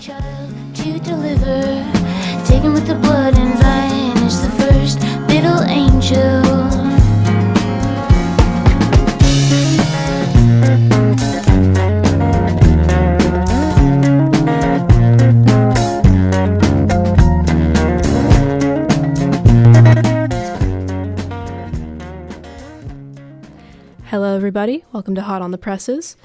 child to deliver. Taken with the blood and vine is the first little angel. Hello, everybody. Welcome to Hot on the Presses.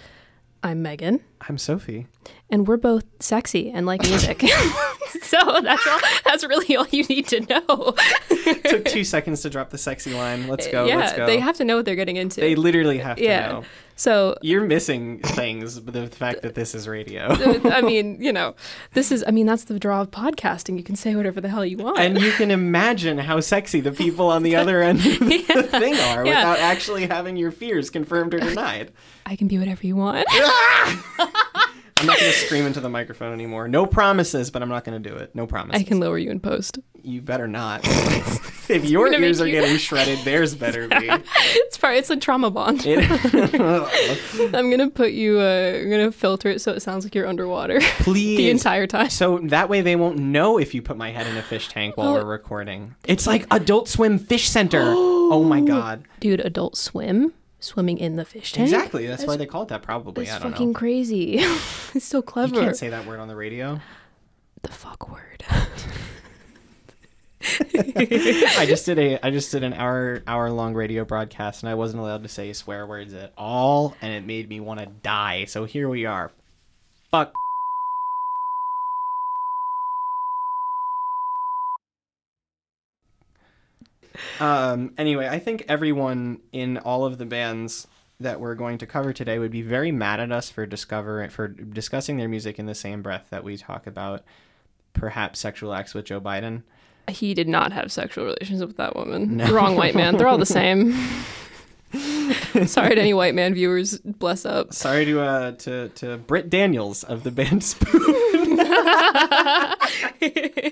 I'm Megan, I'm Sophie. and we're both sexy and like music. so that's all. That's really all you need to know. Took two seconds to drop the sexy line. Let's go. yeah, let's go. they have to know what they're getting into. They literally have to yeah. know. So You're missing things, but the fact that this is radio. I mean, you know, this is. I mean, that's the draw of podcasting. You can say whatever the hell you want. and you can imagine how sexy the people on the other end of the thing are Yeah. without actually having your fears confirmed or denied. I can be whatever you want. Ah! I'm not going to scream into the microphone anymore. No promises, but I'm not going to do it. No promises. I can lower you in post. You better not. if your ears are you- getting shredded, theirs better be. It's part. It's a trauma bond. It- I'm gonna put you. Uh, I'm gonna filter it so it sounds like you're underwater Please. the entire time. So that way they won't know if you put my head in a fish tank while Oh. we're recording. It's like Adult Swim Fish Center. oh my god. Dude, Adult Swim, swimming in the fish tank. Exactly. That's why they call it that probably. That's I don't fucking know. crazy. it's so clever. You can't say that word on the radio. the fuck word. I just did a I just did an hour hour long radio broadcast and I wasn't allowed to say swear words at all and it made me want to die. So here we are. Fuck Um anyway, I think everyone in all of the bands that we're going to cover today would be very mad at us for discover for discussing their music in the same breath that we talk about perhaps sexual acts with Joe Biden. he did not have sexual relations with that woman. No. Wrong white man. They're all the same. Sorry to any white man viewers. Bless up. Sorry to uh to to Britt Daniels of the band Spoon.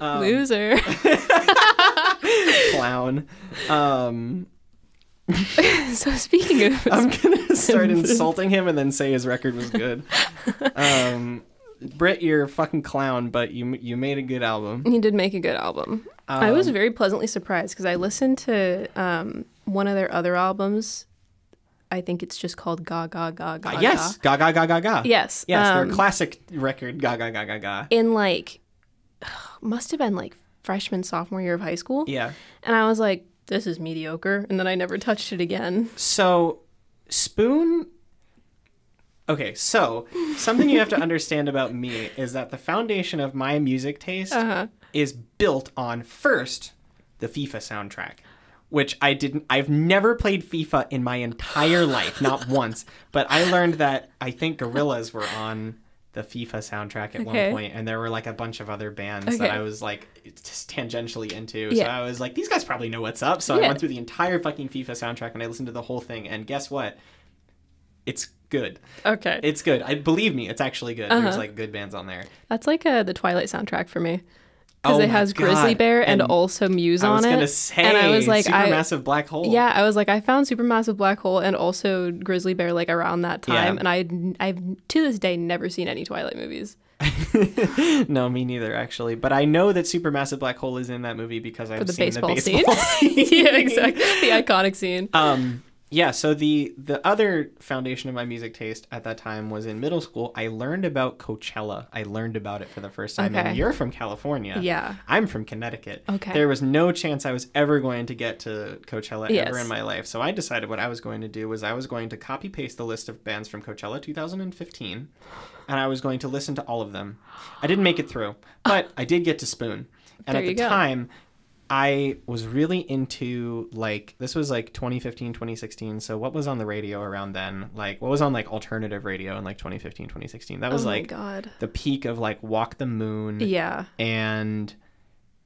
Um, Loser. clown. Um, so speaking of, I'm gonna start insulting him and then say his record was good. Um, Britt, you're a fucking clown, but you you made a good album. he did make a good album. I was Um, very pleasantly surprised because I listened to um, one of their other albums. I think it's just called Ga Ga Ga Ga. uh, yes, ga ga ga ga ga. Yes. yes, um, their classic record, ga ga ga ga ga. in like must have been like freshman sophomore year of high school Yeah. and i was like this is mediocre and then i never touched it again So, Spoon. Okay, so something you have to understand about me is that the foundation of my music taste uh-huh is built on first the FIFA soundtrack, which I didn't. I've never played FIFA in my entire life, not once. But I learned that I think Gorillaz were on the FIFA soundtrack at Okay. one point, and there were like a bunch of other bands Okay. that I was like just tangentially into. So I was like, these guys probably know what's up. So I went through the entire fucking FIFA soundtrack and I listened to the whole thing. And guess what? It's good. okay It's good. I believe me. It's actually good. There's Uh-huh. like good bands on there. that's like uh, the twilight soundtrack for me because Oh it has grizzly bear and, And also muse I on it say, and i was like i supermassive black hole. yeah i was like i found supermassive black hole and also grizzly bear like around that time Yeah. and i i've to this day never seen any twilight movies no, me neither, actually. But I know that Supermassive Black Hole is in that movie because I've the seen baseball, the baseball scene scene. yeah exactly the iconic scene Um, yeah. So the the other foundation of my music taste at that time was in middle school. I learned about Coachella. I learned about it for the first time. Okay. And you're from California. yeah I'm from Connecticut. Okay. There was no chance I was ever going to get to Coachella Yes. ever in my life. So I decided what I was going to do was I was going to copy paste the list of bands from Coachella 2015 and I was going to listen to all of them. I didn't make it through, but I did get to Spoon. And There at the go. time, I was really into like this was like 2015 2016 so what was on the radio around then like what was on like alternative radio in like 2015 2016 that was oh my like god the peak of like walk the moon yeah and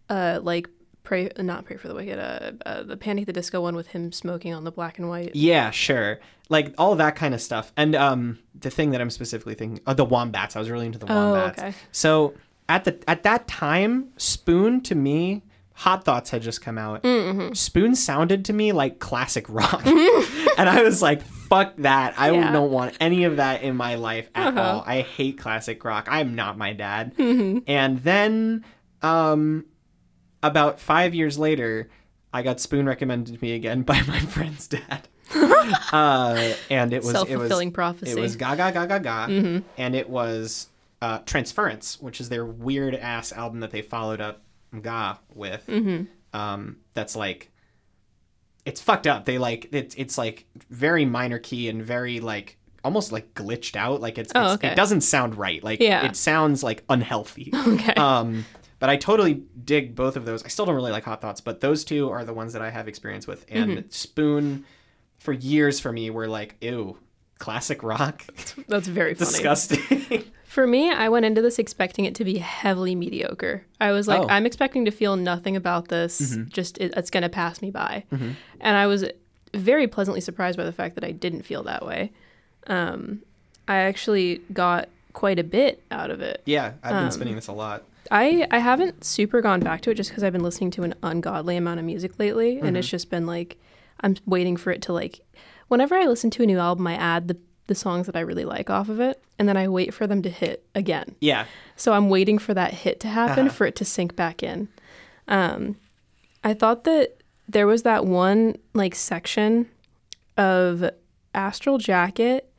uh like pray not pray for the wicked uh, uh the panic the disco one with him smoking on the black and white Yeah, sure. Like all that kind of stuff. And um the thing that I'm specifically thinking uh, the wombats. I was really into the Oh, wombats. okay. So at the at that time, Spoon to me Hot Thoughts had just come out. Mm-hmm. Spoon sounded to me like classic rock. and I was like, fuck that. I Yeah. don't want any of that in my life at Uh-huh. all. I hate classic rock. I'm not my dad. Mm-hmm. And then um about 5 years later, I got Spoon recommended to me again by my friend's dad. uh, and it was Self-fulfilling prophecy. it was Gaga Gaga Gaga, Mm-hmm. and it was uh, Transference, which is their weird ass album that they followed up Ga with. Mm-hmm. Um, that's like, it's fucked up. They like it's it's like very minor key and very like almost like glitched out. Like it's, Oh, it's okay. it doesn't sound right. Like Yeah. it sounds like unhealthy. Okay. Um, but I totally dig both of those. I still don't really like Hot Thoughts, but those two are the ones that I have experience with. And Mm-hmm. Spoon, for years for me, were like, ew, classic rock, That's very funny. disgusting. For me, I went into this expecting it to be heavily mediocre. I was like, Oh. Mm-hmm. I'm expecting to feel nothing about this. Just it, it's going to pass me by. And I was very pleasantly surprised by the fact that I didn't feel that way. Um, I actually got quite a bit out of it. yeah, I've Um, been spinning this a lot. I, I haven't super gone back to it just because I've been listening to an ungodly amount of music lately, and Mm-hmm. it's just been like I'm waiting for it to like. Whenever I listen to a new album, I add the the songs that I really like off of it, and then I wait for them to hit again. Yeah, So I'm waiting for that hit to happen Uh-huh. for it to sink back in. Um, I thought that there was that one like section of Astral Jacket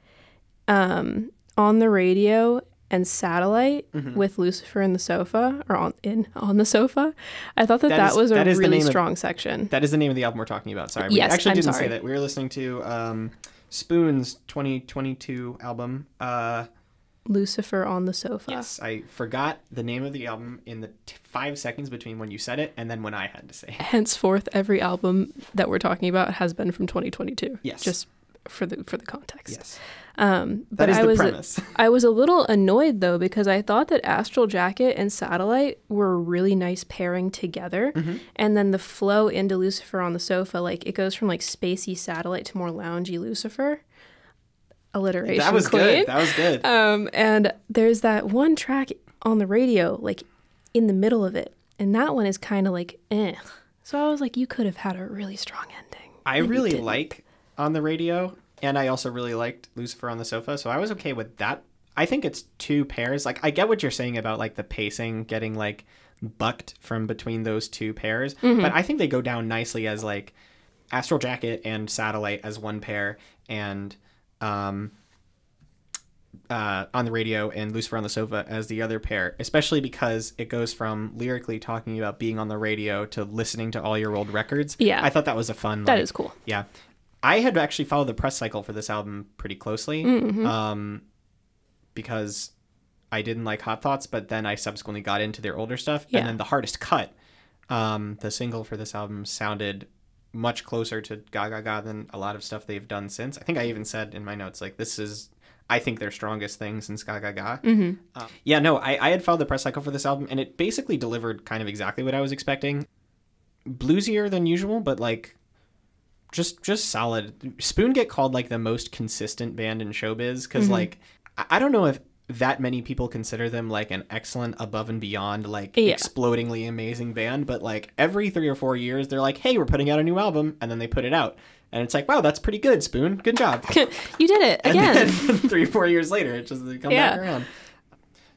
um, on the radio and satellite Mm-hmm. with Lucifer in the sofa or on in on the sofa. I thought that That that, is- was a that really name of- strong section. that is the name of the album we're talking about. Sorry, we Yes, actually I'm didn't sorry. say that. We were listening to um, Spoon's 2022 album. Uh, Lucifer on the sofa. yes, I forgot the name of the album in the t- five seconds between when you said it and then when I had to say it. Henceforth, every album that we're talking about has been from 2022. Yes. Just for the for the context. Yes, Um, but I the was premise. I was a little annoyed though because I thought that Astral Jacket and Satellite were a really nice pairing together, Mm-hmm. and then the flow into Lucifer on the sofa, like it goes from like spacey Satellite to more loungy Lucifer. Alliteration. that was queen. good. That was good. Um, and there's that one track on the radio, like in the middle of it, and that one is kind of like, eh. So I was like, you could have had a really strong ending. I really like on the radio, and I also really liked Lucifer on the sofa, so I was okay with that. I think it's two pairs. Like I get what you're saying about like the pacing getting like bucked from between those two pairs, Mm-hmm. but I think they go down nicely as like Astral Jacket and Satellite as one pair, and um, uh, on the radio and Lucifer on the sofa as the other pair, especially because it goes from lyrically talking about being on the radio to listening to all your old records. Yeah. I thought that was a fun. That like, is cool. yeah. I had actually followed the press cycle for this album pretty closely Mm-hmm. um, because I didn't like Hot Thoughts, but then I subsequently got into their older stuff. Yeah. And then the hardest cut, um, the single for this album, sounded much closer to Gaga Ga than a lot of stuff they've done since. I think I even said in my notes, like, this is, I think, their strongest thing since Gaga Ga. Mm-hmm. Uh, yeah, no, I, I had followed the press cycle for this album, and it basically delivered kind of exactly what I was expecting. Bluesier than usual, but like just just solid. Spoon get called like the most consistent band in showbiz because Mm-hmm. like I don't know if that many people consider them like an excellent above and beyond like Yeah. explodingly amazing band but like every 3 or 4 years they're like hey we're putting out a new album and then they put it out and it's like wow that's pretty good spoon good job you did it and again. then 3 or 4 years later it just they come Yeah. back around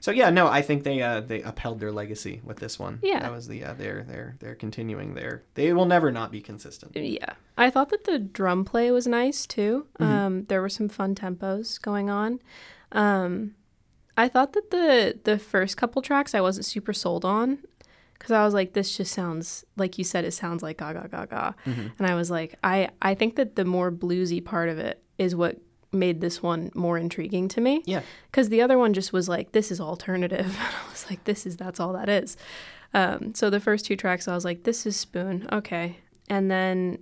so yeah no I think they uh they upheld their legacy with this one Yeah. that was the uh, they're they're they're continuing there. they will never not be consistent Yeah. I thought that the drum play was nice too. Mm-hmm. Um, there were some fun tempos going on. Um, I thought that the the first couple tracks I wasn't super sold on because I was like, this just sounds like you said. It sounds like Gaga Gaga, ga ga, Mm-hmm. and I was like, I I think that the more bluesy part of it is what made this one more intriguing to me. yeah. Because the other one just was like this is alternative. And i was like this is that's all that is. Um, so the first two tracks i was like this is spoon. Okay. And then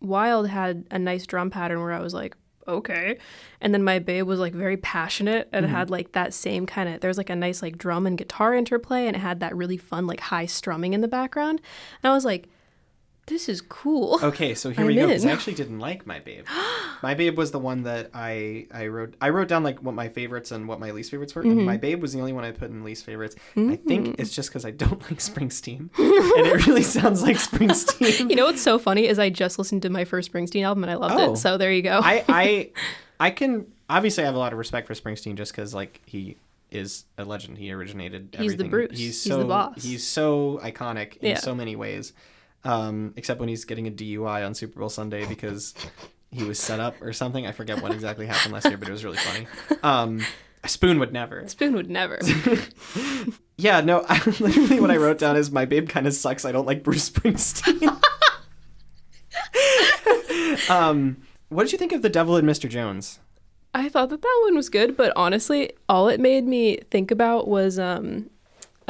wild had a nice drum pattern where i was like okay. And then my babe was like very passionate and Mm-hmm. had like that same kind of there was like a nice like drum and guitar interplay and it had that really fun like high strumming in the background. And i was like This is cool. Okay, so here I'm we go. 'cause in. I actually didn't like my babe. my babe was the one that I I wrote. I wrote down like what my favorites and what my least favorites were. Mm-hmm. And my babe was the only one I put in least favorites. I think it's just because I don't like Springsteen, and it really sounds like Springsteen. You know what's so funny is I just listened to my first Springsteen album and I loved Oh. it. So there you go. I I I can obviously I have a lot of respect for Springsteen just because like he is a legend. He originated. He's the. Bruce. He's He's so the boss. He's so iconic in Yeah. so many ways. Um, except when he's getting a DUI on Super Bowl Sunday because he was set up or something. I forget what exactly happened last year, but it was really funny. Um, a spoon would never. Spoon would never. Yeah, no. I, literally, what I wrote down is my babe kind of sucks. I don't like Bruce Springsteen. um, what did you think of the Devil and Mr. Jones? I thought that that one was good, but honestly, all it made me think about was um,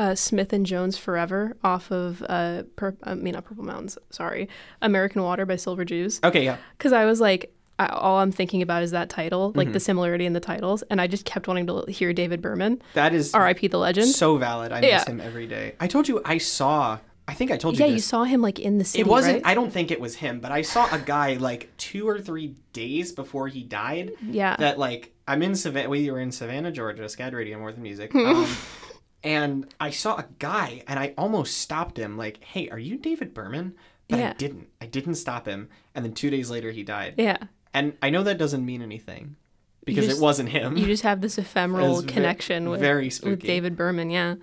uh, Smith and Jones Forever off of uh, Pur- I mean not Purple Mountains, sorry, American Water by Silver Jews. Okay, yeah. Because I was like, I, all I'm thinking about is that title, like Mm-hmm. the similarity in the titles, and I just kept wanting to hear David Berman, That is R.I.P. the legend. so valid. I Yeah. miss him every day. I told you I saw. I think I told you yeah, this. you saw him like in the city. it wasn't. right? I don't think it was him, but I saw a guy like two or three days before he died. Yeah. That like I'm in Savannah. We were in Savannah, Georgia. Scad Radio more than music. Um, and I saw a guy, and I almost stopped him. Like, hey, are you David Berman? But I didn't. I didn't stop him. And then two days later, he died. yeah. And I know that doesn't mean anything because just- it wasn't him. You just have this ephemeral ve- connection with very with. David Berman. Yeah.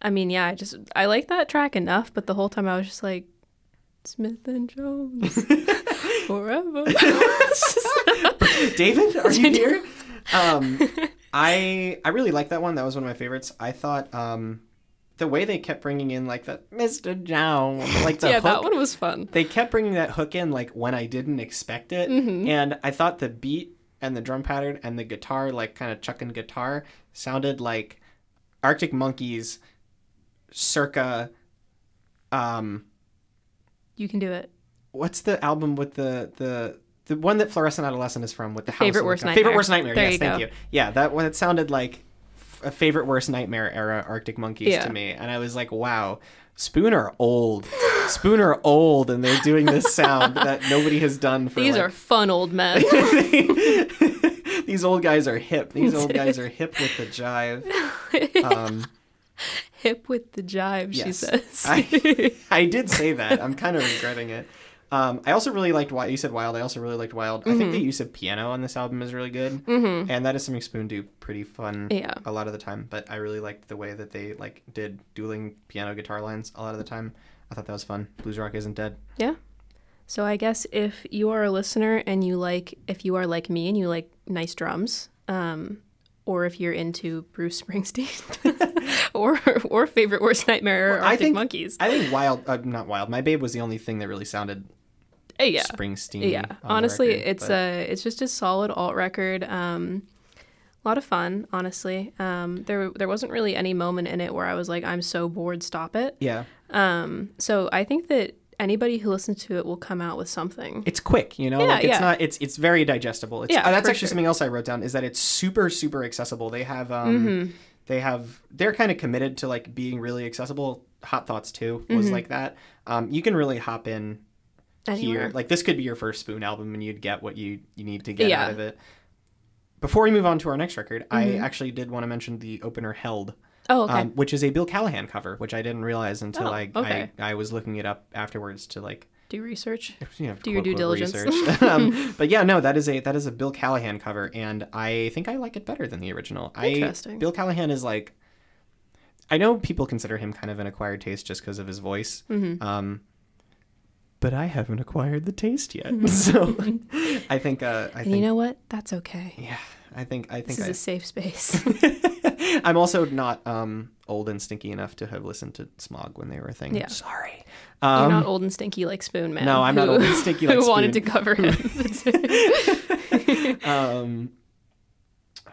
I mean, yeah, I just I like that track enough, but the whole time I was just like Smith and Jones forever. David, are you here? Um, I I really like that one. That was one of my favorites. I thought um, the way they kept bringing in like that Mr. Jones, like the yeah, hook, that one was fun. they kept bringing that hook in like when I didn't expect it, Mm-hmm. and I thought the beat and the drum pattern and the guitar, like kind of chucking guitar, sounded like Arctic Monkeys, circa. Um, You can do it. what's the album with the the the one that fluorescent adolescent is from with the Favorite house Worst favorite worst nightmare There yes you thank go. you yeah that one it sounded like a favorite worst nightmare era arctic monkeys Yeah. to me and i was like wow spoon are old spoon are old and they're doing this sound that nobody has done for These like, are fun old men. these old guys are hip these old guys are hip with the jive um Hip with the jive, she says. I, I did say that. I'm kind of regretting it. Um, I also really liked Wild. You said Wild. I also really liked Wild. I Mm-hmm. think the use of piano on this album is really good, mm-hmm. and that is something Spoon do pretty fun. Yeah. A lot of the time, but I really liked the way that they like did dueling piano guitar lines a lot of the time. I thought that was fun. Blues rock isn't dead. Yeah. So I guess if you are a listener and you like, if you are like me and you like nice drums, um, or if you're into Bruce Springsteen, or or favorite worst nightmare or I Arctic think Monkeys. I think Wild, uh, not Wild. My Babe was the only thing that really sounded yeah, Springsteen. yeah. Honestly, record, it's but- a it's just a solid alt record. Um, a lot of fun, honestly. Um, there there wasn't really any moment in it where I was like, I'm so bored, stop it. yeah. Um, so I think that anybody who listens to it will come out with something. it's quick you know Yeah, like it's yeah. not it's it's very digestible it's, Yeah, uh, that's actually sure. something else i wrote down is that it's super super accessible they have um Mm-hmm. they have they're kind of committed to like being really accessible hot thoughts too was Mm-hmm. like that um you can really hop in Anywhere. here like this could be your first spoon album and you'd get what you you need to get Yeah. out of it before we move on to our next record i Mm-hmm. actually did want to mention the opener held Oh, okay. um, which is a bill callahan cover which i didn't realize until Oh, I, okay. I i was looking it up afterwards to like Do research. you know, Do your due diligence. research. um, but yeah, no, that is a that is a Bill Callahan cover, and I think I like it better than the original. Interesting. I, Bill Callahan is like, I know people consider him kind of an acquired taste just because of his voice. Mm-hmm. Um, but I haven't acquired the taste yet, so I think uh, I And think you know what? That's okay. yeah, I think I think This is I, a safe space. I'm also not um, old and stinky enough to have listened to Smog when they were a thing. Yeah. Sorry. You're Um, not old and stinky like Spoon Man. no, I'm not old and stinky like Who wanted to cover him. um,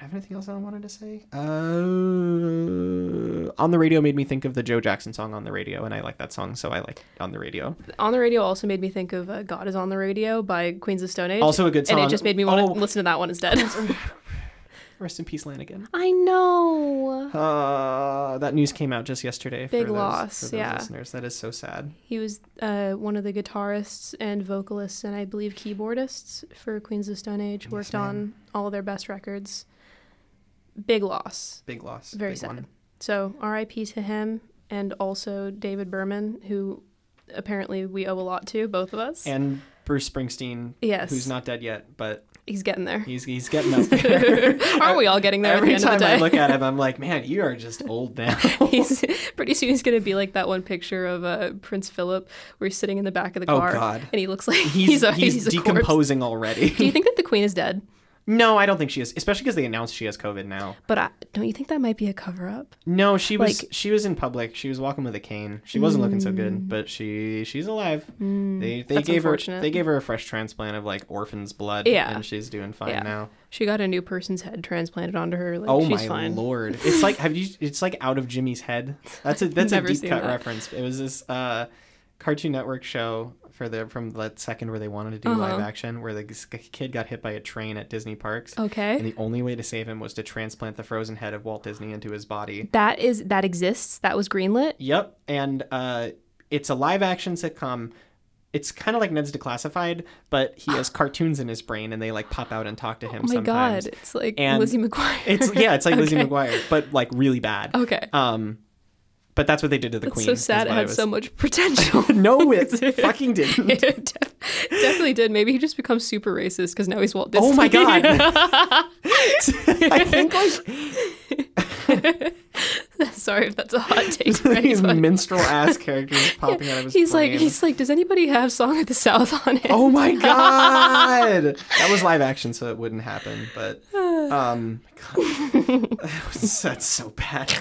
have anything else I wanted to say? Uh, on the radio made me think of the Joe Jackson song on the radio, and I like that song, so I like on the radio. on the radio also made me think of uh, God is on the Radio by Queens of Stone Age. Also a good song, And it just made me want to Oh. listen to that one instead. Rest in peace, Lanegan. I know. Uh, that news came out just yesterday. Big for those, loss, for those yeah. listeners. That is so sad. He was uh, one of the guitarists and vocalists and I believe keyboardists for Queens of Stone Age. Yes, Worked ma'am. on all of their best records. Big loss. Big loss. Very big sad. one. So R.I.P. to him and also David Berman, who apparently we owe a lot to, both of us. And Bruce Springsteen, yes, who's not dead yet, but he's getting there. he's he's getting up there. Aren't we all getting there Every the time of the? I look at him, I'm like, man, you are just old now. he's pretty soon he's gonna be like that one picture of uh, Prince Philip where he's sitting in the back of the Oh, car God. and he looks like he's he's, a, he's, he's, a decomposing already. Do you think that the queen is dead? No, I don't think she is, especially because they announced she has COVID now. But I, don't you think that might be a cover up? No, she was Like- she was in public. She was walking with a cane. She wasn't looking so Mm. good, but she she's alive. they they that's gave her they gave her a fresh transplant of like orphan's blood, Yeah. and she's doing fine Yeah. now. She got a new person's head transplanted onto her. Like, oh my fine. lord! It's like have you? It's like out of Jimmy's head. That's a that's a deep cut that. reference. It was this uh, Cartoon Network show for the from that second where they wanted to do Uh-huh. live action, where the kid got hit by a train at Disney parks. Okay. And the only way to save him was to transplant the frozen head of Walt Disney into his body. That is that exists. That was greenlit. Yep, and uh, it's a live action sitcom. It's kind of like Ned's Declassified, but he has cartoons in his brain, and they like pop out and talk to him Oh my sometimes. god, it's like And Lizzie McGuire. It's yeah, it's like Lizzie McGuire, but like really bad. Okay. Um, but that's what they did to the That's queen. so sad. It had was- so much potential. no, it fucking didn't. it def- definitely did. Maybe he just becomes super racist because now he's Walt Disney. Oh my god! I think like Sorry if that's a hot take for these minstrel ass characters popping out of his He's like, he's like, does anybody have Song of the South on it? Oh my god! that was live action, so it wouldn't happen. But um, That was- that's so bad.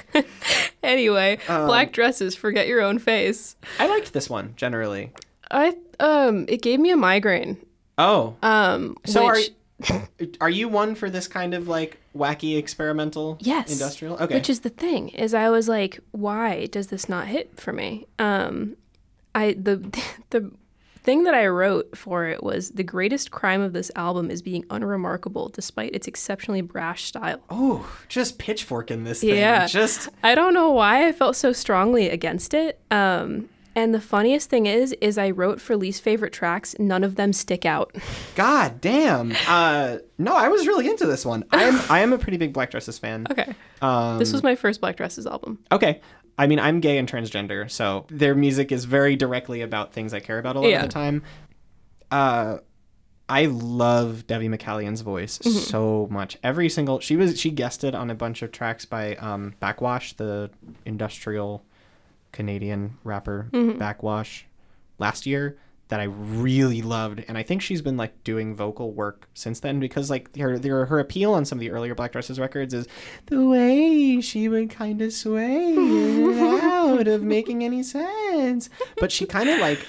Anyway, Um, black dresses, forget your own face. I liked this one generally. I um, it gave me a migraine. Oh, Um, so which, are are you one for this kind of like wacky experimental? Yes. Industrial. Okay. Which is the thing is I was like, why does this not hit for me? Um, I the the thing that I wrote for it was the greatest crime of this album is being unremarkable despite its exceptionally brash style. oh, just pitchforking this thing. Yeah. Just I don't know why I felt so strongly against it. Um, and the funniest thing is, is I wrote for least favorite tracks. None of them stick out. god damn. Uh, no, I was really into this one. I am I am a pretty big Black Dresses fan. Okay, Um, this was my first Black Dresses album. Okay. I mean, I'm gay and transgender, so their music is very directly about things I care about a lot Yeah. of the time. Uh, I love Devi McCallion's voice Mm-hmm. so much. Every single she was she guested on a bunch of tracks by um, Backxwash, the industrial Canadian rapper Mm-hmm. Backxwash, last year that I really loved, and I think she's been like doing vocal work since then because like her her, her appeal on some of the earlier Black Dresses records is the way she would kind of sway out of making any sense, but she kind of like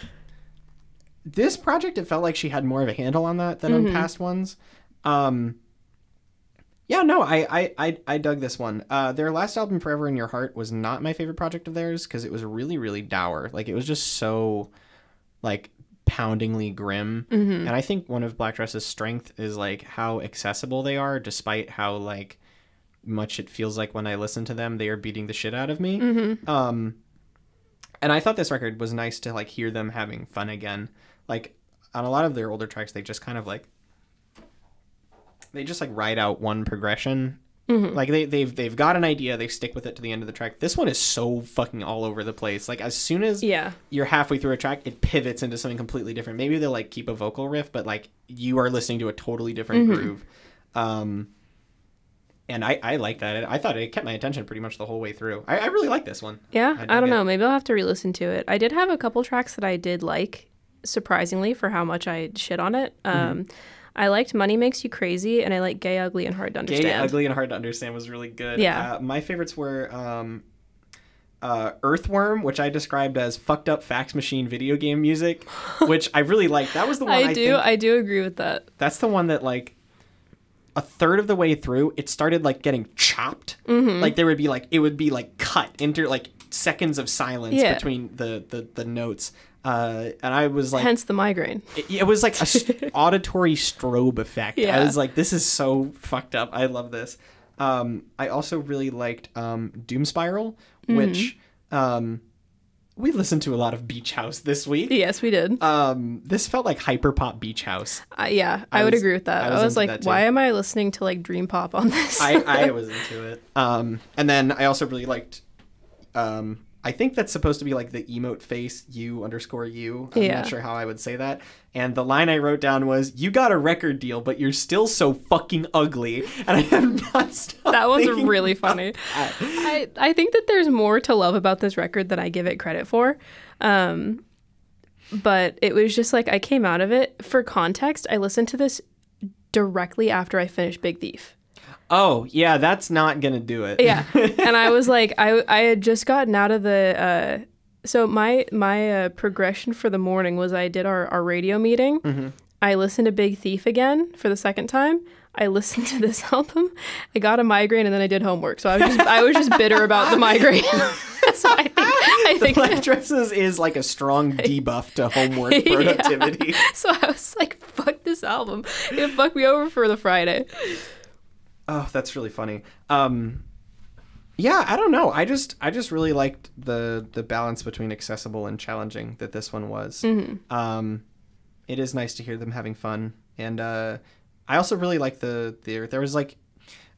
this project. It felt like she had more of a handle on that than on past ones. Um, yeah, no, I, I, I, I dug this one. Uh, their last album, Forever in Your Heart, was not my favorite project of theirs because it was really, really dour. Like it was just so, like, poundingly grim. And I think one of Black Dress's strength is like how accessible they are, despite how like much it feels like when I listen to them, they are beating the shit out of me. Um, and I thought this record was nice to like hear them having fun again. Like on a lot of their older tracks, they just kind of like they just like write out one progression. Like they they've they've got an idea, they stick with it to the end of the track. This one is so fucking all over the place. Like as soon as Yeah. you're halfway through a track, it pivots into something completely different. Maybe they'll like keep a vocal riff, but like you are listening to a totally different groove. Um, and I, I like that. I thought it kept my attention pretty much the whole way through. I, I really like this one. Yeah, I I, don't it. know. Maybe I'll have to re-listen to it. I did have a couple tracks that I did like, surprisingly, for how much I shit on it. Mm-hmm. I liked "Money Makes You Crazy" and I like "Gay, Ugly, and Hard to Understand." Gay, ugly, and hard to understand was really good. Yeah. Uh, my favorites were um, uh, Earthworm, which I described as fucked up fax machine video game music, which I really liked. That was the one I, I do. I do agree with that. that's the one that like a third of the way through it started like getting chopped Mm-hmm. like there would be like it would be like cut into like seconds of silence Yeah. between the, the the notes uh and i was like Hence the migraine. it, it was like a st- auditory strobe effect i was like this is so fucked up i love this Um, I also really liked um, Doom Spiral, Mm-hmm. which um, we listened to a lot of Beach House this week. Yes, we did. Um, this felt like hyperpop Beach House. Uh, yeah, I I, would was- agree with that. I I was was, like, that why am I listening to like dream pop on this? I, I was into it. Um, and then I also really liked. Um, I think that's supposed to be like the emote face you underscore you. I'm Yeah. not sure how I would say that. And the line I wrote down was, "You got a record deal, but you're still so fucking ugly." And I have not stopped. that was really funny. I, I think that there's more to love about this record than I give it credit for. Um, but it was just like I came out of it. For context, I listened to this directly after I finished Big Thief. Oh yeah, that's not gonna do it. Yeah, and I was like, I I had just gotten out of the. Uh, so my my uh, progression for the morning was I did our, our radio meeting. I listened to Big Thief again for the second time. I listened to this album. I got a migraine and then I did homework. So I was just I was just bitter about the migraine. so I think I the think black dresses is like a strong debuff to homework Yeah. productivity. so I was like, fuck this album. It fucked me over for the Friday. Oh, that's really funny. Um, yeah, I don't know. I just I just really liked the the balance between accessible and challenging that this one was. Um, it is nice to hear them having fun, and uh, I also really like the there there was like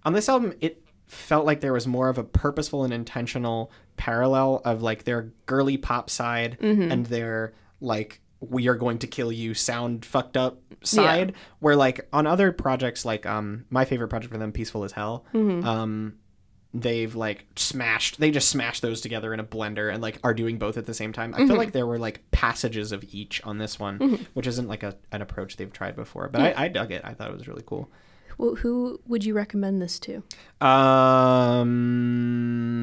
on this album it felt like there was more of a purposeful and intentional parallel of like their girly pop side and their like we are going to kill you sound fucked up side where like on other projects like um my favorite project for them peaceful as hell um they've like smashed they just smashed those together in a blender and like are doing both at the same time. I feel like there were like passages of each on this one which isn't like a, an approach they've tried before but I, I dug it. I thought it was really cool. Well, who would you recommend this to?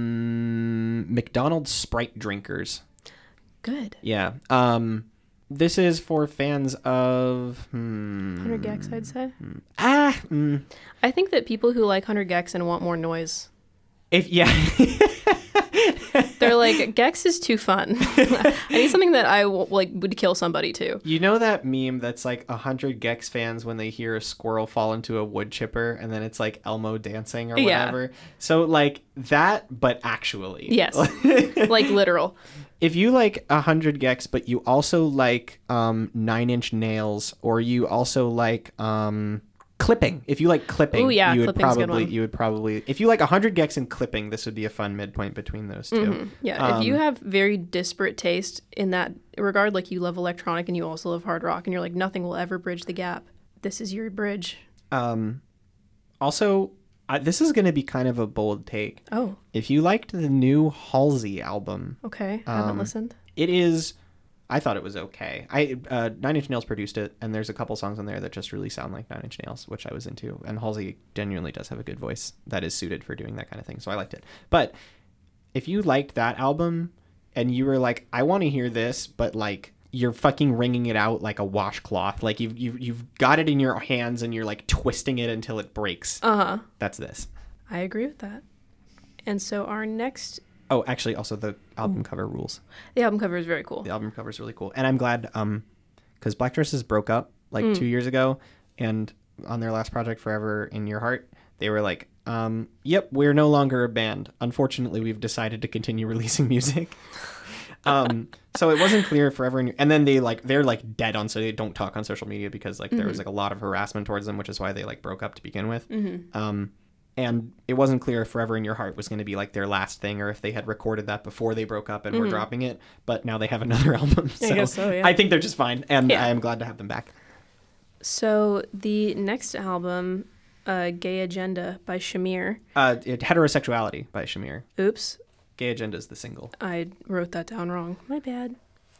um mcdonald's sprite drinkers. Good. yeah um this is for fans of hmm, 100 gecs, I'd say. ah mm, I think that people who like 100 gecs and want more noise, if yeah they're like, gecs is too fun. I need something that I like would kill somebody to. You know that meme that's like a hundred gecs fans when they hear a squirrel fall into a wood chipper and then it's like Elmo dancing or Yeah. whatever. So like that, but actually. Yes. like literal. If you like a hundred gecs, but you also like um nine inch nails, or you also like um clipping. If you like clipping, Ooh, yeah, you would clipping's a good probably one. you would probably if you like a hundred gecs and clipping, this would be a fun midpoint between those 2 Mm-hmm. Yeah, if you Um, have very disparate taste in that regard, like you love electronic and you also love hard rock, and you're like, nothing will ever bridge the gap. This is your bridge. Um, also, I, this is going to be kind of a bold take. Oh, If you liked the new Halsey album, okay. I haven't Um, listened. it is. I thought it was okay. I uh, Nine Inch Nails produced it, and there's a couple songs on there that just really sound like Nine Inch Nails, which I was into. And Halsey genuinely does have a good voice that is suited for doing that kind of thing, so I liked it. But if you liked that album, and you were like, I want to hear this, but like you're fucking wringing it out like a washcloth, like you've you've you've got it in your hands and you're like twisting it until it breaks. Uh huh. That's this. I agree with that. And so our next, Oh, actually, also the album cover rules. the album cover is very cool. The album cover is really cool, and I'm glad um, because Black Dresses broke up like two years ago, and on their last project, Forever in Your Heart, they were like, um, "Yep, we're no longer a band. Unfortunately, we've decided to continue releasing music." um, so it wasn't clear forever, in your, and then they like they're like dead on, so they don't talk on social media because like there was like a lot of harassment towards them, which is why they like broke up to begin with. Um, and it wasn't clear if Forever in Your Heart was going to be like their last thing or if they had recorded that before they broke up and were dropping it. But now they have another album. So guess so, yeah. I think they're just fine. And Yeah. I am glad to have them back. So the next album, uh, Gay Agenda by Shamir. Uh, it, Heterosexuality by Shamir. Oops, Gay Agenda is the single. I wrote that down wrong. My bad.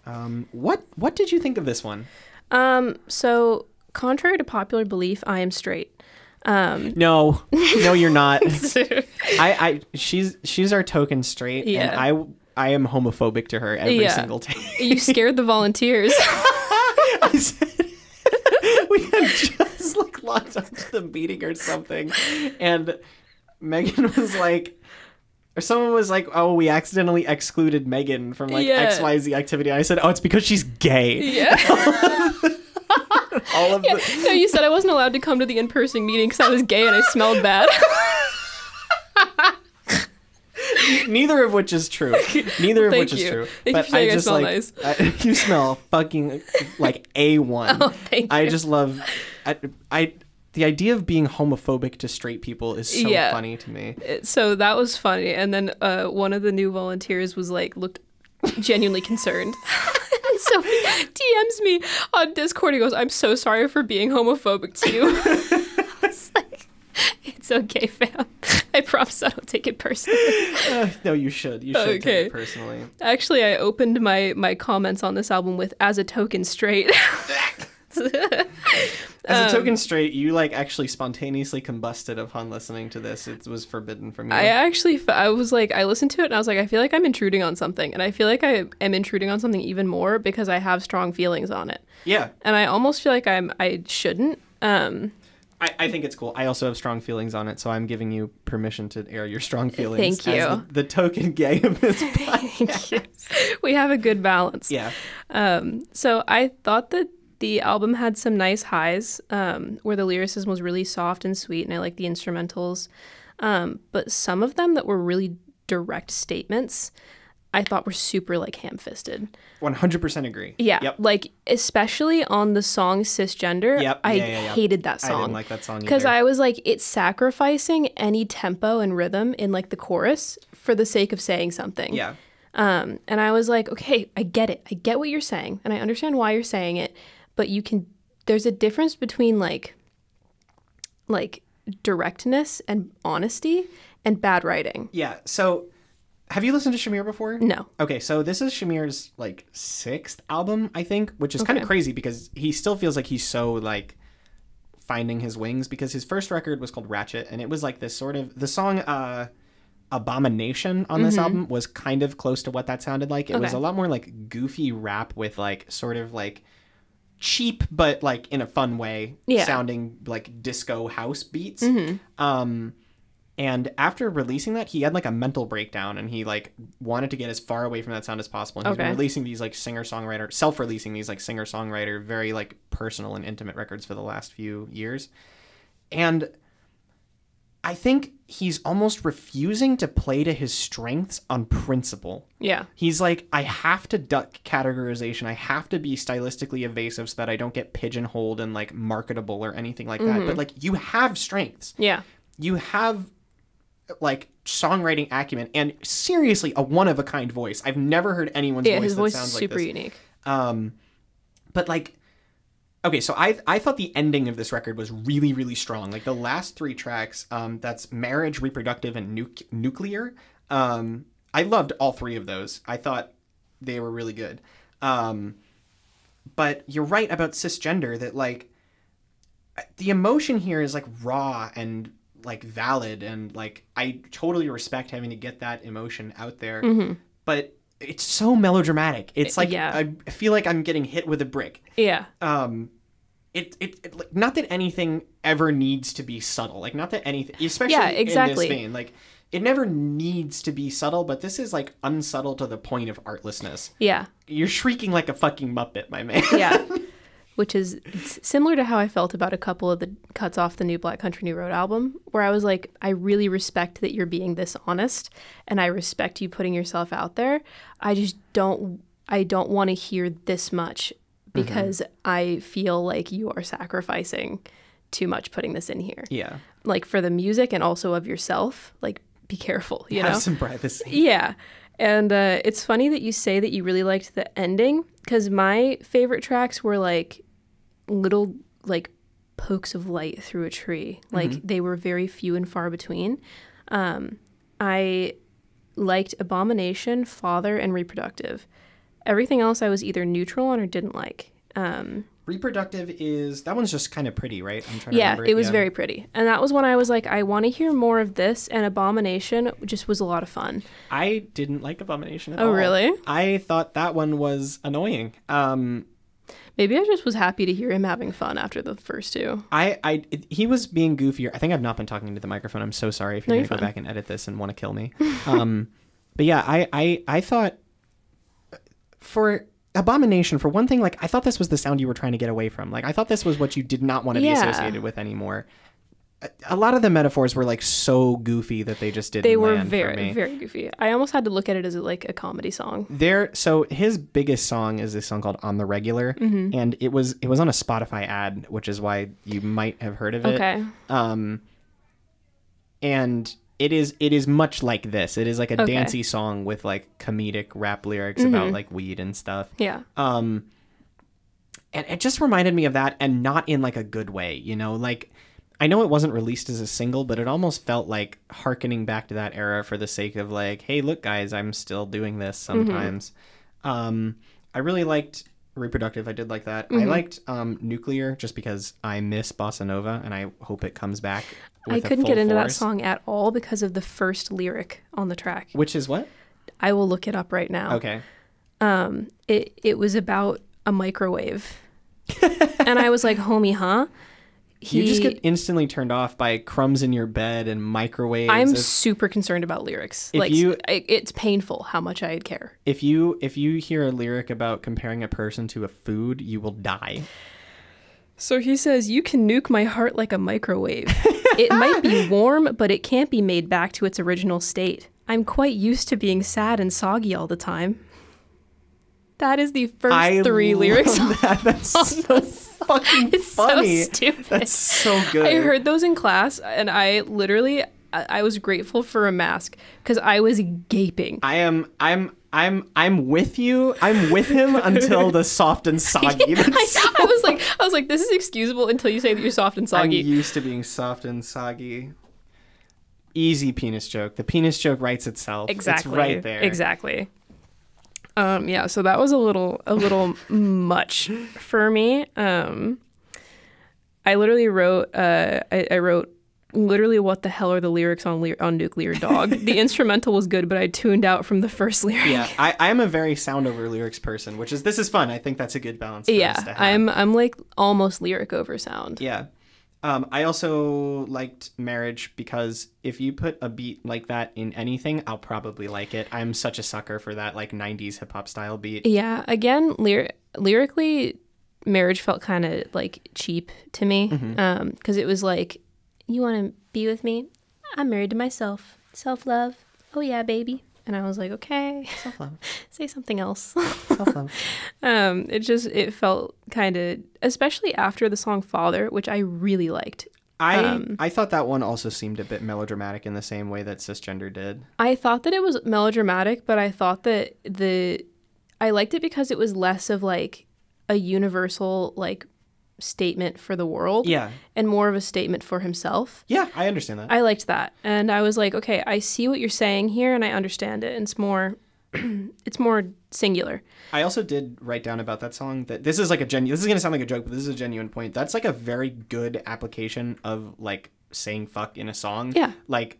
Um, what what did you think of this one? Um, so contrary to popular belief, I am straight. Um, No, no, you're not. I, I, she's she's our token straight, Yeah. and I, I am homophobic to her every Yeah. single day. you scared the volunteers. I said we had just like locked up to the meeting or something, and Megan was like, or someone was like, "Oh, we accidentally excluded Megan from like Yeah. X Y Z activity." And I said, "Oh, it's because she's gay." yeah. All of the No, you said I wasn't allowed to come to the in-person meeting because I was gay and I smelled bad. neither of which is true. Neither of which is true. Thank you but I just smell like nice. I, you smell fucking like a one. Oh, thank I you. just love. I, I the idea of being homophobic to straight people is so Yeah. funny to me. It- so that was funny. And then uh, one of the new volunteers was like, looked genuinely concerned. and so he DMs me on Discord. He goes, I'm so sorry for being homophobic to you. I was like, it's okay, fam. I promise I don't take it personally. Uh, no, you should. You should take it personally. Actually, I opened my, my comments on this album with as a token straight. As Um, a token straight, you like actually spontaneously combusted upon listening to this. It was forbidden from you. I actually, I was like, I listened to it and I was like, I feel like I'm intruding on something. And I feel like I am intruding on something even more because I have strong feelings on it. yeah, And I almost feel like I'm, I shouldn't. Um, I, I think it's cool. I also have strong feelings on it, so I'm giving you permission to air your strong feelings. Thank you. the, the token gay of this podcast. we have a good balance. yeah. Um, so I thought that the album had some nice highs um, where the lyricism was really soft and sweet, and I like the instrumentals. Um, but some of them that were really direct statements, I thought were super like ham fisted. 100% agree. Yeah, Yep. like especially on the song "Cisgender." Yep. I Yeah, yeah, yeah. hated that song. I didn't like that song because. I was like, it's sacrificing any tempo and rhythm in like the chorus for the sake of saying something. Yeah. Um, and I was like, okay, I get it. I get what you're saying, and I understand why you're saying it. But you can. There's a difference between like, like directness and honesty and bad writing. Yeah. So, have you listened to Shamir before? No. Okay, so this is Shamir's like sixth album, I think, which is kind of crazy because he still feels like he's so like finding his wings because his first record was called Ratchet and it was like this sort of the song uh Abomination on this album was kind of close to what that sounded like. It was Mm-hmm. A lot more like goofy rap with like sort of like cheap but like in a fun way Yeah. sounding like disco house beats. Mm-hmm. Um and after releasing that, he had like a mental breakdown and he like wanted to get as far away from that sound as possible. And he's been releasing these like singer songwriter, self releasing these like singer songwriter, very like personal and intimate records for the last few years. And I think he's almost refusing to play to his strengths on principle. Yeah. He's like, I have to duck categorization. I have to be stylistically evasive so that I don't get pigeonholed and like marketable or anything like that. But like, you have strengths Yeah. you have like songwriting acumen and seriously a one of a kind voice. I've never heard anyone's Yeah. voice His that His voice sounds is like super unique. Um, but like, okay, so I I thought the ending of this record was really really strong. Like the last three tracks, um, that's marriage, reproductive, and nuc- nuclear. Um, I loved all three of those. I thought they were really good. Um, but you're right about cisgender that like the emotion here is like raw and like valid and like I totally respect having to get that emotion out there. But it's so melodramatic. It's like Yeah. I feel like I'm getting hit with a brick. Yeah. Um it, it, it like, not that anything ever needs to be subtle. Like not that anything especially Yeah, in this vein. Like it never needs to be subtle, but this is like unsubtle to the point of artlessness. Yeah. You're shrieking like a fucking muppet, my man. Yeah. Which is similar to how I felt about a couple of the cuts off the new Black Country New Road album, where I was like, I really respect that you're being this honest and I respect you putting yourself out there. I just don't I don't want to hear this much because I feel like you are sacrificing too much putting this in here. yeah. Like for the music and also of yourself. Like be careful, you Have know? some privacy. Yeah. And uh, it's funny that you say that you really liked the ending because my favorite tracks were like little like pokes of light through a tree. Like they were very few and far between. Um, I liked Abomination, Father, and Reproductive. Everything else I was either neutral on or didn't like. Um, Reproductive is that one's just kind of pretty, right? I'm trying to yeah, remember. it was very pretty. And that was when I was like, I want to hear more of this. And Abomination just was a lot of fun. I didn't like Abomination at all. Oh, all. really? I thought that one was annoying. Um, Maybe I just was happy to hear him having fun after the first two. I, I, he was being goofier. I think I've not been talking to the microphone. I'm so sorry if you're No, gonna you're go fine. back and edit this and want to kill me. Um, but yeah, I, I, I thought for Abomination, for one thing, like I thought this was the sound you were trying to get away from. Like I thought this was what you did not want to Yeah. be associated with anymore. a lot of the metaphors were like so goofy that they just didn't They were land for very, very goofy. I almost had to look at it as like a comedy song. there so his biggest song is this song called on the regular Mm-hmm. and it was it was on a spotify ad which is why you might have heard of it Okay. um and it is it is much like this. It is like a Okay. dancey song with like comedic rap lyrics about like weed and stuff. Yeah. um and it just reminded me of that and not in like a good way you know? Like i know it wasn't released as a single but it almost felt like harkening back to that era for the sake of like hey look guys i'm still doing this sometimes. Um i really liked reproductive i did like that i liked um nuclear just because i miss bossa nova and i hope it comes back I couldn't get into that song at all because of the first lyric on the track. which is what I will look it up right now. okay Um, it it was about a microwave, and I was like, "Homie, huh?" He, you just get instantly turned off by crumbs in your bed and microwaves I'm It's- super concerned about lyrics. If like, you- I, it's painful how much I care. if you if you hear a lyric about comparing a person to a food, you will die. So he says, "You can nuke my heart like a microwave. it might be warm, but it can't be made back to its original state. I'm quite used to being sad and soggy all the time." That is the first I three lyrics. That. That's so fucking It's funny. so stupid. That's so good. I heard those in class, and I literally, I, was grateful for a mask because I was gaping. I am. I'm. I'm. I'm with you. I'm with him until the soft and soggy. I, I was like, I was like, this is excusable until you say that you're soft and soggy. I'm used to being soft and soggy. Easy penis joke. The penis joke writes itself. exactly. It's right there. Exactly. Um, yeah, so that was a little a little much for me. Um, I literally wrote uh, I, I wrote literally what the hell are the lyrics on on Nuclear Dog. the instrumental was good, but I tuned out from the first lyric. Yeah, I, I'm a very sound over lyrics person, which is this is fun. I think that's a good balance. Yeah, to have. I'm I'm like almost lyric over sound. Yeah. Um, I also liked Marriage because if you put a beat like that in anything, I'll probably like it. I'm such a sucker for that like 90s hip hop style beat. Yeah, again, lyr- lyrically, marriage felt kind of like cheap to me Mm-hmm. because it was like, you want to be with me? I'm married to myself. Self love. Oh yeah, baby. And I was like, okay, Self-love. say something else. Self-love. um, it just it felt kind of, especially after the song "Father," which I really liked. I Um, I thought that one also seemed a bit melodramatic in the same way that cisgender did. I thought that it was melodramatic, but I thought that the I liked it because it was less of like a universal like statement for the world Yeah. and more of a statement for himself. Yeah, I understand that. I liked that. And I was like, okay, I see what you're saying here and I understand it. And it's more it's more singular. I also did write down about that song that this is like a genuine. This is gonna sound like a joke, but this is a genuine point. That's like a very good application of like saying fuck in a song. Yeah. Like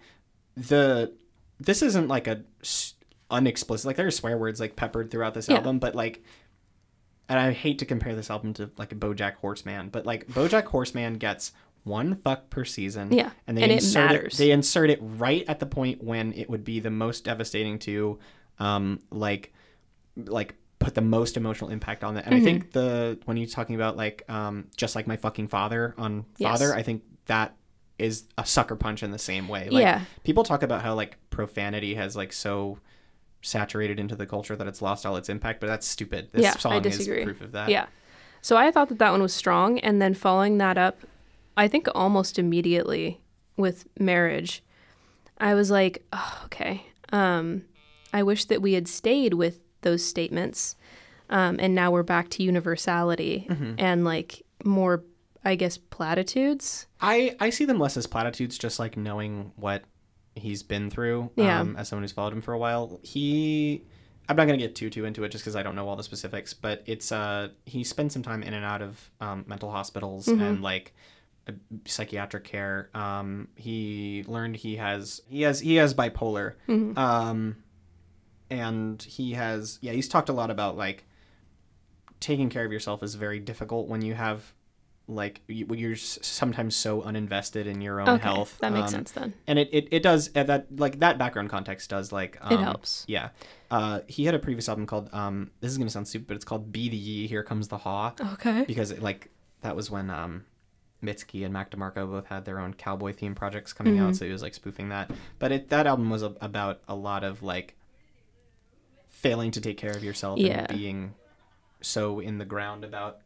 the this isn't like a s- unexplicit like there are swear words like peppered throughout this Yeah. album, but like. And I hate to compare this album to like a BoJack Horseman, but like BoJack Horseman gets one fuck per season. Yeah, and they and it insert it, matters. They insert it right at the point when it would be the most devastating to, um, like like put the most emotional impact on that. And I Mm-hmm. think the when you're talking about like um just like my fucking father on Yes. father, I think that is a sucker punch in the same way. Like Yeah. people talk about how like profanity has like so saturated into the culture that it's lost all its impact, but that's stupid. This Yeah, I song is proof of that. Yeah. So I thought that that one was strong. And then following that up, I think almost immediately with marriage, I was like, oh, okay. Um, I wish that we had stayed with those statements. Um, and now we're back to universality Mm-hmm. and like more, I guess, platitudes. I I see them less as platitudes, just like knowing what he's been through. Yeah. Um, as someone who's followed him for a while, he. I'm not gonna get too too into it just because I don't know all the specifics, but it's uh he spent some time in and out of um, mental hospitals and like uh, psychiatric care. Um, he learned he has he has he has bipolar. Um, and he has yeah he's talked a lot about like taking care of yourself is very difficult when you have like you're sometimes so uninvested in your own Okay, health that makes Um, sense then. and it, it, it does uh, that like that background context does like um, It helps. yeah uh, he had a previous album called um this is gonna sound stupid but it's called be the ye here comes the haw Okay. because it, like that was when um Mitski and Mac DeMarco both had their own cowboy theme projects coming Mm-hmm. out, so he was like spoofing that. But it that album was a, about a lot of like failing to take care of yourself Yeah. and being so in the ground about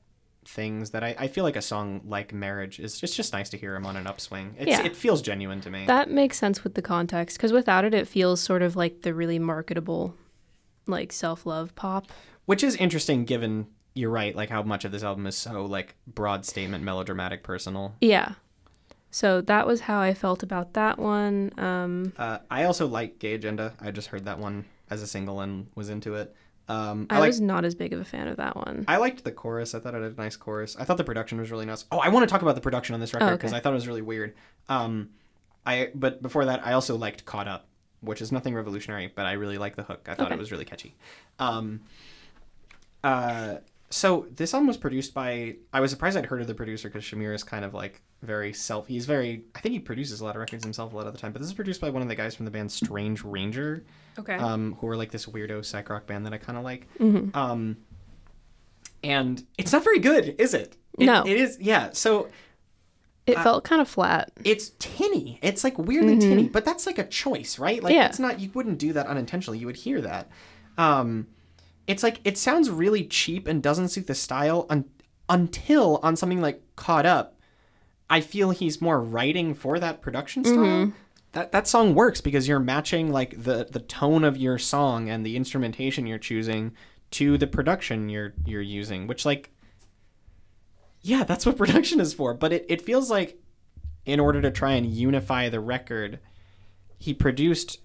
things that I, I feel like a song like marriage is it's just nice to hear him on an upswing. It's, Yeah. It feels genuine to me. That makes sense with the context because without it, it feels sort of like the really marketable, like self love pop. Which is interesting given you're right, like how much of this album is so like broad statement, melodramatic, personal. Yeah. So that was how I felt about that one. Um, Uh, I also like Gay Agenda. I just heard that one as a single and was into it. Um, I, I was not as big of a fan of that one. I liked the chorus. I thought it had a nice chorus. I thought the production was really nice. Oh, I want to talk about the production on this record Oh, because okay. I thought it was really weird. Um, I but before that, I also liked Caught Up, which is nothing revolutionary, but I really like the hook. I thought Okay. it was really catchy. Um, uh, so this album was produced by. I was surprised I'd heard of the producer because Shamir is kind of like very self. He's very. I think he produces a lot of records himself a lot of the time. But this is produced by one of the guys from the band Strange Ranger okay. um, who are like this weirdo psych rock band that I kind of like. Mm-hmm. Um, and it's not very good, is it? It- No. it is. Yeah. So it felt kind of flat. it's tinny. It's like weirdly tinny, but that's like a choice, right? Like Mm-hmm. Yeah. it's not. You wouldn't do that unintentionally. You would hear that. Um, it's like it sounds really cheap and doesn't suit the style un- until on something like Caught Up. I feel he's more writing for that production style. Mm-hmm. That that song works because you're matching like the the tone of your song and the instrumentation you're choosing to the production you're you're using, which like yeah, that's what production is for. But it, it feels like in order to try and unify the record, he produced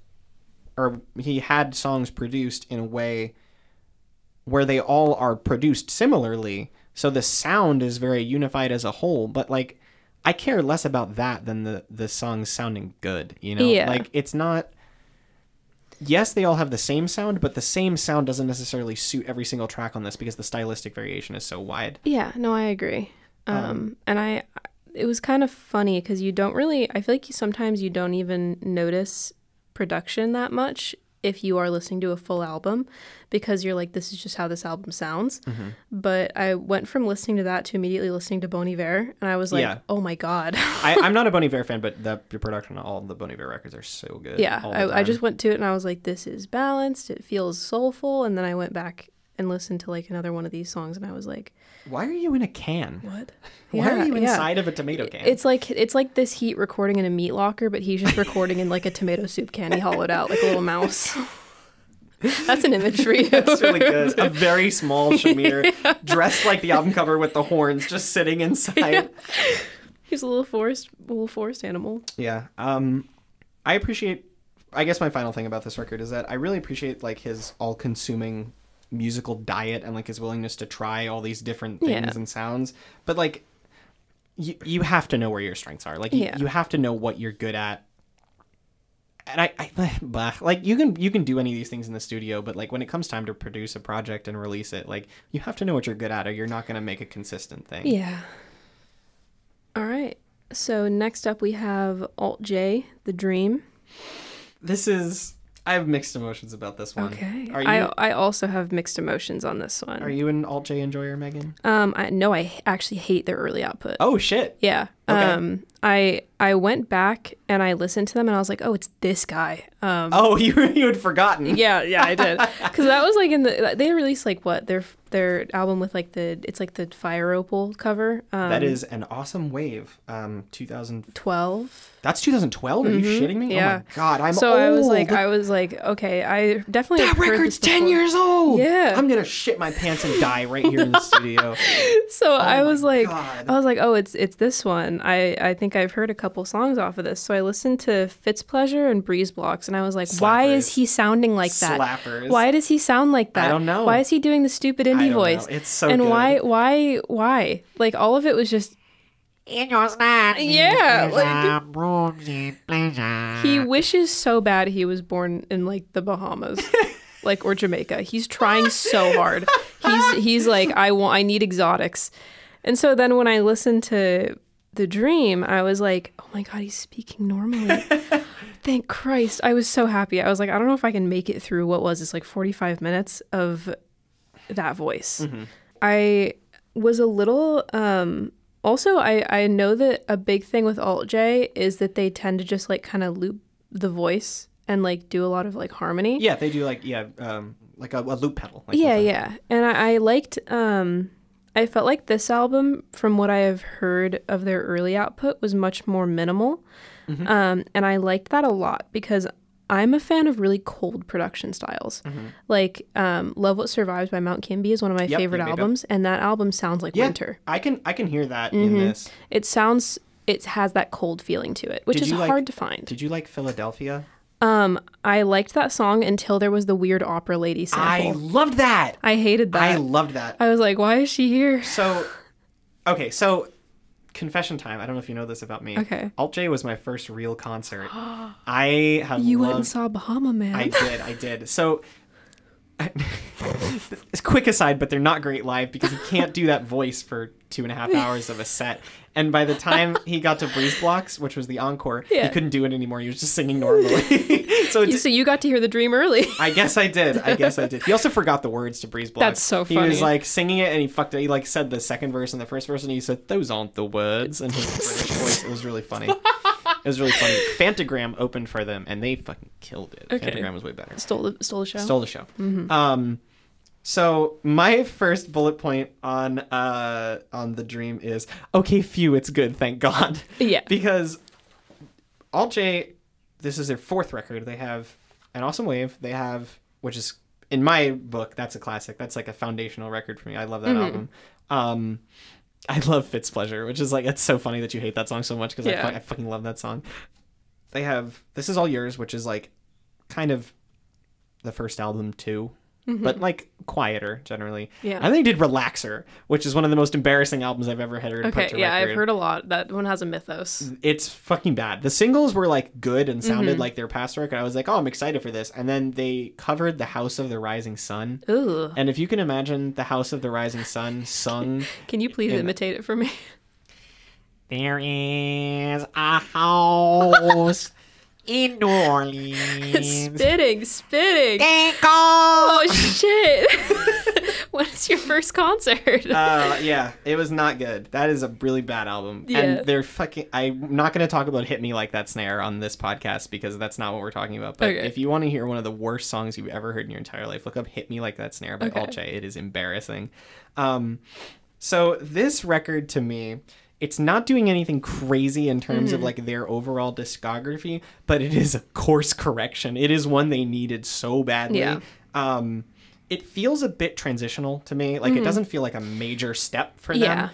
or he had songs produced in a way where they all are produced similarly. So the sound is very unified as a whole, but like I care less about that than the the songs sounding good, you know? Yeah. Like it's not Yes, they all have the same sound, but the same sound doesn't necessarily suit every single track on this because the stylistic variation is so wide. Yeah, no, I agree. Um, and I, it was kind of funny because you don't really. I feel like you, sometimes you don't even notice production that much if you are listening to a full album because you're like, this is just how this album sounds. Mm-hmm. But I went from listening to that to immediately listening to Bon Iver, and I was like, Yeah. oh my god. I, I'm not a Bon Iver fan, but the, the production on all the Bon Iver records are so good. yeah, I, I just went to it and I was like, this is balanced. It feels soulful. And then I went back and listened to like another one of these songs, and I was like, Why are you in a can? what? Why are Yeah, you yeah. inside of a tomato can? It's like it's like this heat recording in a meat locker, but he's just recording in like a tomato soup can he hollowed out like a little mouse. That's an image for you. That's really good. A very small Shamir, dressed like the album cover with the horns, just sitting inside. He's a little forest, a little forest animal. Yeah. Um, I appreciate. I guess my final thing about this record is that I really appreciate like his all-consuming musical diet and like his willingness to try all these different things Yeah. and sounds. But like, you you have to know where your strengths are. Like, you, Yeah. you have to know what you're good at. And I, I blah, like you can you can do any of these things in the studio, but like when it comes time to produce a project and release it, like you have to know what you're good at, or you're not going to make a consistent thing. Yeah. All right. So next up we have Alt J, The Dream. This is I have mixed emotions about this one. Okay. Are you I I also have mixed emotions on this one. are you an Alt J enjoyer, Megan? Um, I no, I actually hate their early output. Oh shit. Yeah. Okay. Um, I I went back and I listened to them and I was like, oh, it's this guy. Um, Oh, you you had forgotten. yeah, yeah, I did. Because that was like in the they released like what their their album with like the it's like the fire opal cover. Um, That is an awesome wave. Um, 2012. That's 2012. Are you shitting me? Oh yeah. my god, I'm So I was like, I was like, okay, I definitely that record's 10 years old. Yeah. I'm gonna shit my pants and die right here in the studio. So I Oh my was like, God. I was like, oh, it's it's this one. I I think I've heard a couple songs off of this. So I listened to Fitzpleasure and Breeze Blocks, and I was like, why is he sounding like that? Slappers. Why does he sound like that? I don't know. Why is he doing the stupid indie don't know. voice? It's so and good. why why why? Like all of it was just In your snap. Yeah, like- pleasure. he wishes so bad he was born in like the Bahamas. like or Jamaica. He's trying so hard. He's he's like I want I need exotics. And so then when I listened to The Dream, I was like, "Oh my god, he's speaking normally." Thank Christ. I was so happy. I was like, I don't know if I can make it through what was this like 45 minutes of that voice. I was a little um also, I I know that a big thing with Alt J is that they tend to just like kind of loop the voice and like do a lot of like harmony. Yeah, they do like yeah, um, like a, a loop pedal. Like yeah, yeah. And I, I liked um I felt like this album, from what I have heard of their early output, was much more minimal. Mm-hmm. Um, and I liked that a lot because I'm a fan of really cold production styles. Like um, Love What Survives by Mount Kimbie is one of my Mm-hmm. Yep, favorite albums, and that album sounds like Yeah, winter. I can I can hear that in this. It sounds it has that cold feeling to it, which Did is you like- hard to find. Did you like Philadelphia? Um, I liked that song until there was the weird opera lady song. I loved that. I, hated that. I loved that. I was like, why is she here? So, okay, so confession time. I don't know if you know this about me. Okay. Alt J was my first real concert. I have You loved. went and saw Bahama Man. I did. I did. So. It's quick aside, but they're not great live because you can't do that voice for two and a half hours of a set. And by the time he got to Breeze Blocks, which was the encore, Yeah. he couldn't do it anymore. He was just singing normally. so You- so you got to hear the dream early. I guess I did. I guess I did. He also forgot the words to Breeze Blocks. That's so funny. He was like singing it and he fucked it. He like said the second verse and the first verse and he said, Those aren't the words And his British voice. It was really funny. It was really funny. Phantogram opened for them and they fucking killed it. Okay. Phantogram was way better. stole the stole the show. Stole the show. Um so my first bullet point on uh on the dream is okay, phew, it's good, thank God. Yeah. because Alt J, this is their fourth record. They have an awesome wave. They have, which is in my book, that's a classic. That's like a foundational record for me. I love that Mm-hmm. album. Um, I love Fitz Pleasure, which is like it's so funny that you hate that song so much because Yeah. I, I fucking love that song. They have this is all yours, which is like kind of the first album too. But like quieter generally. Mm-hmm. Yeah. And they did Relaxer, which is one of the most embarrassing albums I've ever heard. Okay, put to yeah, I've heard a lot. That one has a mythos. it's fucking bad. The singles were like good and sounded Mm-hmm. like their past work, and I was like, oh, I'm excited for this. And then they covered the House of the Rising Sun, Ooh. and if you can imagine the House of the Rising Sun sung, Can you please in- imitate it for me? There is a house in New Orleans. spitting, spitting. They go. Oh shit. when is your first concert? uh, yeah, it was not good. That is a really bad album, Yeah. and they're fucking. I'm not going to talk about "Hit Me Like That Snare" on this podcast because that's not what we're talking about. But Okay. if you want to hear one of the worst songs you've ever heard in your entire life, look up "Hit Me Like That Snare" by Okay. J. It is embarrassing. Um, so this record to me. It's not doing anything crazy in terms Mm-hmm. of like their overall discography, but it is a course correction. It is one they needed so badly. Yeah. Um, it feels a bit transitional to me. Like it doesn't feel like a major step for them Mm-hmm. yeah.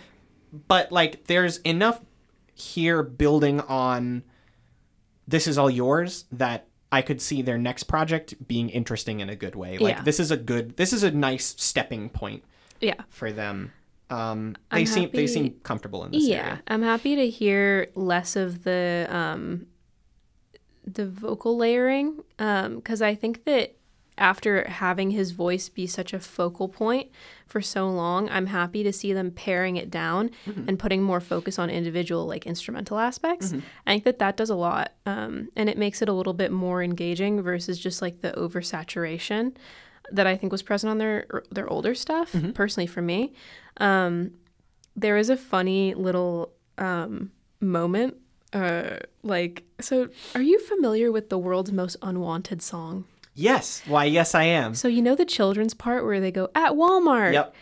but like there's enough here building on this is all yours that I could see their next project being interesting in a good way. Like Yeah. this is a good this is a nice stepping point Yeah. for them. Um they I'm seem they seem comfortable in this Yeah. area. I'm happy to hear less of the um the vocal layering um cuz I think that after having his voice be such a focal point for so long, I'm happy to see them paring it down and putting more focus on individual like instrumental aspects. I think that that does a lot, um, and it makes it a little bit more engaging versus just like the oversaturation that I think was present on their their older stuff. Personally, for me, um, there is a funny little um, moment. Uh, like, so are you familiar with the world's most unwanted song? Yes. Why yes I am. So you know the children's part where they go at Walmart. Yep.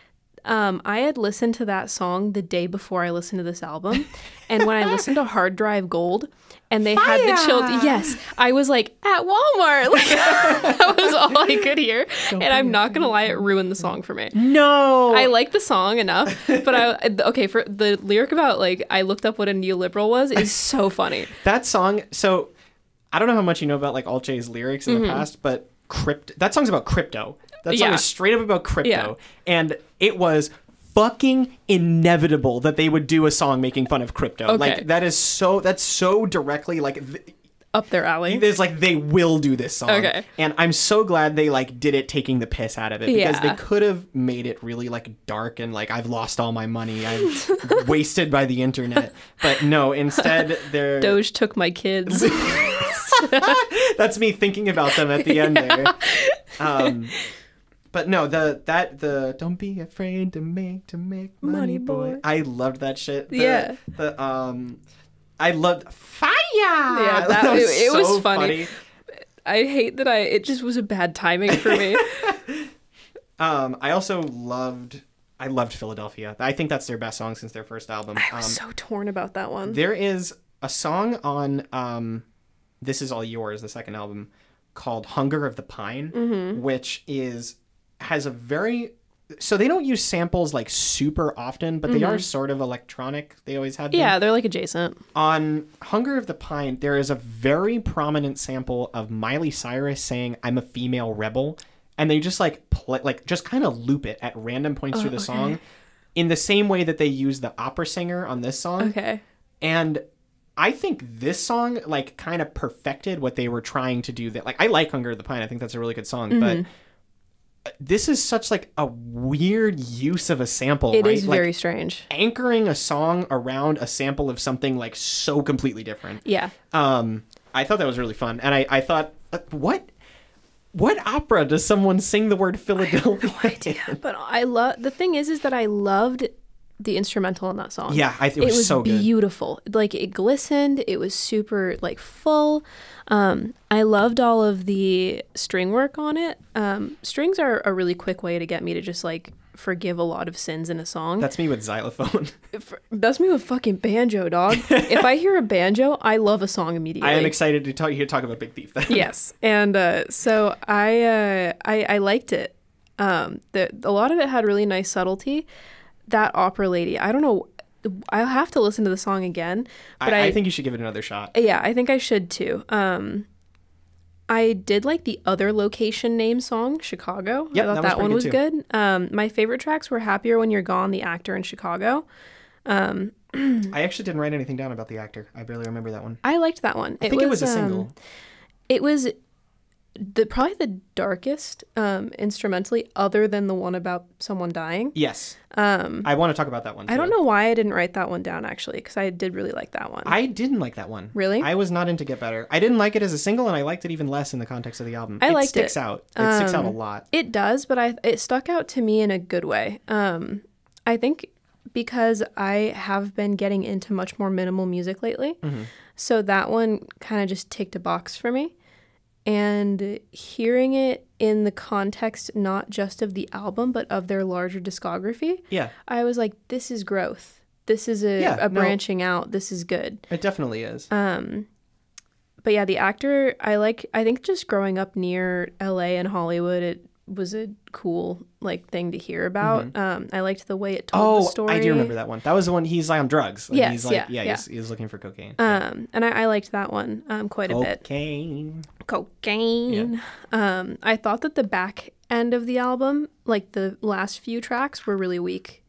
Um, I had listened to that song the day before I listened to this album, and when I listened to Hard Drive Gold, and they had the children, yes, I was like at Walmart. Like that was all I could hear, and I'm not gonna lie, it ruined the song for me. No. I like the song enough, but I okay for the lyric about like I looked up what a neoliberal was is so funny. that song so I don't know how much you know about like Alt J's lyrics in the past, but crypt that song's about crypto. That song Mm-hmm. Yeah. is straight up about crypto. Yeah. And it was fucking inevitable that they would do a song making fun of crypto. Okay. Like that is so that's so directly like th- Up their alley. there's like they will do this song. Okay. And I'm so glad they like did it taking the piss out of it because they could have made it really like dark and like I've lost all my money. I'm wasted by the internet. But no, instead they're Doge took my kids. that's me thinking about them at the end there. Um, but no, the that the don't be afraid to make to make money, Money boy. boy. I loved that shit. The, Yeah. The um, I loved fire. Yeah, that- it- it was so funny. I hate that I it just was a bad timing for me. Um, I also loved. I loved Philadelphia. I think that's their best song since their first album. I Um, was so torn about that one. There is a song on um, This Is All Yours, the second album, called Hunger of the Pine, Mm-hmm. which is has a very so they don't use samples like super often, but they are sort of electronic. They always have been. Mm-hmm. yeah, they're like adjacent. On Hunger of the Pine, there is a very prominent sample of Miley Cyrus saying "I'm a female rebel," and they just like play, like just kind of loop it at random points through the song, in the same way that they use the opera singer on this song. Okay. And I think this song like kind of perfected what they were trying to do. That like I like Hunger of the Pine. I think that's a really good song, but this is such like a weird use of a sample. It right? is Like, very strange. anchoring a song around a sample of something like so completely different. Yeah. Um, I thought that was really fun, and I I thought uh, what. What opera does someone sing the word Philadelphia? in? But I love the thing is is that I loved the instrumental in that song. Yeah, I, it was, so good. beautiful. Like it glistened. It was super like full. Um, I loved all of the string work on it. Um, strings are a really quick way to get me to just like forgive a lot of sins in a song. That's me with xylophone. That's me with fucking banjo, dog. if I hear a banjo, I love a song immediately. I am excited to talk. You to talk about Big Thief. Then. yes and uh, so I, uh, I i liked it um the, a lot of it had really nice subtlety that opera lady i don't know i'll have to listen to the song again but I, i, I think you should give it another shot. yeah i think i should too um I did like the other location name song, Chicago. Yep, I thought that that, pretty one was too. good. Um, my favorite tracks were "Happier When You're Gone," the actor in Chicago. I actually didn't write anything down about the actor. I barely remember that one. I liked that one. I think it was a um, single. It was the probably the darkest um, instrumentally, other than the one about someone dying. Yes. Um, I want to talk about that one. I don't know why I didn't write that one down actually, because I did really like that one. I didn't like that one. Really? I was not into Get Better. I didn't like it as a single, and I liked it even less in the context of the album. I it liked sticks it. out. It sticks out a Um, lot. It does, but I it stuck out to me in a good way. Um, I think because I have been getting into much more minimal music lately, Mm-hmm. so that one kind of just ticked a box for me. And hearing it in the context not just of the album but of their larger discography, Yeah, I was like, "This is growth. This is a, Yeah, a no. branching out. This is good." it definitely is. Um, but yeah, the actor I like. I think just growing up near L.A. and Hollywood, it was a cool like thing to hear about. Um, I liked the way it told oh, the story. I do remember that one. That was the one he's like on drugs. Yes, he's like, yeah, yeah, yeah. He's, he's looking for cocaine. Um, and I, I liked that one um quite a bit. cocaine. Cocaine. Um, I thought that the back end of the album, like the last few tracks, were really weak.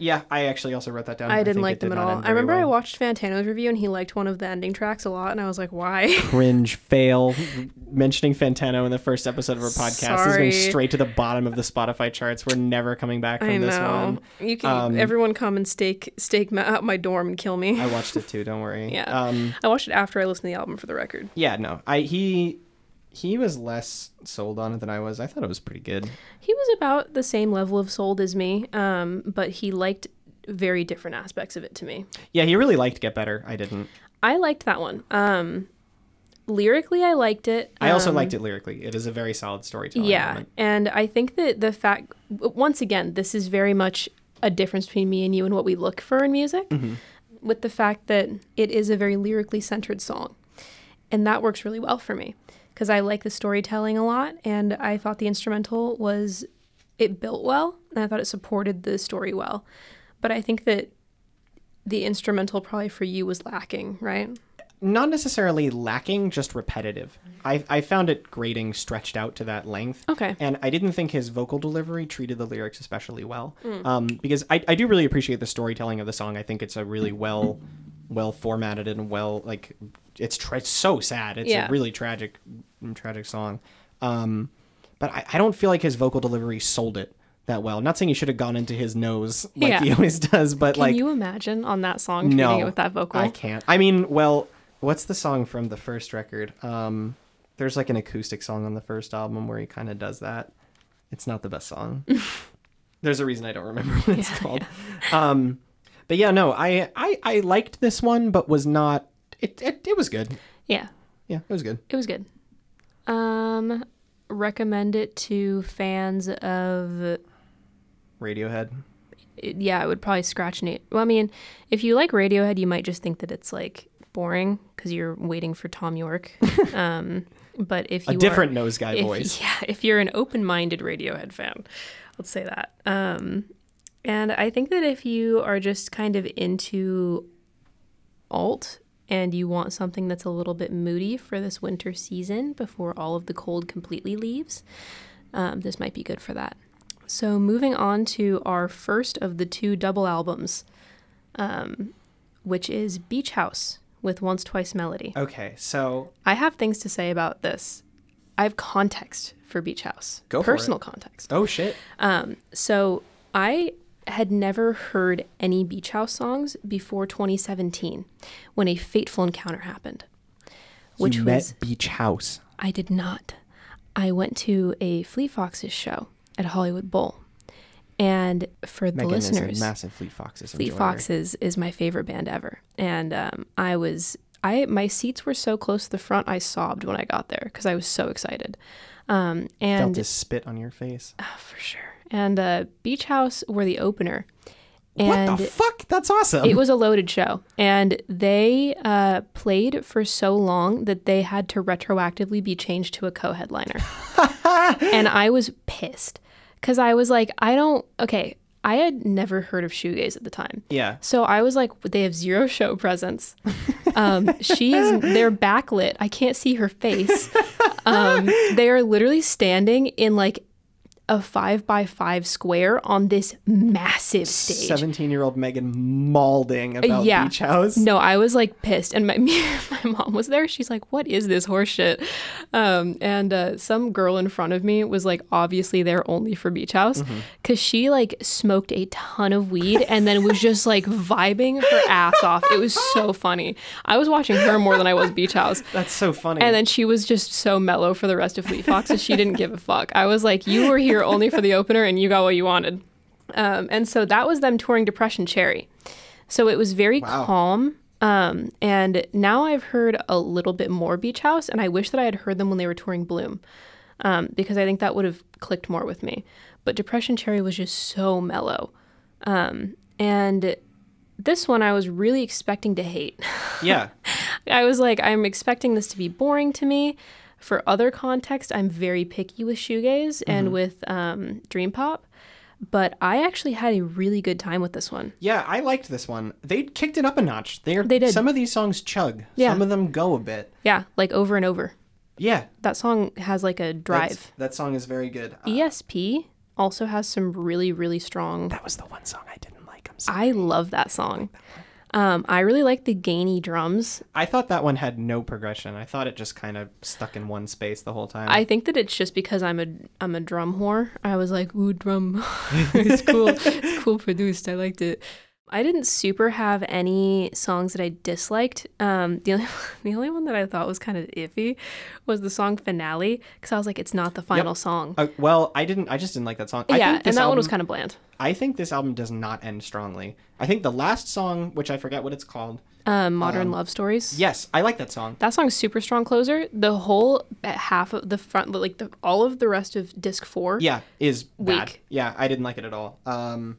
Yeah, I actually also wrote that down. I didn't think like them did at all. I remember I watched Fantano's review and he liked one of the ending tracks a lot, and I was like, why? cringe fail mentioning Fantano in the first episode of our podcast is going straight to the bottom of the Spotify charts. We're never coming back from I this one. You can Um, everyone come and stake stake ma- out my dorm and kill me. I watched it too. Don't worry. Yeah. Um, I watched it after I listened to the album for the record. yeah. No. I he he was less sold on it than I was. I thought it was pretty good. He was about the same level of sold as me, um, but he liked very different aspects of it to me. Yeah. He really liked Get Better. I didn't. I liked that one. Um, lyrically, I liked it. I also Um, liked it lyrically. It is a very solid storytelling. Yeah, element. and I think that the fact, once again, this is very much a difference between me and you and what we look for in music, with the fact that it is a very lyrically centered song, and that works really well for me because I like the storytelling a lot, and I thought the instrumental was it built well, and I thought it supported the story well, but I think that the instrumental probably for you was lacking, right? Not necessarily lacking, just repetitive. I I found it grating, stretched out to that length. Okay. and I didn't think his vocal delivery treated the lyrics especially well. Hmm. Um, because I, I do really appreciate the storytelling of the song. I think it's a really well well formatted and well like it's tra- it's so sad. It's Yeah. a really tragic tragic song. Um, but I, I don't feel like his vocal delivery sold it that well. not saying he should have gone into his nose like Yeah. he always does, but Can like you imagine on that song no, it with that vocal? I can't. I mean, well, what's the song from the first record? Um, there's like an acoustic song on the first album where he kind of does that. It's not the best song. There's a reason I don't remember what it's called. Um, but yeah, no, I, I I liked this one, but was not. It it, it was good. Yeah, Yeah, it was good. it was good. Um, recommend it to fans of. Radiohead. Yeah, I would probably scratch Nate. Well, I mean, if you like Radiohead, you might just think that it's like boring because you're waiting for Thom Yorke. um, but if A you are- different nose guy if, voice. Yeah, if you're an open-minded Radiohead fan, let's say that. Um, and I think that if you are just kind of into alt and you want something that's a little bit moody for this winter season before all of the cold completely leaves, um, this might be good for that. So moving on to our first of the two double albums, um, which is Beach House with Once Twice Melody. Okay, so I have things to say about this. I have context for Beach House. Go for it. Personal context. oh shit. Um, so I had never heard any Beach House songs before 2017 when a fateful encounter happened. Which you was met Beach House. I did not. I went to a Fleet Foxes show at Hollywood Bowl. And for the Megan listeners, massive Fleet Foxes. Fleet enjoyer. Foxes is my favorite band ever, and um, I was I my seats were so close to the front I sobbed when I got there because I was so excited. Um, and Felt his spit on your face. Oh, for sure. And uh, Beach House were the opener, and what the fuck? That's awesome. it was a loaded show, and they uh, played for so long that they had to retroactively be changed to a co-headliner, and I was pissed because I was like, I don't. Okay, I had never heard of shoegaze at the time. yeah. So I was like, they have zero show presence. Um, she is, they're backlit. I can't see her face. Um, they are literally standing in like a five by five square on this massive stage. Seventeen-year-old Megan maulding about yeah. Beach House. No, I was like pissed, and my my mom was there. She's like, "What is this horse shit?" Um, and uh, some girl in front of me was like, obviously there only for Beach House, because she like smoked a ton of weed and then was just like vibing her ass off. It was so funny. I was watching her more than I was Beach House. That's so funny. And then she was just so mellow for the rest of Fleet Foxes. She didn't give a fuck. I was like, you were here only for the opener and you got what you wanted. Um, and so that was them touring Depression Cherry. So it was very Wow. calm. Um, and now I've heard a little bit more Beach House, and I wish that I had heard them when they were touring Bloom, um, because I think that would have clicked more with me. But Depression Cherry was just so mellow. Um, and this one I was really expecting to hate. yeah. I was like, I'm expecting this to be boring to me. For other context, I'm very picky with shoegaze Mm-hmm. and with um, dream pop, but I actually had a really good time with this one. Yeah, I liked this one. They kicked it up a notch. They are, They did. Some of these songs chug. Yeah. Some of them go a bit. Yeah, like over and over. Yeah. That song has like a that's- drive. That song is very good. Uh, ESP also has some really, really strong. that was the one song I didn't like. I'm sorry. I love that song. Um, I really like the gainy drums. I thought that one had no progression. I thought it just kind of stuck in one space the whole time. I think that it's just because I'm a I'm a drum whore. I was like, ooh, drum, it's cool, it's cool produced. I liked it. I didn't super have any songs that I disliked. Um, the only the only one that I thought was kind of iffy was the song finale because I was like, it's not the final song. Uh, well, I didn't. I just didn't like that song. I yeah, and that one was kind of bland. I think this album does not end strongly. I think the last song, which I forget what it's called. Um, Modern Love Stories. Yes, I like that song. That song's super strong closer. The whole uh, half of the front, like the all of the rest of disc four. Yeah, is bad. Weak. Yeah, I didn't like it at all. Um,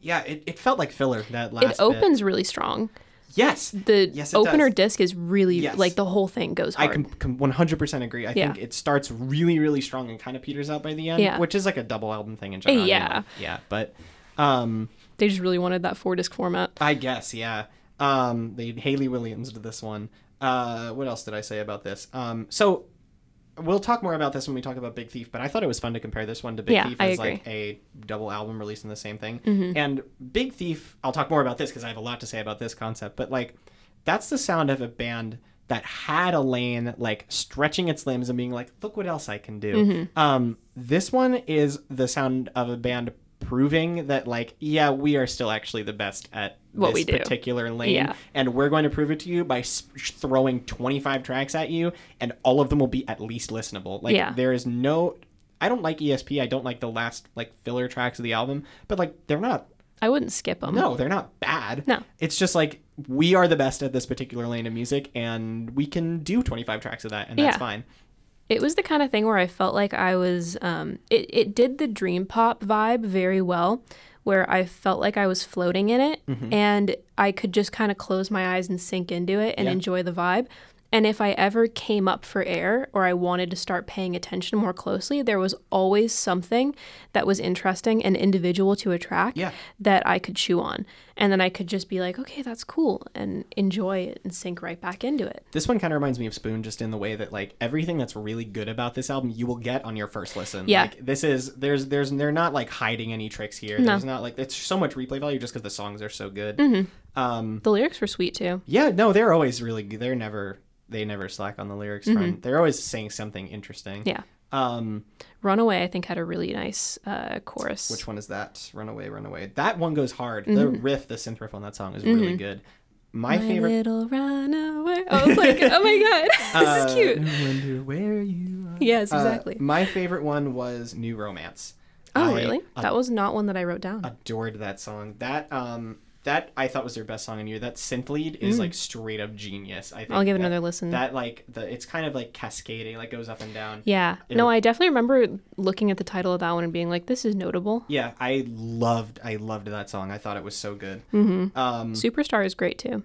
yeah, it, it felt like filler that last. It bit. opens really strong. Yes, The Yes, opener does. disc is really Yes. like the whole thing goes I can, can 100% agree. I Yeah. think it starts really, really strong and kind of peters out by the end, Yeah. which is like a double album thing in general. Yeah. anyway. yeah, but um, They just really wanted that four disc format. I guess, yeah. Um, they Haley Williams did this one. Uh, what else did I say about this? Um, so we'll talk more about this when we talk about Big Thief, but I thought it was fun to compare this one to Big Yeah, Thief as like a double album releasing the same thing. Mm-hmm. And Big Thief, I'll talk more about this because I have a lot to say about this concept, but like that's the sound of a band that had a lane like stretching its limbs and being like, look what else I can do. Mm-hmm. Um, this one is the sound of a band proving that like, yeah, we are still actually the best at What this particular lane, Yeah. and we're going to prove it to you by throwing 25 tracks at you, and all of them will be at least listenable. Like Yeah. there is no. I don't like ESP. I don't like the last like filler tracks of the album, but like they're not I wouldn't skip them. no, they're not bad. No. It's just like we are the best at this particular lane of music and we can do 25 tracks of that and that's Yeah. fine. It was the kind of thing where I felt like I was. Um, it it did the dream pop vibe very well, where I felt like I was floating in it, Mm-hmm. and I could just kind of close my eyes and sink into it and Yeah. enjoy the vibe. And if I ever came up for air or I wanted to start paying attention more closely, there was always something that was interesting and individual to a track Yeah. that I could chew on. And then I could just be like, okay, that's cool, and enjoy it and sink right back into it. This one kind of reminds me of Spoon just in the way that like everything that's really good about this album you will get on your first listen. Yeah. Like this is there's there's they're not like hiding any tricks here. No. There's not like it's so much replay value just because the songs are so good. Mm-hmm. Um The lyrics were sweet too. yeah, no, they're always really good. They're never they never slack on the lyrics front. They're always saying something interesting. Mm-hmm. Yeah. Um Runaway, I think, had a really nice uh, chorus. which one is that? Runaway, Runaway. That one goes hard. The Mm-hmm. riff, the synth riff on that song is really good. My, My favorite little runaway. I was like, oh my god, this is Uh, cute. Wonder where you are. Yes, Uh, exactly. my favorite one was New Romance. oh, I really? that was not one that I wrote down. adored that song. That um that I thought was their best song in year. That synth lead is like straight up genius. I think Mm. I'll give that- another listen. That like the it's kind of like cascading, like goes up and down. yeah. it- No, I definitely remember looking at the title of that one and being like, this is notable. Yeah, I loved I loved that song. I thought it was so good. Mm-hmm. Um, Superstar is great too.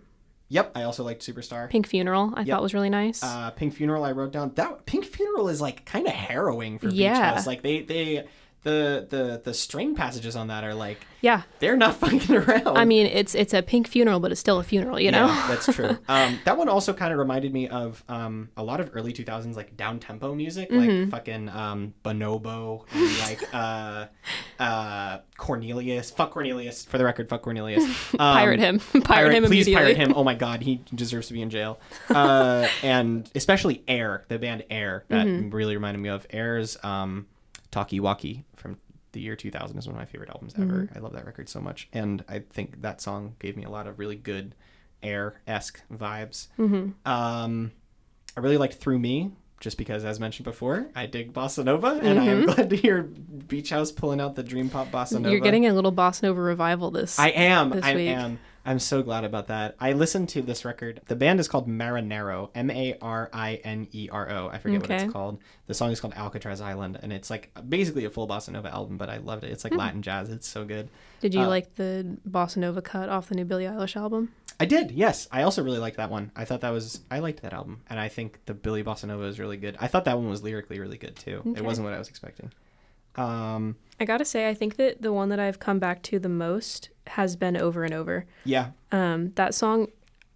yep, I also liked Superstar. Pink Funeral, I thought was really nice. Uh, Pink Funeral, I wrote down. That Pink Funeral is like kind of harrowing for Beach Yeah. House. Like they they the the the string passages on that are like yeah. they're not fucking around. I mean, it's it's a pink funeral, but it's still a funeral, you know? Yeah, that's true. Um, that one also kind of reminded me of um, a lot of early 2000s like down tempo music, Mm-hmm. like fucking um, Bonobo and like uh, uh, Cornelius. Fuck Cornelius. For the record, fuck Cornelius. Um, pirate him. pirate, him please pirate him. Oh my god, he deserves to be in jail. Uh, and especially Air, the band Air, that Mm-hmm. really reminded me of Air's um, Talkie Walkie from the year 2000 is one of my favorite albums ever. Mm-hmm. I love that record so much, and I think that song gave me a lot of really good Air esque vibes. Mm-hmm. Um, I really liked Through Me. Just because, as mentioned before, I dig bossa nova, and I am glad to hear Beach House pulling out the dream pop bossa nova. Mm-hmm. You're getting a little bossa nova revival this. I am. this I week. am. I'm so glad about that. I listened to this record. The band is called Marinero. M A R I N E R O. I forget what it's called. The song is called Alcatraz Island, and it's like basically a full bossa nova album. But I loved it. It's like Latin jazz. It's so good. Did you uh, like the bossa nova cut off the new Billie Eilish album? I did. Yes, I also really liked that one. I thought that was. I liked that album, and I think the Billie Bossa Nova is really good. I thought that one was lyrically really good too. Okay. It wasn't what I was expecting. Um. I gotta say, I think that the one that I've come back to the most has been over and over. Yeah. Um, that song,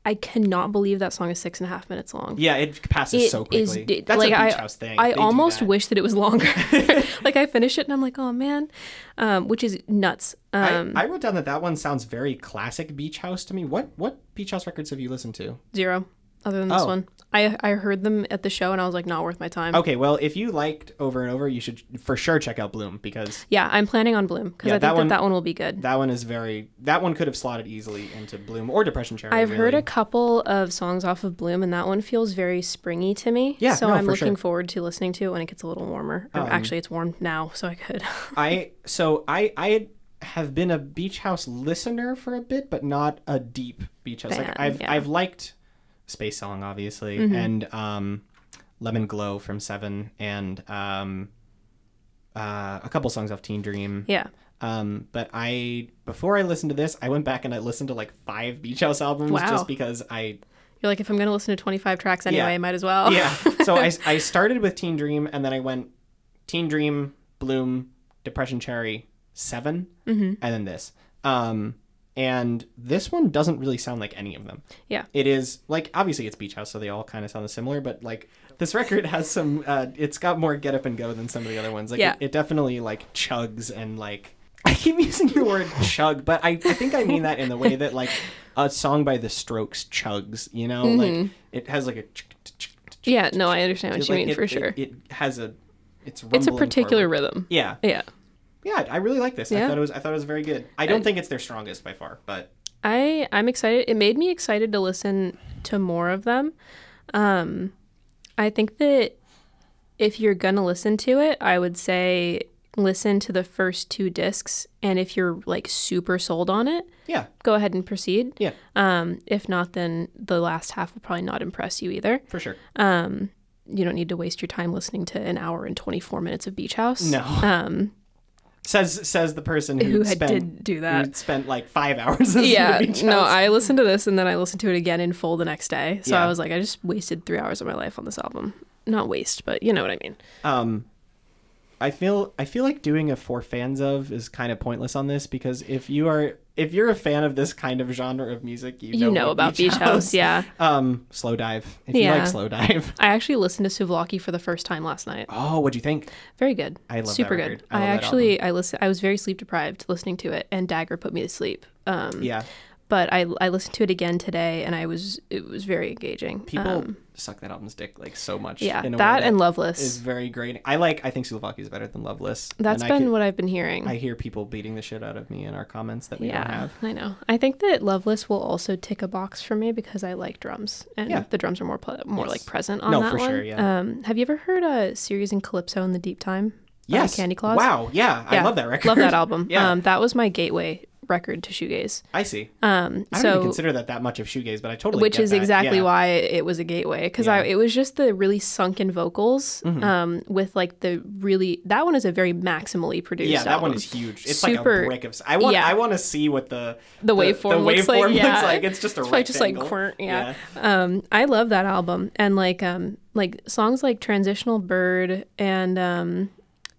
I cannot believe that song is six and a half minutes long. Yeah. It passes It so is quickly. That's like a beach I, house thing. I They almost that. wish that it was longer. like I finish it and I'm like, oh man, um, which is nuts. Um, I, I wrote down that that one sounds very classic beach house to me. What what beach house records have you listened to? zero. Other than this Oh. one, I I heard them at the show and I was like, not worth my time. Okay, well, if you liked Over and Over, you should for sure check out Bloom because Yeah, I'm planning on Bloom because Yeah, I that think one- that that one will be good. that one is very that one could have slotted easily into Bloom or Depression Cherry. I've heard a couple of songs off of Bloom, and that one feels very springy to me. Yeah, so no, I'm looking sure. forward to listening to it when it gets a little warmer. Or Um, actually, it's warm now, so I could. I so I I have been a beach house listener for a bit, but not a deep beach house. Fan, like I've yeah. I've liked Space Song obviously and um, Lemon Glow from Seven and um, uh, a couple songs off Teen Dream. yeah, Um, but I before I listened to this, I went back and I listened to like five Beach House albums Wow. just because I you're like, if I'm gonna listen to 25 tracks anyway, Yeah. I might as well. yeah. So I I started with Teen Dream and then I went Teen Dream, Bloom, Depression Cherry, 7 Mm-hmm. and then this. Um, and this one doesn't really sound like any of them. Yeah. It is like obviously it's Beach House, so they all kind of sound similar, but like this record has some. Uh, it's got more get up and go than some of the other ones. Like Yeah. it, it definitely like chugs and like. I keep using the word chug, but I, I think I mean that in the way that like a song by The Strokes chugs. You know, like it has like a. ch- ch- ch- ch- Yeah, no, I understand what you mean for sure. It, has a. It's it's a particular rhythm. Yeah, Yeah, yeah. I really like this. I thought it was. I thought it was very good. I don't think it's their strongest by far, but I I'm excited. It made me excited to listen to more of them. Um, I think that if you're gonna listen to it, I would say listen to the first two discs, and if you're like super sold on it, Yeah. go ahead and proceed. Yeah. Um, if not, then the last half will probably not impress you either. For sure. Um, you don't need to waste your time listening to an hour and 24 minutes of Beach House. No. Um, Says says the person who, who had, spent did do that. spent like five hours. Yeah, no, I listened to this and then I listened to it again in full the next day. So Yeah. I was like, I just wasted three hours of my life on this album. Not waste, but you know what I mean. um I feel I feel like doing a for fans of is kind of pointless on this because if you are if you're a fan of this kind of genre of music, you know, You know about Beach House, yeah. Um, Slowdive. If you like Slowdive. I actually listened to Souvlaki for the first time last night. Oh, what'd you think? Very good. I love Super good. I I, actually I listen I was very sleep deprived listening to it and Dagger put me to sleep. Um Yeah, but I I listened to it again today and I was it was very engaging. people Um, suck that album's dick like so much. yeah, in a that way and is Loveless. very great. I like. I think Souvlaki is better than Loveless. That's been could- what I've been hearing. I hear people beating the shit out of me in our comments that we yeah, don't have. I know. I think that Loveless will also tick a box for me because I like drums, and Yeah. the drums are more more Yes. like present on No, that for one. sure, yeah. Um, have you ever heard a Ceres and Calypso in the Deep Time? Yes, Candy Claws. Wow, yeah, I love that record. Love that album. Yeah. Um, that was my gateway record to shoegaze. I see. Um, I don't so even consider that that much of shoegaze, but I totally which is that. exactly Yeah. why it was a gateway because I Yeah. Mm-hmm. it was just the really sunken vocals um, with like the really that one is a very maximally produced Yeah, that one is huge. It's like Super- a brick of. I want. yeah. I want to see what the The waveform the looks like, waveform yeah. looks like. It's just a It's just like quirk, yeah. Um, I love that album and like um like songs like Transitional Bird and um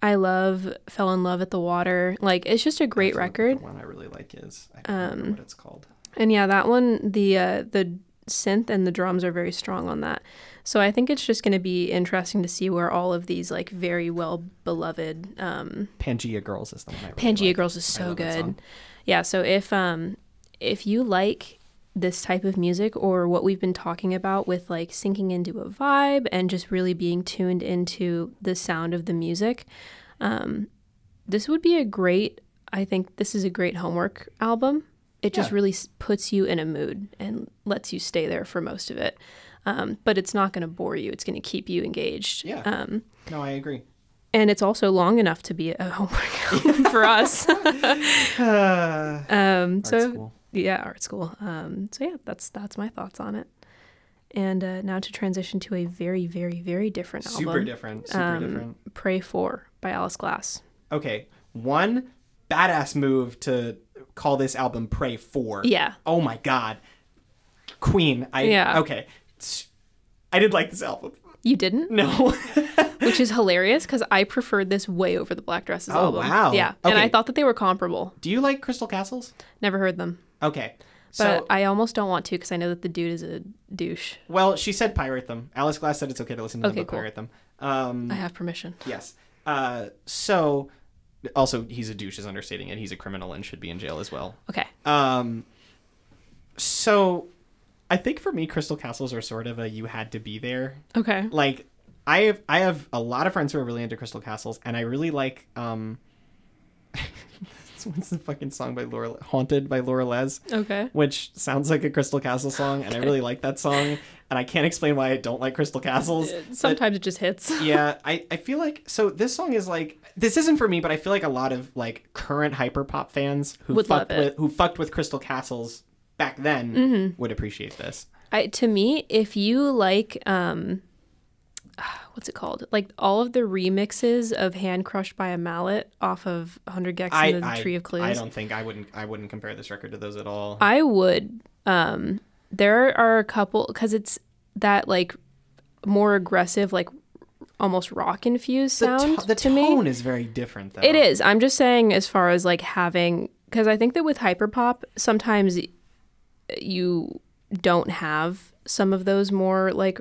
I love Fell in Love at the Water. Like it's just a great record. The one I really like is I don't remember what it's called. And yeah, that one the uh the synth and the drums are very strong on that. So I think it's just going to be interesting to see where all of these like very well beloved um Pangea Girls is the one I really Pangea like. Girls is so love that song. good. Yeah, so if um if you like this type of music or what we've been talking about with like sinking into a vibe and just really being tuned into the sound of the music, um this would be a great I think this is a great homework album. It just Yeah. really puts you in a mood and lets you stay there for most of it. Um, but it's not going to bore you. It's going to keep you engaged. Yeah. Um, No, I agree. and it's also long enough to be a homework album for us. Uh, Um, so. Yeah, art school. Um, so yeah, that's that's my thoughts on it. And uh, now to transition to a very, very, very different album. Super different. Super Um, different. Prey IV by Alice Glass. Okay, one badass move to call this album "Prey IV." Yeah. Oh my god, Queen. I Yeah. Okay, i did like this album. You didn't, No. which is hilarious because I preferred this way over the Black Dresses Oh, album. wow. Yeah, and Okay. I thought that they were comparable. Do you like Crystal Castles? Never heard them, Okay. but So, I almost don't want to because I know that the dude is a douche. well, she said pirate them. Alice Glass said it's okay to listen to Okay, them, but cool. pirate them. Um, I have permission. yes. Uh, so, also, he's a douche is understating it. He's a criminal and should be in jail as well. Okay. Um, so, I think for me, Crystal Castles are sort of a you had to be there Okay. like I have I have a lot of friends who are really into Crystal Castles, and I really like um. what's the fucking song by Laura? Haunted by Laura Les, Okay. which sounds like a Crystal Castle song, and I really like that song. And I can't explain why I don't like Crystal Castles. but- Sometimes it just hits. yeah, I, I feel like so this song is like this isn't for me, but I feel like a lot of like current hyperpop fans who Would fucked with who fucked with Crystal Castles back then Mm-hmm. would appreciate this. I, to me, if you like, um, what's it called? Like all of the remixes of "Hand Crushed by a Mallet" off of "100 gecs I, and the I, Tree of Clues." I don't think I wouldn't I wouldn't compare this record to those at all. I would. Um, there are a couple because it's that like more aggressive, like almost rock infused the, sound to- the to me. tone is very different though. It is. I'm just saying, as far as like having, because I think that with hyperpop, sometimes you don't have some of those more like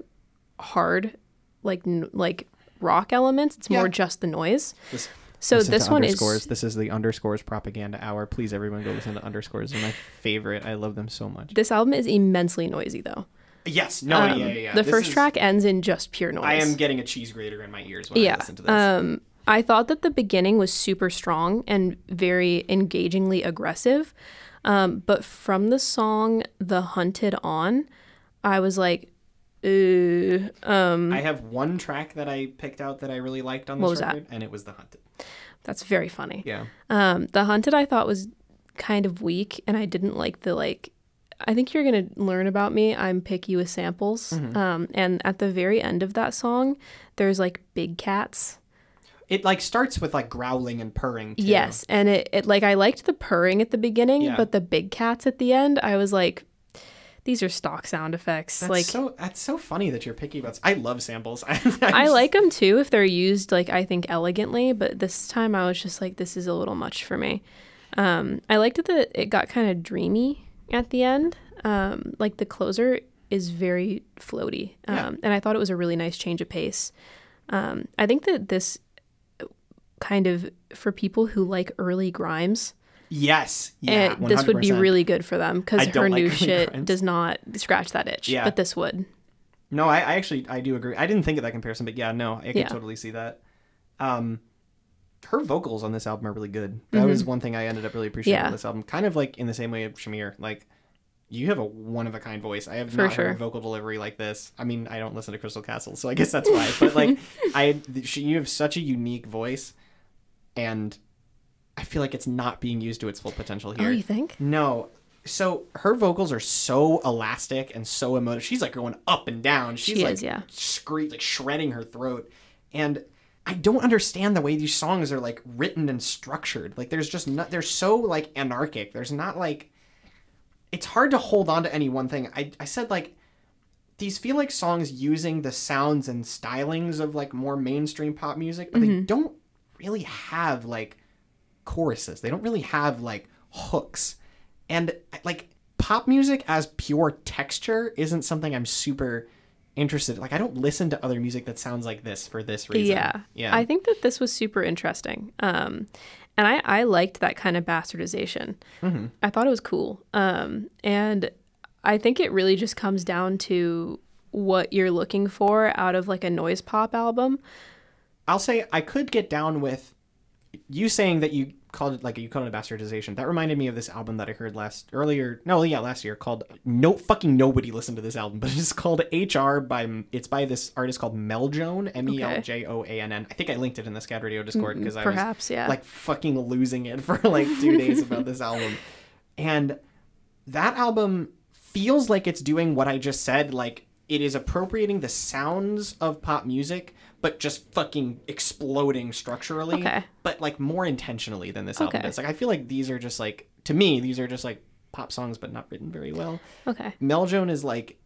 hard, like n- like rock elements. It's more just the noise. This- So this one underscores. is This is the underscores propaganda hour. Please, everyone, go listen to underscores. They're my favorite. I love them so much. this album is immensely noisy though. Yes. No. Um, yeah. Yeah. yeah. The This first is- track ends in just pure noise. I am getting a cheese grater in my ears when I yeah. listen to this. Um, I thought that the beginning was super strong and very engagingly aggressive. Um, but from the song The Hunted On, I was like, Uh, um, I have one track that I picked out that I really liked on this was that? and it was The Hunted. that's very funny. Yeah. Um, the hunted I thought was kind of weak, and I didn't like the like. I think you're gonna learn about me. I'm picky with samples. Mm-hmm. Um, and at the very end of that song, there's like big cats. It like starts with like growling and purring. Too. Yes, and it, it like I liked the purring at the beginning, Yeah. but the big cats at the end, I was like, these are stock sound effects. That's like so that's so funny that you're picky about. I love samples. I, I like them too if they're used like I think elegantly, but this time I was just like, this is a little much for me. Um, I liked that it got kind of dreamy at the end. Um, like the closer is very floaty, um, Yeah. and I thought it was a really nice change of pace. Um, I think that this kind of for people who like early Grimes, Yes. Yeah. eh, this would be really good for them because her like new shit does not scratch that itch. Yeah. But this would. No, I, I actually I do agree. I didn't think of that comparison, but yeah, no, I can Yeah. totally see that. Um, her vocals on this album are really good. That was one thing I ended up really appreciating Mm-hmm. Yeah. this album. Kind of like in the same way of Shamir. Like, you have a one of a kind voice. I have For not heard sure. a vocal delivery like this. I mean, I don't listen to Crystal Castle, so I guess that's why. but like, I she you have such a unique voice, and I feel like it's not being used to its full potential oh, here. Oh, you think? No. So her vocals are so elastic and so emotive. She's like going up and down. She's She like is, yeah. scree- like shredding her throat. And I don't understand the way these songs are like written and structured. Like there's just not they're so like anarchic. There's not like it's hard to hold on to any one thing. I I said like these feel like songs using the sounds and stylings of like more mainstream pop music, but they mm-hmm. don't really have like choruses. They don't really have like hooks. And like pop music as pure texture isn't something I'm super interested in. Like I don't listen to other music that sounds like this for this reason. Yeah. Yeah. I think that this was super interesting. Um, and I, I liked that kind of bastardization. Mm-hmm. I thought it was cool. Um, and I think it really just comes down to what you're looking for out of like a noise pop album. I'll say I could get down with you saying that you called it like you called it a bastardization. That reminded me of this album that I heard last earlier. No, yeah, last year called No fucking nobody listened to this album, but it's called HR by it's by this artist called Meljoan, M E L J O A N N. I think I linked it in the Scad Radio Discord mm, because I was yeah. like fucking losing it for like two days about this album. And that album feels like it's doing what I just said. Like it is appropriating the sounds of pop music, but just fucking exploding structurally. Okay. But like more intentionally than this album Okay. does. Like I feel like these are just like to me, these are just like pop songs but not written very well. Okay. Meljoan is like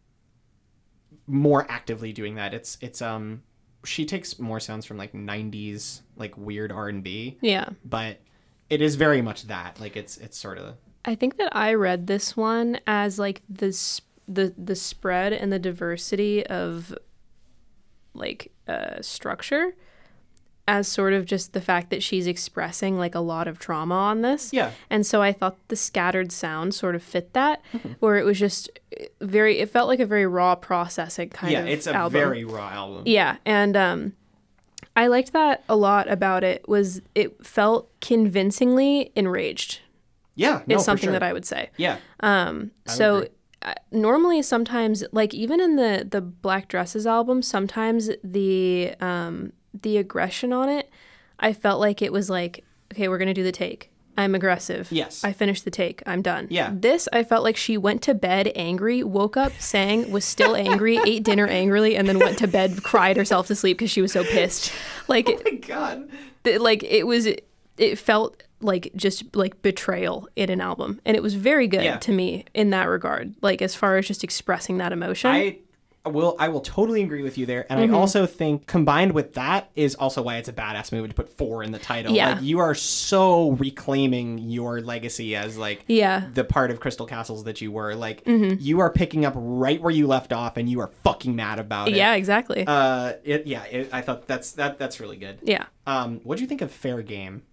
more actively doing that. It's it's um she takes more sounds from like 90s like weird R&B, Yeah. but it is very much that. Like it's it's sort of I think that I read this one as like this the the spread and the diversity of like uh structure as sort of just the fact that she's expressing like a lot of trauma on this. Yeah. And so I thought the scattered sound sort of fit that Mm-hmm. where it was just uh, very it felt like a very raw processing kind yeah, of Yeah, it's a album. very raw album. Yeah, and um I liked that a lot about it was it felt convincingly enraged. Yeah, no, Is something sure. that I would say. Yeah. Um, I so normally, sometimes, like even in the the Black Dresses album, sometimes the um, the aggression on it, I felt like it was like, okay, we're gonna do the take. I'm aggressive. Yes. I finished the take. I'm done. Yeah. This, I felt like she went to bed angry, woke up, sang, was still angry, ate dinner angrily, and then went to bed, cried herself to sleep because she was so pissed. Like, Oh my god. th- like it was it felt like just like betrayal in an album and it was very good Yeah. to me in that regard like as far as just expressing that emotion I will I will totally agree with you there. And Mm-hmm. I also think combined with that is also why it's a badass movie to put four in the title. Yeah. Like you are so reclaiming your legacy as like yeah the part of Crystal Castles that you were. Like Mm-hmm. you are picking up right where you left off and you are fucking mad about it. yeah exactly Uh it yeah, it, I thought that's that that's really good. yeah Um what do you think of Fair Game?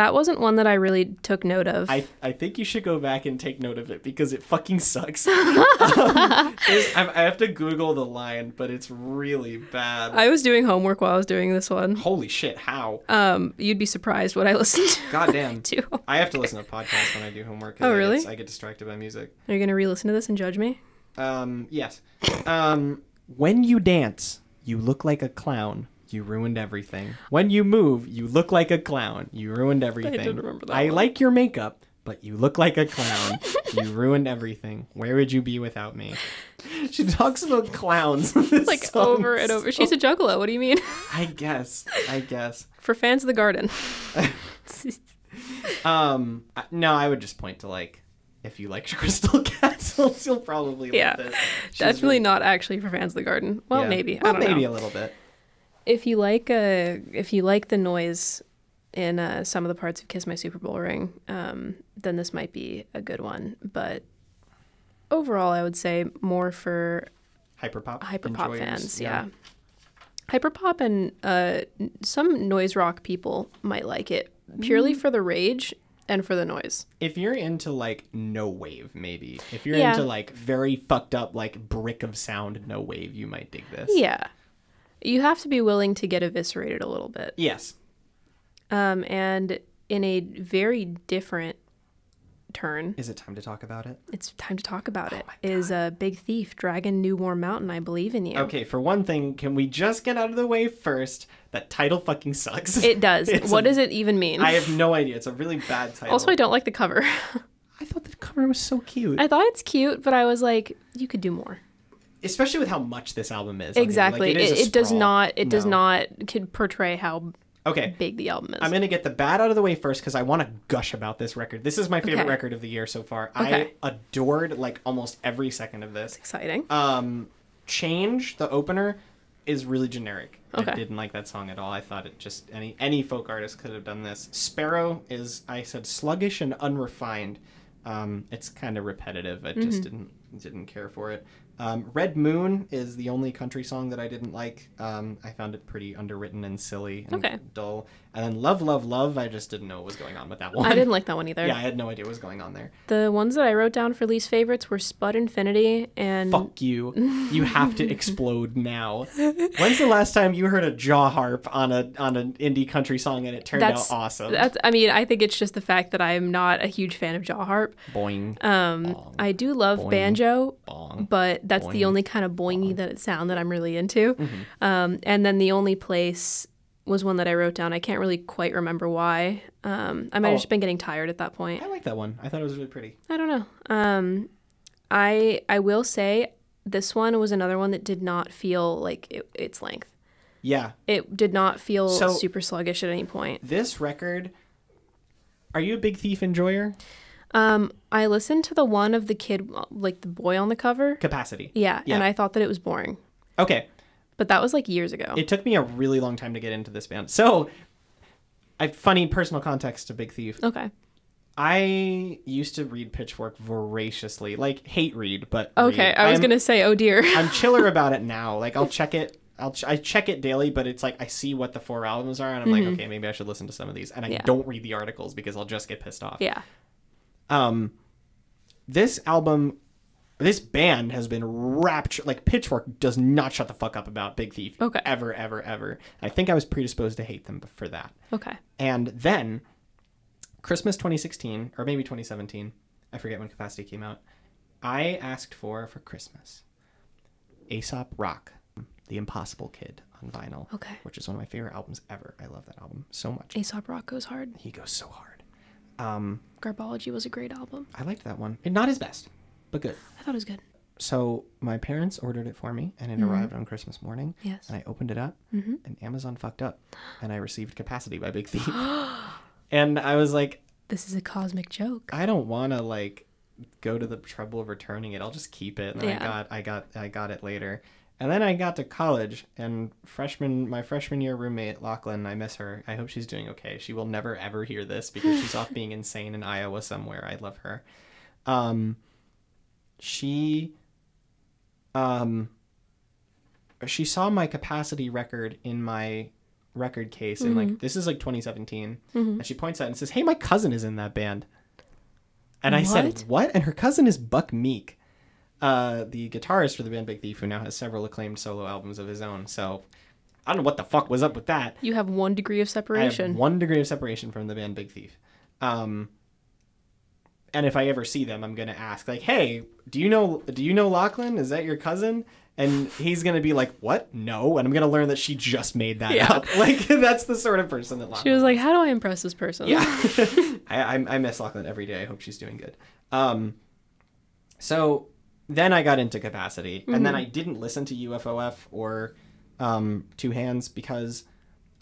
That wasn't one that i really took note of I, I think you should go back and take note of it because it fucking sucks. um, I I have to Google the line, but it's really bad. I was doing homework while i was doing this one Holy shit! How? um you'd be surprised what i listened to. Goddamn. to I have to listen to podcasts when I do homework. Oh, I really? Get, I get distracted by music. are you gonna re-listen to this and judge me Um, yes. Um, when you dance, you look like a clown. You ruined everything. When you move, you look like a clown. You ruined everything. remember that I one. like your makeup, but you look like a clown. you ruined everything. Where would you be without me? She talks about clowns Like over and over. She's a juggalo. What do you mean? I guess. I guess. For fans of the garden. Um, no, I would just point to like, if you like Crystal Castles, you'll probably Yeah. love this. She's Definitely really- not actually for fans of the garden. Well, yeah. maybe. Well, I don't maybe know. a little bit. If you like uh if you like the noise in uh, some of the parts of Kiss My Super Bowl Ring, um, then this might be a good one. But overall, I would say more for Hyperpop. hyperpop fans. Yeah. Hyperpop and uh, some noise rock people might like it purely Mm. for the rage and for the noise. If you're into like no wave, maybe. If you're Yeah. into like very fucked up like brick of sound no wave, you might dig this. Yeah. You have to be willing to get eviscerated a little bit. Yes. Um, and in a very different turn, Is it time to talk about it? it's time to talk about it. Oh my Is a Big Thief, Dragon New Warm Mountain, I believe in you. Okay, for one thing, can we just get out of the way first? That title fucking sucks. It does. What a- does it even mean? I have no idea. It's a really bad title. also, I don't like the cover. I thought the cover was so cute. I thought it's cute, but I was like, you could do more. Especially with how much this album is. here. Like, Exactly. it, it does not. It does not could portray how Okay. big the album is. I'm gonna get the bad out of the way first because I want to gush about this record. This is my favorite Okay. record of the year so far. Okay. I adored like almost every second of this. exciting. Um, Change the opener is really generic. I Okay. didn't like that song at all. I thought it just any any folk artist could have done this. Sparrow is I said sluggish and unrefined. Um, it's kind of repetitive. I Mm-hmm. just didn't didn't care for it. Um, Red Moon is the only country song that I didn't like. Um, I found it pretty underwritten and silly and Okay. dull. And then Love, Love, Love, I just didn't know what was going on with that one. I didn't like that one either. yeah, I had no idea what was going on there. The ones that I wrote down for least favorites were Spud Infinity and Fuck you. You have to explode now. When's the last time you heard a jaw harp on a on an indie country song and it turned that's out awesome? That's. I mean, I think it's just the fact that I'm not a huge fan of jaw harp. Boing. Um, Bong. I do love Boing. banjo, Bong. but that's the only kind of boingy that it sound that I'm really into. Mm-hmm. Um, and then the only place was one that I wrote down. I can't really quite remember why. Um, I might Oh. have just been getting tired at that point. I like that one. I thought it was really pretty. I don't know. Um, I I will say this one was another one that did not feel like it, its length. Yeah. It did not feel So- super sluggish at any point. This record Are you a big thief enjoyer? Um, I listened to the one of the kid, like the boy on the cover. Capacity. Yeah, Yeah. and I thought that it was boring. Okay. But that was like years ago. It took me a really long time to get into this band. So, I funny personal context to Big Thief. okay. I used to read Pitchfork voraciously, like hate read, but Okay, read. I was I'm- gonna say, oh dear. I'm chiller about it now. Like I'll check it. I'll ch- I check it daily, but it's like I see what the four albums are, and I'm like, okay, maybe I should listen to some of these. And I Mm-hmm. Yeah. don't read the articles because I'll just get pissed off. yeah. Um, this album, this band has been rapture. Like Pitchfork does not shut the fuck up about Big Thief. Okay. Ever, ever, ever. I think I was predisposed to hate them for that. Okay. And then Christmas 2016 or maybe 2017, I forget when Capacity came out. I asked for for Christmas Aesop Rock, The Impossible Kid on vinyl. Okay. Which is one of my favorite albums ever. I love that album so much. Aesop Rock goes hard. He goes so hard. Um, Garbology was a great album. I liked that one. Not his best, but good. I thought it was good. So my parents ordered it for me, and it arrived on Christmas morning. Yes. And I opened it up, and Amazon fucked up, and I received Capacity by Big Thief. and I was like, This is a cosmic joke. I don't want to like go to the trouble of returning it. I'll just keep it. And then I got, I got, I got it later. And then I got to college, and freshman, my freshman year roommate Lachlan, I miss her. I hope she's doing okay. She will never ever hear this because she's off being insane in Iowa somewhere. I love her. Um, she, um, she saw my capacity record in my record case, and like this is like 2017, and she points out and says, "Hey, my cousin is in that band." And I said, What? "What?" And her cousin is Buck Meek, uh, the guitarist for the band Big Thief, who now has several acclaimed solo albums of his own. So I don't know what the fuck was up with that. You have one degree of I separation. have one degree of separation from the band Big Thief. Um, and if I ever see them, I'm gonna ask like, "Hey, do you know do you know Lachlan? Is that your cousin?" And he's gonna be like, "What? No." And I'm gonna learn that she just made that Yeah. up. Like that's the sort of person that Lachlan. She was like, "How do I impress this person?" Yeah. I, I I miss Lachlan every day. I hope she's doing good. Um, so then I got into capacity, and then I didn't listen to UFOF or um, Two Hands because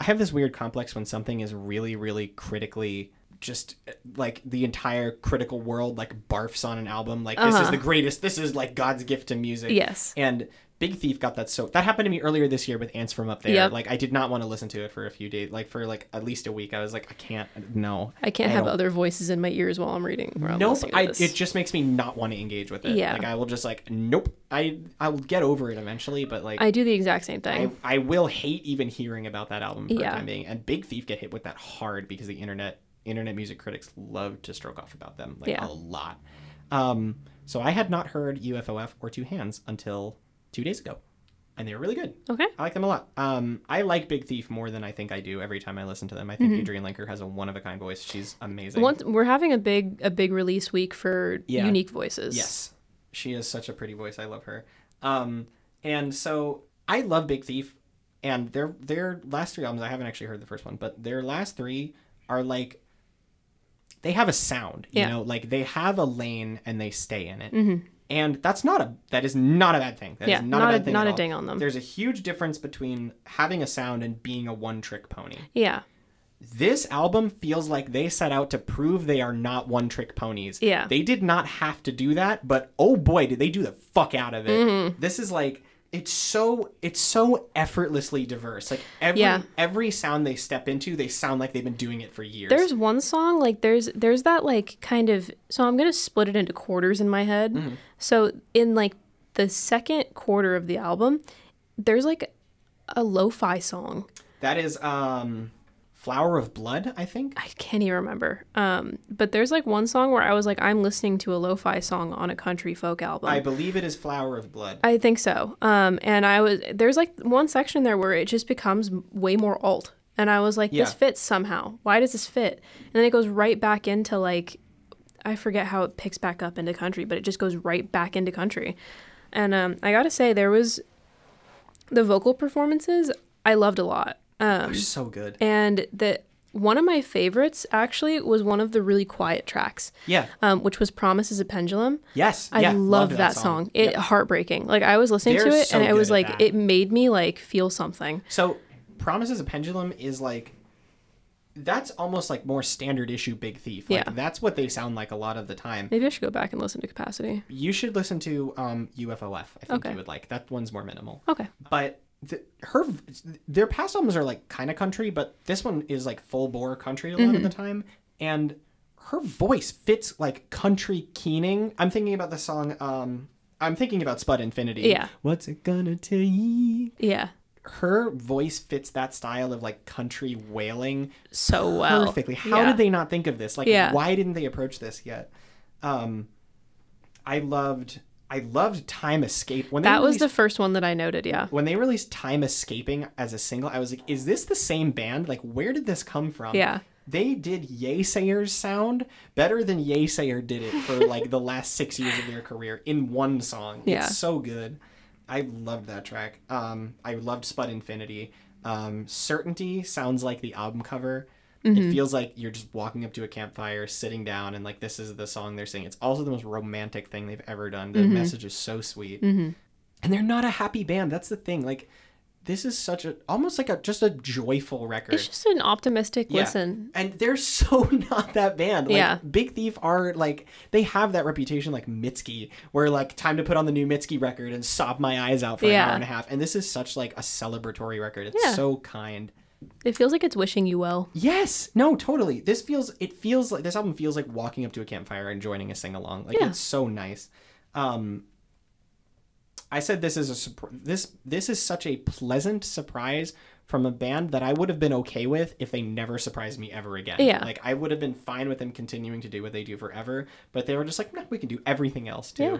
I have this weird complex when something is really, really critically just like the entire critical world like barfs on an album like this is Uh-huh. the greatest this is like god's gift to music Yes. and big thief got that so that happened to me earlier this year with ants from up there Yep. like i did not want to listen to it for a few days like for like at least a week i was like i can't no I can't I have don't- other voices in my ears while I'm reading. I'm Nope, I, this. it just makes me not want to engage with it. Yeah. Like I will just like nope. I I'll get over it eventually, but like I do the exact same I, thing. I will hate even hearing about that album for Yeah. the time being. And Big Thief get hit with that hard because the internet internet music critics love to stroke off about them like Yeah. a lot. Um, so I had not heard UFOF or Two Hands until two days ago, and they were really good. okay. I like them a lot. Um, I like Big Thief more than I think I do every time I listen to them. I think Adrianne Lenker has a one of a kind voice. She's amazing. Once we're having a big a big release week for Yeah. unique voices. Yes, she is such a pretty voice. I love her. Um, and so I love Big Thief, and their their last three albums. I haven't actually heard the first one, but their last three are like they have a sound. You Yeah. know, like they have a lane and they stay in it. And that's not a that is not a bad thing. That is Yeah, not, not a a- bad thing. not a ding on them. There's a huge difference between having a sound and being a one trick pony Yeah. this album feels like they set out to prove they are not one trick ponies. Yeah. They did not have to do that, but oh boy, did they do the fuck out of it. Mm-hmm. This is like it's so it's so effortlessly diverse. Like every Yeah. every sound they step into, they sound like they've been doing it for years. There's one song like there's there's that like kind of so I'm gonna split it into quarters in my head. Mm-hmm. So in like the second quarter of the album, there's like a lo-fi song. that is um Flower of Blood, I think. I can't even remember. Um, but there's like one song where I was like, I'm listening to a lo-fi song on a country folk album. I believe it is Flower of Blood. I think so. Um, and I was there's like one section there where it just becomes way more alt, and I was like, this Yeah. fits somehow. Why does this fit? And then it goes right back into like, I forget how it picks back up into country, but it just goes right back into country. And um, I gotta say, there was the vocal performances I loved a lot. Um, They're so good. and that one of my favorites actually was one of the really quiet tracks, Yeah. um, which was "Promise is a Pendulum." Yes. I yeah, love loved that, song. It Yep. heartbreaking. Like I was listening to They're it so and it good was like it made me like feel something. So, "Promise Promises a Pendulum is like that's almost like more standard issue Big Thief. Like Yeah. that's what they sound like a lot of the time. Maybe I should go back and listen to Capacity. You should listen to um, UFOF. I think Okay. you would like that one's more minimal. Okay. But the, her their past albums are like kind of country, but this one is like full bore country a lot Mm-hmm. of the time, and her voice fits like country keening. I'm thinking about the song. Um, I'm thinking about Spud Infinity. Yeah. What's it gonna tell take? Yeah. her voice fits that style of like country wailing So well. perfectly. How Yeah. did they not think of this? Like, Yeah. why didn't they approach this yet? Um, I loved, I loved Time Escape when they That was the first one that I noted, yeah. when they released Time Escaping as a single. I was like, is this the same band? Like, where did this come from? Yeah. They did Yeasayer's sound better than Yeasayer did it for like the last six years of their career in one song. Yeah. It's so good. I loved that track. Um, I loved Spud Infinity. Um, Certainty sounds like the album cover. Mm-hmm. It feels like you're just walking up to a campfire, sitting down, and like this is the song they're singing. It's also the most romantic thing they've ever done. Mm-hmm. The message is so sweet, and they're not a happy band. That's the thing. Like, this is such a almost like a just a joyful record. It's just an optimistic Yeah. listen. And they're so not that band. Like, Yeah. Big Thief are like they have that reputation like Mitski, where like time to put on the new Mitski record and sob my eyes out for an hour and a half. And this is such like a celebratory record. It's Yeah. so kind. It feels like it's wishing you well. Yes. No, totally. This feels it feels like this album feels like walking up to a campfire and joining a sing along. Like Yeah. it's so nice. Um I said this is a this this is such a pleasant surprise from a band that I would have been okay with if they never surprised me ever again. Yeah. Like I would have been fine with them continuing to do what they do forever, but they were just like, no, we can do everything else too. Yeah.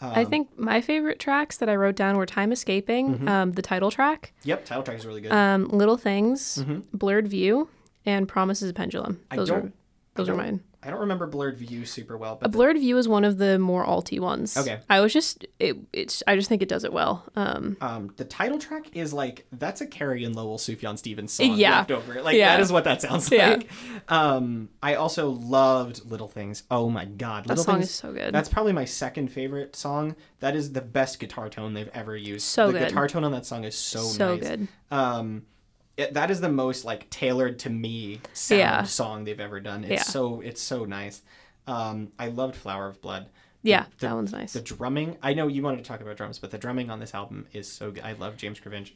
I Um, think my favorite tracks that I wrote down were Time Escaping, Mm-hmm. um, the title track, Yep, title track is really good. um, Little Things, Blurred View, and Promises a Pendulum. Those are those are mine. I don't remember Blurred View super well, A but the- blurred view is one of the more alty ones. Okay. I was just it, it's I just think it does it well. Um um, the title track is like that's a Carrie and Lowell Sufjan Stevens song Yeah. left over. Like Yeah. that is what that sounds Yeah. like. Um, I also loved Little Things. Oh my god, that Little song Things. is so good. That's probably my second favorite song. That is the best guitar tone they've ever used. So the good. guitar tone on that song is so so nice. good. Um, it, that is the most like tailored to me sound Yeah. song they've ever done. It's Yeah. so it's so nice. Um, I loved Flower of Blood. Yeah, the- that one's nice. The drumming, I know you wanted to talk about drums, but the drumming on this album is so good. I love James Cravenge.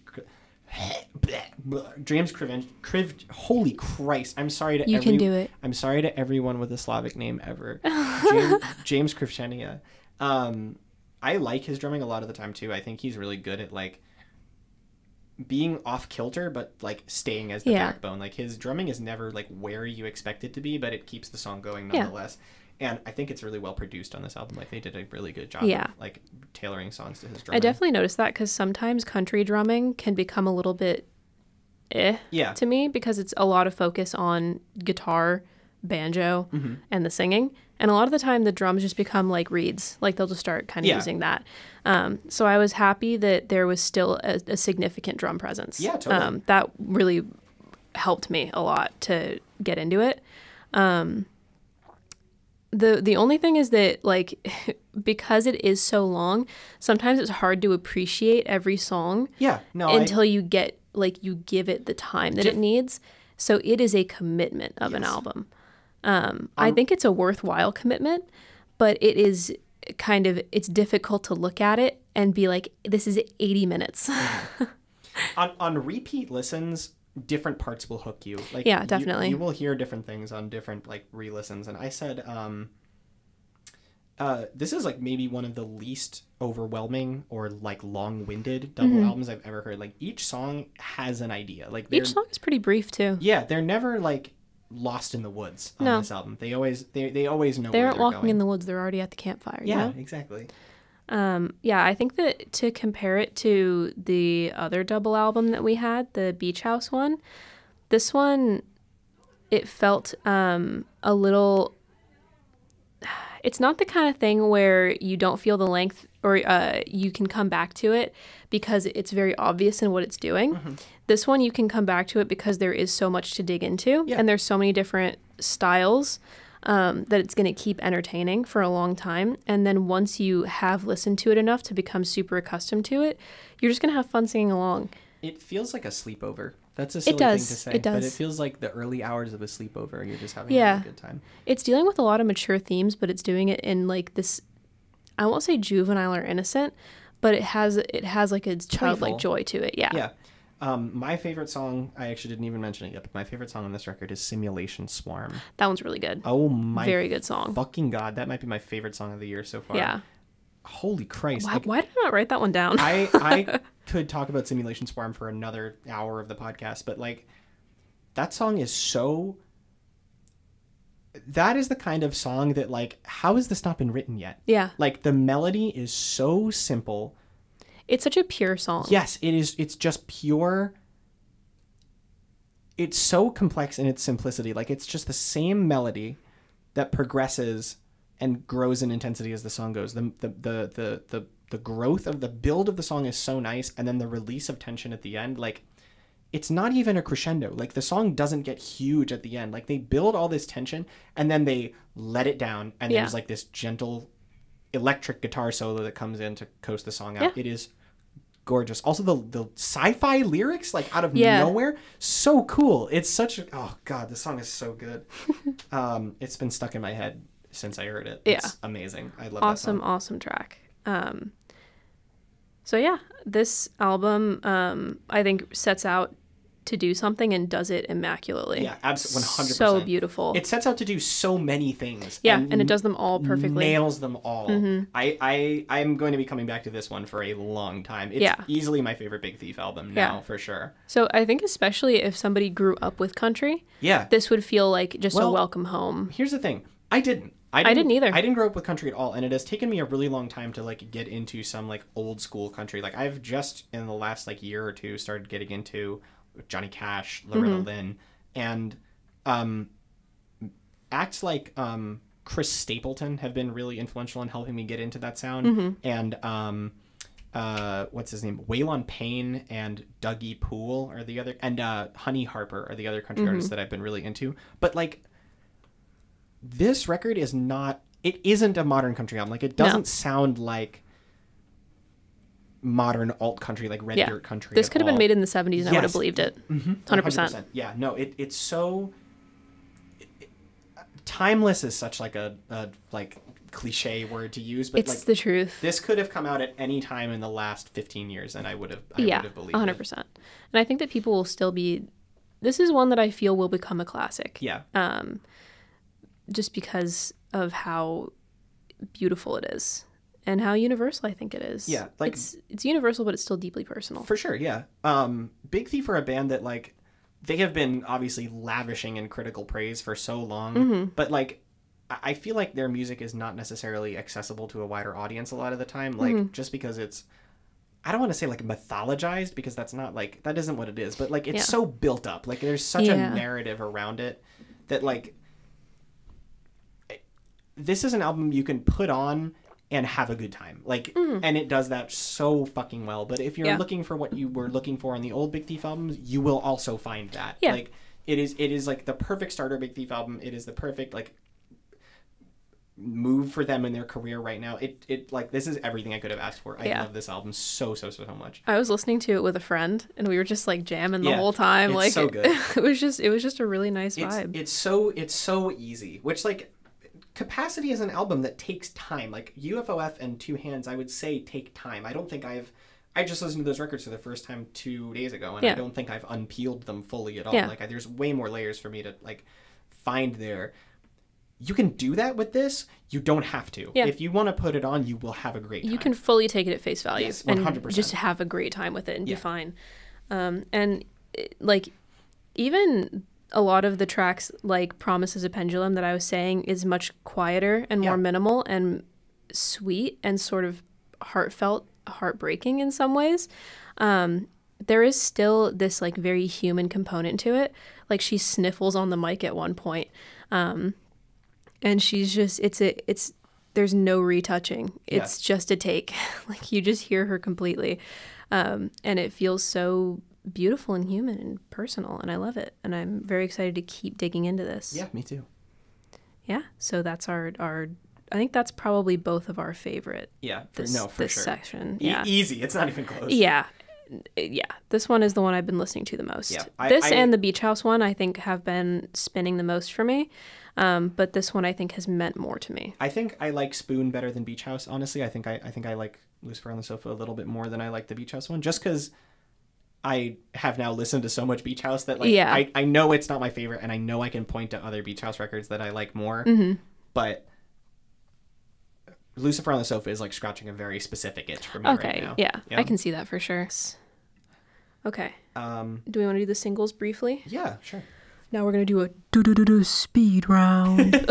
James Cravenge. Criv, holy Christ! I'm sorry to You every, can do it. I'm sorry to everyone with a Slavic name ever. James, James Krivchenia. Um, I like his drumming a lot of the time too. I think he's really good at like being off kilter, but like staying as the Yeah. backbone. Like his drumming is never like where you expect it to be, but it keeps the song going Yeah. nonetheless. And I think it's really well produced on this album. Like they did a really good job Yeah. of like tailoring songs to his drumming. I definitely noticed that because sometimes country drumming can become a little bit eh Yeah. to me because it's a lot of focus on guitar, banjo, Mm-hmm. and the singing. And a lot of the time, the drums just become like reeds. Like they'll just start kind of Yeah. using that. Um, so I was happy that there was still a, a significant drum presence. Yeah, totally. Um, that really helped me a lot to get into it. Um, the the only thing is that like because it is so long, sometimes it's hard to appreciate every song Yeah. No. I, until you get like you give it the time that it needs. So it is a commitment of an album. Um, I think it's a worthwhile commitment, but it is kind of it's difficult to look at it and be like, this is 80 minutes. on on repeat listens different parts will hook you like Yeah, definitely. you, will hear different things on different like re-listens and i said um uh this is like maybe one of the least overwhelming or like long-winded double Mm-hmm. albums i've ever heard like each song has an idea like Each song is pretty brief too. yeah they're never like lost in the woods on No. this album they always they, they always know they aren't walking going. in the woods; they're already at the campfire. you yeah know? exactly Um, yeah, I think that to compare it to the other double album that we had, the Beach House one, this one, it felt um, a little. It's not the kind of thing where you don't feel the length or uh, you can come back to it because it's very obvious in what it's doing. Mm-hmm. This one, you can come back to it because there is so much to dig into Yeah. and there's so many different styles um, that it's going to keep entertaining for a long time. And then once you have listened to it enough to become super accustomed to it, you're just going to have fun singing along. it feels like a sleepover that's a silly does. thing to say It but it does. feels like the early hours of a sleepover you're just having a really good time It's dealing with a lot of mature themes, but it's doing it in like this. I won't say juvenile or innocent, but it has it has like a childlike Playful. joy to it. Yeah. Yeah. Um, my favorite song, I actually didn't even mention it yet, but my favorite song on this record is Simulation Swarm. that one's really good. Oh my Very good song. fucking god, that might be my favorite song of the year so far. Yeah. Holy Christ. Why, like, why did I not write that one down? I I could talk about Simulation Swarm for another hour of the podcast, but like that song is so that is the kind of song that like how has this not been written yet? yeah. Like the melody is so simple. It's such a pure song. Yes, it is. It's just pure. It's so complex in its simplicity. Like it's just the same melody that progresses and grows in intensity as the song goes. The the the the the, the growth of the build of the song is so nice, and then the release of tension at the end, like. It's not even a crescendo. Like the song doesn't get huge at the end. Like they build all this tension and then they let it down and Yeah. there's like this gentle electric guitar solo that comes in to coast the song out. Yeah. It is gorgeous. Also the the sci-fi lyrics like out of Yeah. nowhere, so cool. It's such a oh god, this song is so good. um, it's been stuck in my head since I heard it. It's amazing. I love awesome, that song. awesome track. Um, so yeah, this album um, I think sets out to do something and does it immaculately. Yeah, absolutely, one hundred So beautiful. It sets out to do so many things. yeah, and it does them all perfectly. Mm-hmm. Nails them all. I, I I'm going to be coming back to this one for a long time. It's Yeah. easily my favorite Big Thief album now Yeah. for sure. So I think especially if somebody grew up with country, Yeah. this would feel like just Well, a welcome home. Here's the thing. I didn't. I didn't, didn't either. I didn't grow up with country at all, and it has taken me a really long time to like get into some like old school country. Like I've just in the last like year or two started getting into Johnny Cash, Loretta Mm-hmm. Lynn, and um, acts like um, Chris Stapleton have been really influential in helping me get into that sound, and um, uh, what's his name? Waylon Payne and Dougie Poole are the other, and uh, Honey Harper are the other country artists that I've been really into. But like, this record is not. It isn't a modern country album. Like, it doesn't sound like modern alt country, like red Yeah. dirt country. This could have been made in the 70s and I would have believed it. Mhm. 100%. Yeah, no, it, it's so it- it- timeless is such like a, a like cliche word to use, but It's like the truth. this could have come out at any time in the last 15 years and I would have I yeah, would have believed 100%. it. And I think that people will still be. This is one that I feel will become a classic. Yeah. um, just because of how beautiful it is and how universal I think it is. Yeah, like- it's it's universal, but it's still deeply personal. For sure, yeah. Um Big Thief are a band that like they have been obviously lavishing in critical praise for so long, Mm-hmm. but like I feel like their music is not necessarily accessible to a wider audience a lot of the time, like Mm-hmm. just because it's I don't want to say like mythologized because that's not like that isn't what it is, but like it's Yeah. so built up. Like there's such Yeah. a narrative around it that like this is an album you can put on and have a good time. Like and it does that so fucking well. But if you're Mm. Yeah. looking for what you were looking for in the old Big Thief albums, you will also find that. Yeah. Like it is it is like the perfect starter Big Thief album. It is the perfect like move for them in their career right now. It it like this is everything I could have asked for. I Yeah. love this album so so so so much. I was listening to it with a friend, and we were just like jamming the Yeah, whole time. like so good. it was just it was just a really nice It's vibe. it's so it's so easy. Which like Capacity is an album that takes time. Like UFOF and Two Hands, I would say take time. I don't think I've I just listened to those records for the first time two days ago, and I don't think I've unpeeled them fully at all. Yeah. Like I, there's way more layers for me to like find there. You can do that with this. You don't have to. Yeah. If you want to put it on, you will have a great time. you can fully take it at face value Yes, and 100%. just have a great time with it and Yeah. be fine. Um, and it- like even a lot of the tracks, like promises is a Pendulum," that I was saying, is much quieter and more Yeah. minimal and sweet and sort of heartfelt, heartbreaking in some ways. Um, there is still this like very human component to it. Like she sniffles on the mic at one point. Um, and she's just it's a it's there's no retouching it's just a take like you just hear her completely um, and it feels so beautiful and human and personal and i love it and i'm very excited to keep digging into this Yeah, me too. yeah so that's our our i think that's probably both of our favorite Yeah, for, this, no, for this sure. section E- yeah easy. It's not even close. yeah yeah this one is the one i've been listening to the most Yeah, I- this I- and the beach house one i think have been spinning the most for me um, but this one i think has meant more to me I think I like Spoon better than Beach House. Honestly, I think I, I think I like Lucifer on the Sofa a little bit more than I like the Beach House one, just because I have now listened to so much Beach House that like Yeah. I, I know it's not my favorite, and I know I can point to other Beach House records that I like more. Mm-hmm. But Lucifer on the Sofa is like scratching a very specific itch for me Okay, right now. yeah, I can see that for sure. Okay, Um. do we want to do the singles briefly? Yeah. Sure. Now we're gonna do a do-do-do-do speed round.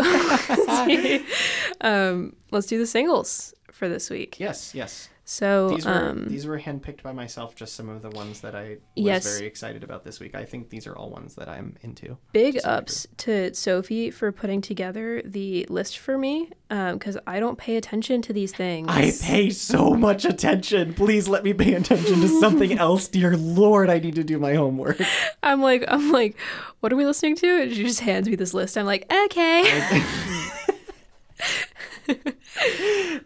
um, let's do the singles for this week. Yes. Yes. So, These were um, these were handpicked by myself. Just some of the ones that I was Yes. very excited about this week. I think these are all ones that I'm into. big ups to Sophie for putting together the list for me because I don't pay attention to these things. I pay so much attention. Please let me pay attention to something else. Dear Lord, I need to do my homework. I'm like, I'm like, what are we listening to? And she just hands me this list. I'm like, okay.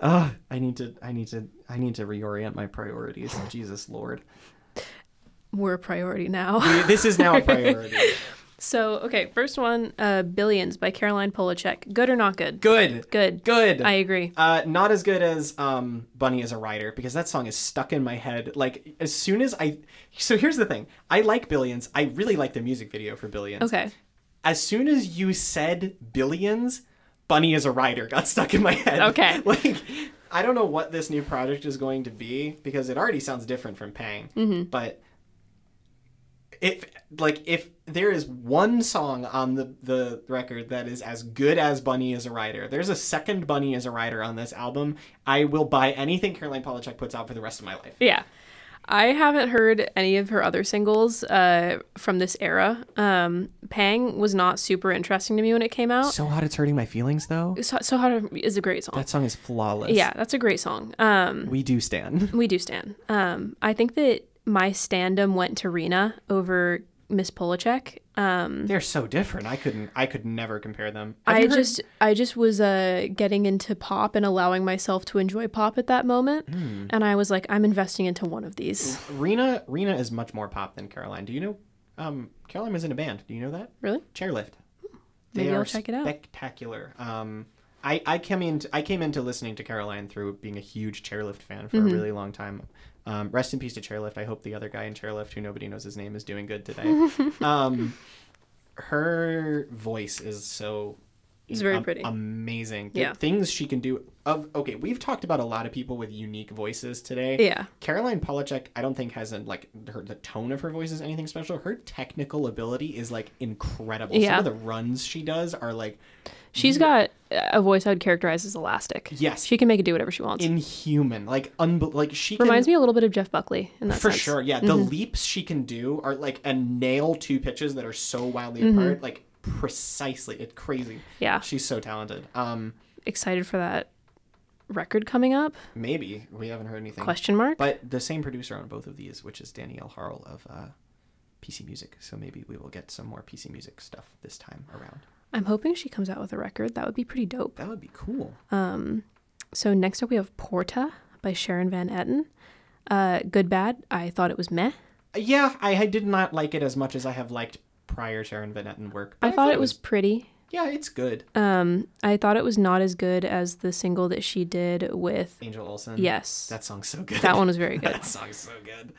Ah, I need to I need to I need to reorient my priorities. Jesus Lord. We're a priority now. This is now a priority. So, okay, first one, uh, Billions by Caroline Polachek. Good or not good? Good. Good. Good. I agree. uh, not as good as um, Bunny Is a Rider because that song is stuck in my head. Like as soon as I, so here's the thing: I like Billions. I really like the music video for Billions. Okay. as soon as you said billions, Bunny Is a Rider got stuck in my head. Okay. like, I don't know what this new project is going to be because it already sounds different from Pang. Mm-hmm. But if like if there is one song on the the record that is as good as Bunny Is a Rider, there's a second Bunny Is a Rider on this album. I will buy anything Caroline Polachek puts out for the rest of my life. Yeah. I haven't heard any of her other singles uh, from this era. Um, Pang was not super interesting to me when it came out. So hot, it's hurting my feelings though. So, so Hot is a great song. That song is flawless. yeah, that's a great song. Um, we do stand. we do stand. Um, I think that my standum went to Rina over Miss Polachek. Um, They're so different. I couldn't. I could never compare them. Have I heard- just I just was uh getting into pop and allowing myself to enjoy pop at that moment, Hmm. and I was like, I'm investing into one of these. Rina. Rina is much more pop than Caroline. Do you know? Um, Caroline was in a band. Do you know that? Really? Chairlift. Maybe they I'll are check it out. Spectacular. Um, I I came into I came into listening to Caroline through being a huge Chairlift fan for Mm-hmm. a really long time. Um, rest in peace to Chairlift. I hope the other guy in Chairlift, who nobody knows his name, is doing good today. um, her voice is so. It's very pretty. Amazing. The Yeah. things she can do. Of okay, we've talked about a lot of people with unique voices today. Yeah. Caroline Polachek, I don't think has a, like her the tone of her voice is anything special. Her technical ability is like incredible. Yeah. Some of the runs she does are like She's got a voice I'd characterize as elastic. Yes. She can make it do whatever she wants. inhuman, like unbe- like she Reminds can, me a little bit of Jeff Buckley in that for sense. sure. Yeah, the leaps she can do are like and nail two pitches that are so wildly apart, like precisely. It's crazy. Yeah. She's so talented. Um, Excited for that record coming up? maybe we haven't heard anything. Question mark. But the same producer on both of these, which is Danny L Harle of uh, PC Music. So maybe we will get some more PC Music stuff this time around. I'm hoping she comes out with a record. That would be pretty dope. That would be cool. Um, So next up we have Porta by Sharon Van Etten. Uh, Good Bad. I thought it was meh. Yeah, I, I did not like it as much as I have liked prior Sharon Van Etten work. I but thought it was pretty. Yeah, it's good. Um, I thought it was not as good as the single that she did with. Angel Olsen. Yes, That song's so good. that one was very good. that song's so good.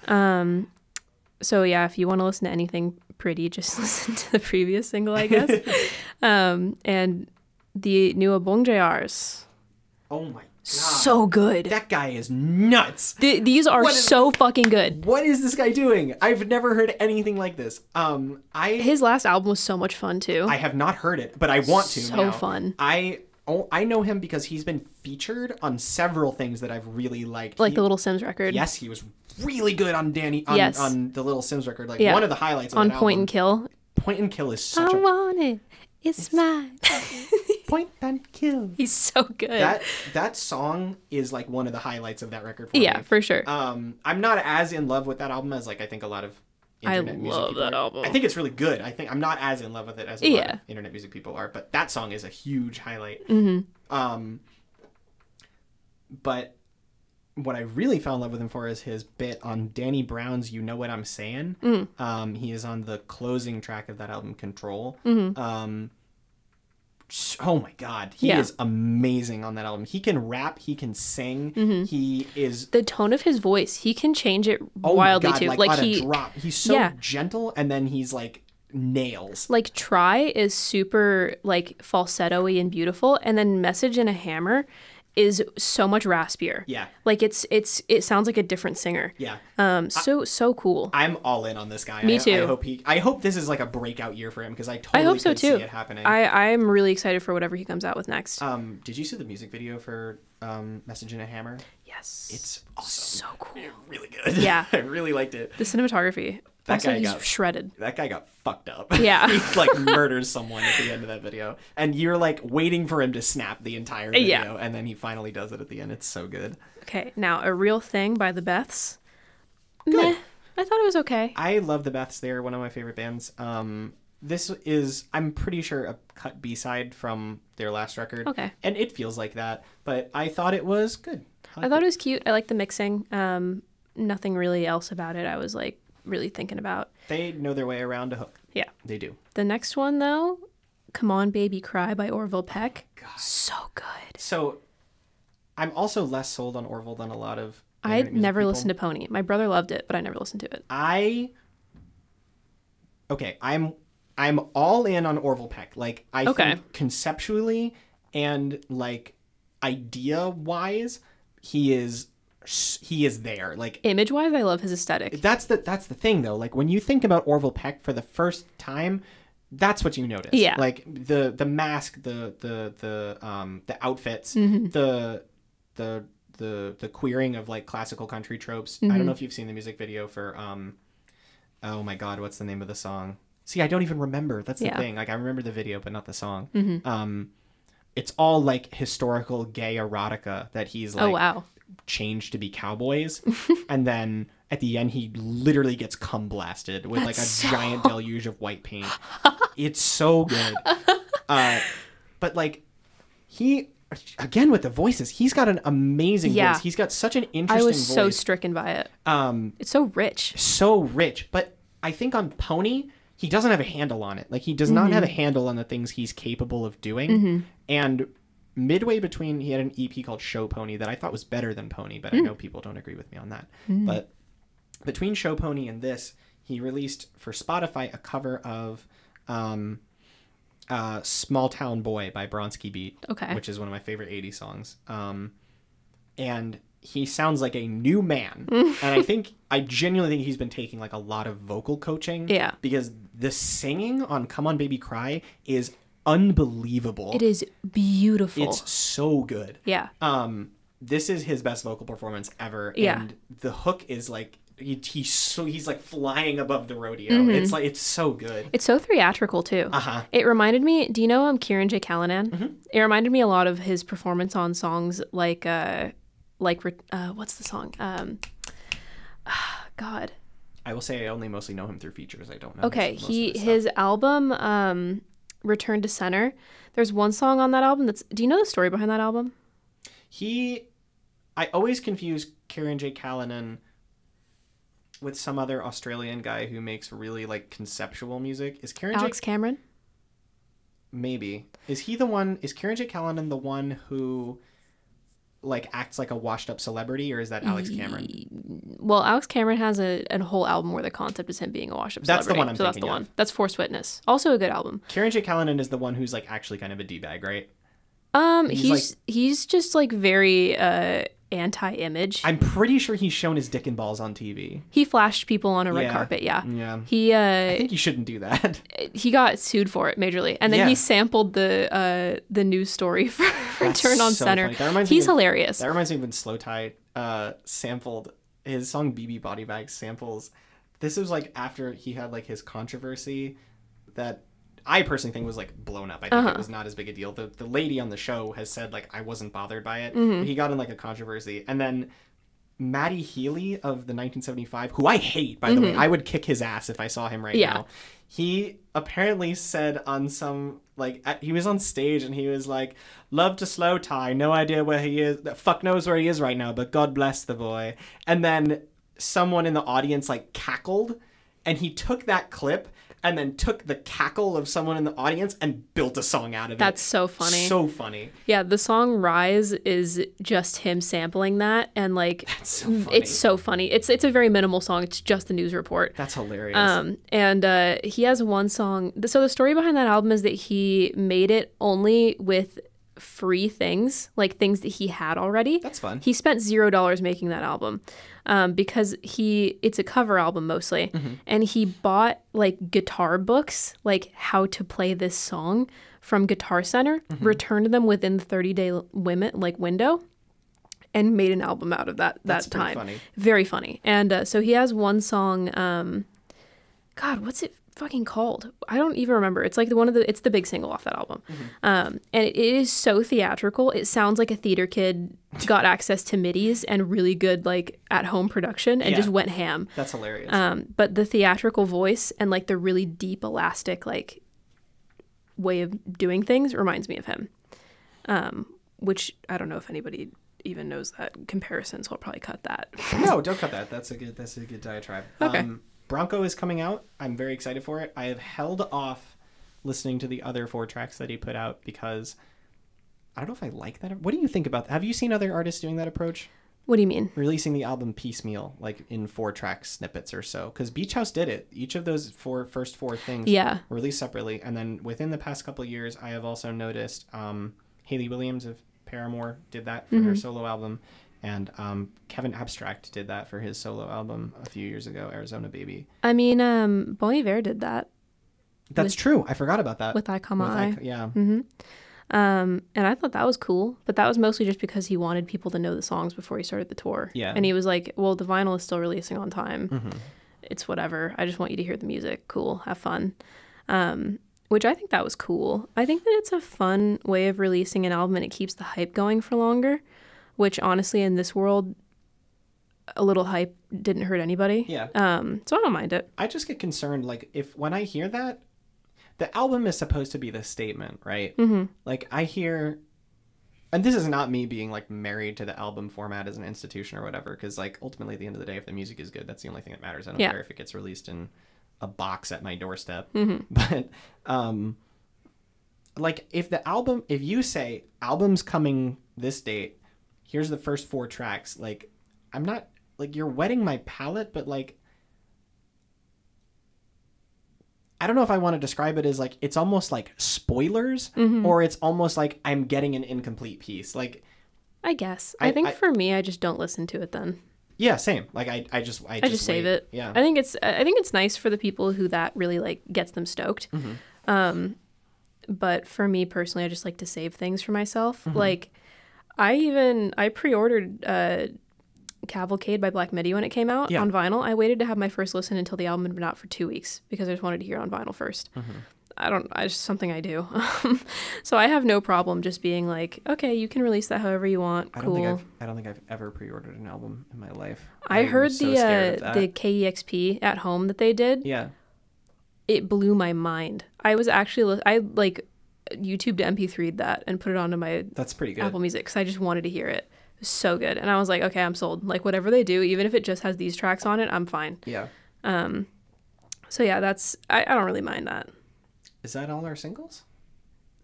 So yeah, if you want to listen to anything pretty, just listen to the previous single, I guess. um, and the new Obongjayars. Oh my god. So good. That guy is nuts. Th- these are is- so fucking good. What is this guy doing? I've never heard anything like this. Um, I His last album was so much fun too. I have not heard it, but I want to. So now. fun. I oh, I know him because he's been featured on several things that I've really liked. like He- the Little Simz record. Yes, he was really good on Danny on, Yes. on the Little Simz record. Like Yeah. one of the highlights of On that Point album. and Kill. Point and Kill is I such a want it. It's mine. point and kill. He's so good. That that song is like one of the highlights of that record for me. yeah, me. for sure. Um, I'm not as in love with that album as like I think a lot of I internet music love that are. album. I think it's really good. I think I'm not as in love with it as a lot Yeah. of internet music people are, but that song is a huge highlight. Mm-hmm. Um, but what I really fell in love with him for is his bit on Danny Brown's "You Know What I'm Saying." Mm. Um, he is on the closing track of that album, "Control." Um, oh my god, he Mm-hmm. Yeah. is amazing on that album. He can rap, he can sing, Mm-hmm. he is the tone of his voice, he can change it oh wildly god, too. like, Like, he a drop. He's so Yeah. gentle, and then he's like nails. like try is super like falsetto-y and beautiful and then message in a hammer is so much raspier. Yeah, Like it's it's it sounds like a different singer. yeah. Um so so cool. I'm all in on this guy. Me I, too. I hope he. I hope this is like a breakout year for him because I totally I hope so too. see it happening. I I'm really excited for whatever he comes out with next. Um, did you see the music video for um, "Message in a Hammer"? yes. It's awesome. so cool. really good. Yeah. I really liked it. The cinematography. That also guy got- shredded. That guy got fucked up. Yeah. he like murders someone at the end of that video, and you're like waiting for him to snap the entire video, Yeah. and then he finally does it at the end. It's so good. Okay, now a real thing by the Beths. Meh. I thought it was okay. I love the Beths. They're one of my favorite bands. Um, this is I'm pretty sure a cut B side from their last record. Okay. and it feels like that, but I thought it was good. I thought it was cute. I liked the mixing. Um, nothing really else about it. I was like really thinking about. They know their way around a hook. Yeah. They do. The next one though, "Come On Baby Cry" by Orville Peck. God. So good. So, I'm also less sold on Orville than a lot of. I never people. listened to Pony. My brother loved it, but I never listened to it. I. Okay, I'm I'm all in on Orville Peck. Like I Okay. think conceptually and like idea wise, he is he is there. Like Image wise, I love his aesthetic. that's the that's the thing though. Like when you think about Orville Peck for the first time, that's what you notice. Yeah. Like the the mask, the the the um the outfits, Mm-hmm. the the the the queering of like classical country tropes. Mm-hmm. I don't know if you've seen the music video for um oh my god, what's the name of the song? See, I don't even remember. That's the Yeah. Mm-hmm. thing. Like I remember the video but not the song. Um it's all like historical gay erotica that he's like oh wow. Changed to be cowboys. And then at the end he literally gets cum blasted with like a so- giant deluge of white paint. It's so good. Uh, but like he again with the voices he's got an amazing Yeah. voice. He's got such an interesting I was so stricken by it. um It's so rich. so rich. But i think on pony he doesn't have a handle on it. Like he does not have a handle on the things he's capable of doing. And midway between he had an ep called show pony that i thought was better than pony but i know people don't agree with me on that. But between show pony and this he released for spotify a cover of um uh small town boy by bronski beat Okay. which is one of my favorite 80s songs. Um and he sounds like a new man. And i think i genuinely think he's been taking like a lot of vocal coaching Yeah. because the singing on come on baby cry is unbelievable It is beautiful. it's so good yeah. um this is his best vocal performance ever Yeah. and the hook is like he, he's so he's like flying above the rodeo Mm-hmm. it's like it's so good It's so theatrical too. uh-huh It reminded me. Do you know um Kirin J. Callinan? Mm-hmm. It reminded me a lot of his performance on songs like uh like uh what's the song um God i will say i only mostly know him through features i don't know okay he his stuff. his album um Return to Center. There's one song on that album that's. Do you know the story behind that album? He, I always confuse Kirin J. Callinan with some other Australian guy who makes really like conceptual music. Is Kieran Alex J. Cameron. Maybe is he the one? Is Kirin J. Callinan the one who like acts like a washed up celebrity, or is that Alex Cameron? Well, Alex Cameron has a, a whole album where the concept is him being a washed up That's the one I'm so that's the thinking one. of. That's Forced Witness. Also a good album. Kirin J. Callinan is the one who's like actually kind of a d bag, right? Um, He's he's he's, just like very uh anti-image. I'm pretty sure he's shown his dick and balls on TV. he flashed people on a red Yeah. carpet. Yeah. Yeah. He Uh, I uh think you shouldn't do that. he got sued for it majorly, and then Yeah. he sampled the uh the news story for Return on so Center. funny. That reminds me He's of- hilarious. That reminds me of when Slowthai uh, sampled his song "BB Body Bag" samples. This was like after he had like his controversy that I personally think was like blown up. I think Uh-huh. it was not as big a deal. The the lady on the show has said like I wasn't bothered by it. Mm-hmm. He got in like a controversy, and then Matty Healy of the 1975, who I hate by the way, I would kick his ass if I saw him right Mm-hmm. Yeah. now. He apparently said on some like at, he was on stage and he was like, "Love to slowthai, no idea where he is. Fuck knows where he is right now, but God bless the boy." And then someone in the audience like cackled, and he took that clip and then took the cackle of someone in the audience and built a song out of it. That's so funny. So funny. yeah, the song Rise is just him sampling that and like That's so funny. it's so funny. It's it's a very minimal song. It's just the news report. That's hilarious. Um, and uh, he has one song. So the story behind that album is that he made it only with free things, like things that he had already. That's fun. He spent zero dollars making that album um, because he it's a cover album mostly, Mm-hmm. and he bought like guitar books, like how to play this song from Guitar Center, Mm-hmm. returned them within the thirty day limit like window. And made an album out of that that That's pretty time. funny. Very funny. And uh, so he has one song. Um, God, what's it fucking called? I don't even remember. It's like the one of the. It's the big single off that album, um, and it is so theatrical. It sounds like a theater kid got access to midis and really good like at home production and Yeah. just went ham. That's hilarious. Um, but the theatrical voice and like the really deep elastic like way of doing things reminds me of him. Um, which I don't know if anybody even knows that comparison, so I'll probably cut that. no, don't cut that. That's a good. That's a good diatribe. Okay. Um, Bronco is coming out. I'm very excited for it. I have held off listening to the other four tracks that he put out because I don't know if I like that. What do you think about? that? Have you seen other artists doing that approach? What do you mean? Releasing the album piecemeal, like in four track snippets or so. Because Beach House did it. Each of those four first four things Yeah. were released separately, and then within the past couple of years, I have also noticed um, Hayley Williams of Paramore did that for Mm-hmm. her solo album, and um, Kevin Abstract did that for his solo album a few years ago, Arizona Baby. I mean, um, Bon Iver did that That's true. I forgot about that. with I Comma With I. Yeah. Um, and I thought that was cool, but that was mostly just because he wanted people to know the songs before he started the tour. Yeah. And he was like, "Well, the vinyl is still releasing on time. Mm-hmm. It's whatever. I just want you to hear the music. Cool, have fun." Um, which I think that was cool. I think that it's a fun way of releasing an album and it keeps the hype going for longer. Which honestly, in this world, a little hype didn't hurt anybody. Yeah. Um, so I don't mind it. I just get concerned, like, if when I hear that, the album is supposed to be the statement, right? Mm-hmm. Like, I hear, and this is not me being like married to the album format as an institution or whatever, because like ultimately at the end of the day, if the music is good, that's the only thing that matters. I don't Yeah. care if it gets released in a box at my doorstep. Mm-hmm. But, um, like, if the album, if you say album's coming this date, here's the first four tracks, like, I'm not like you're wetting my palate, but like. I don't know if I want to describe it as like it's almost like spoilers Mm-hmm. or it's almost like I'm getting an incomplete piece. Like I guess. I, I- think I- for me, I just don't listen to it then. yeah, same. Like I, I just I, I just save wait. it. Yeah. I think it's I think it's nice for the people who that really like gets them stoked. Mm-hmm. Um, but for me personally, I just like to save things for myself. Mm-hmm. Like I even I pre-ordered uh, Cavalcade by Black Midi when it came out Yeah. on vinyl. I waited to have my first listen until the album had been out for two weeks because I just wanted to hear it on vinyl 1st Mm-hmm. I don't. I just something I do. so I have no problem just being like, okay, you can release that however you want. I Cool. don't think I've I don't think I've ever pre-ordered an album in my life. I I'm heard so the uh, the. KEXP at home that they did. yeah. It blew my mind. I was actually I like YouTube to MP3 that and put it onto my That's pretty good. Apple Music because I just wanted to hear it. It was so good, and I was like, okay, I'm sold. Like whatever they do, even if it just has these tracks on it, I'm fine. Yeah. Um. So yeah, that's I, I don't really mind that. Is that all our singles?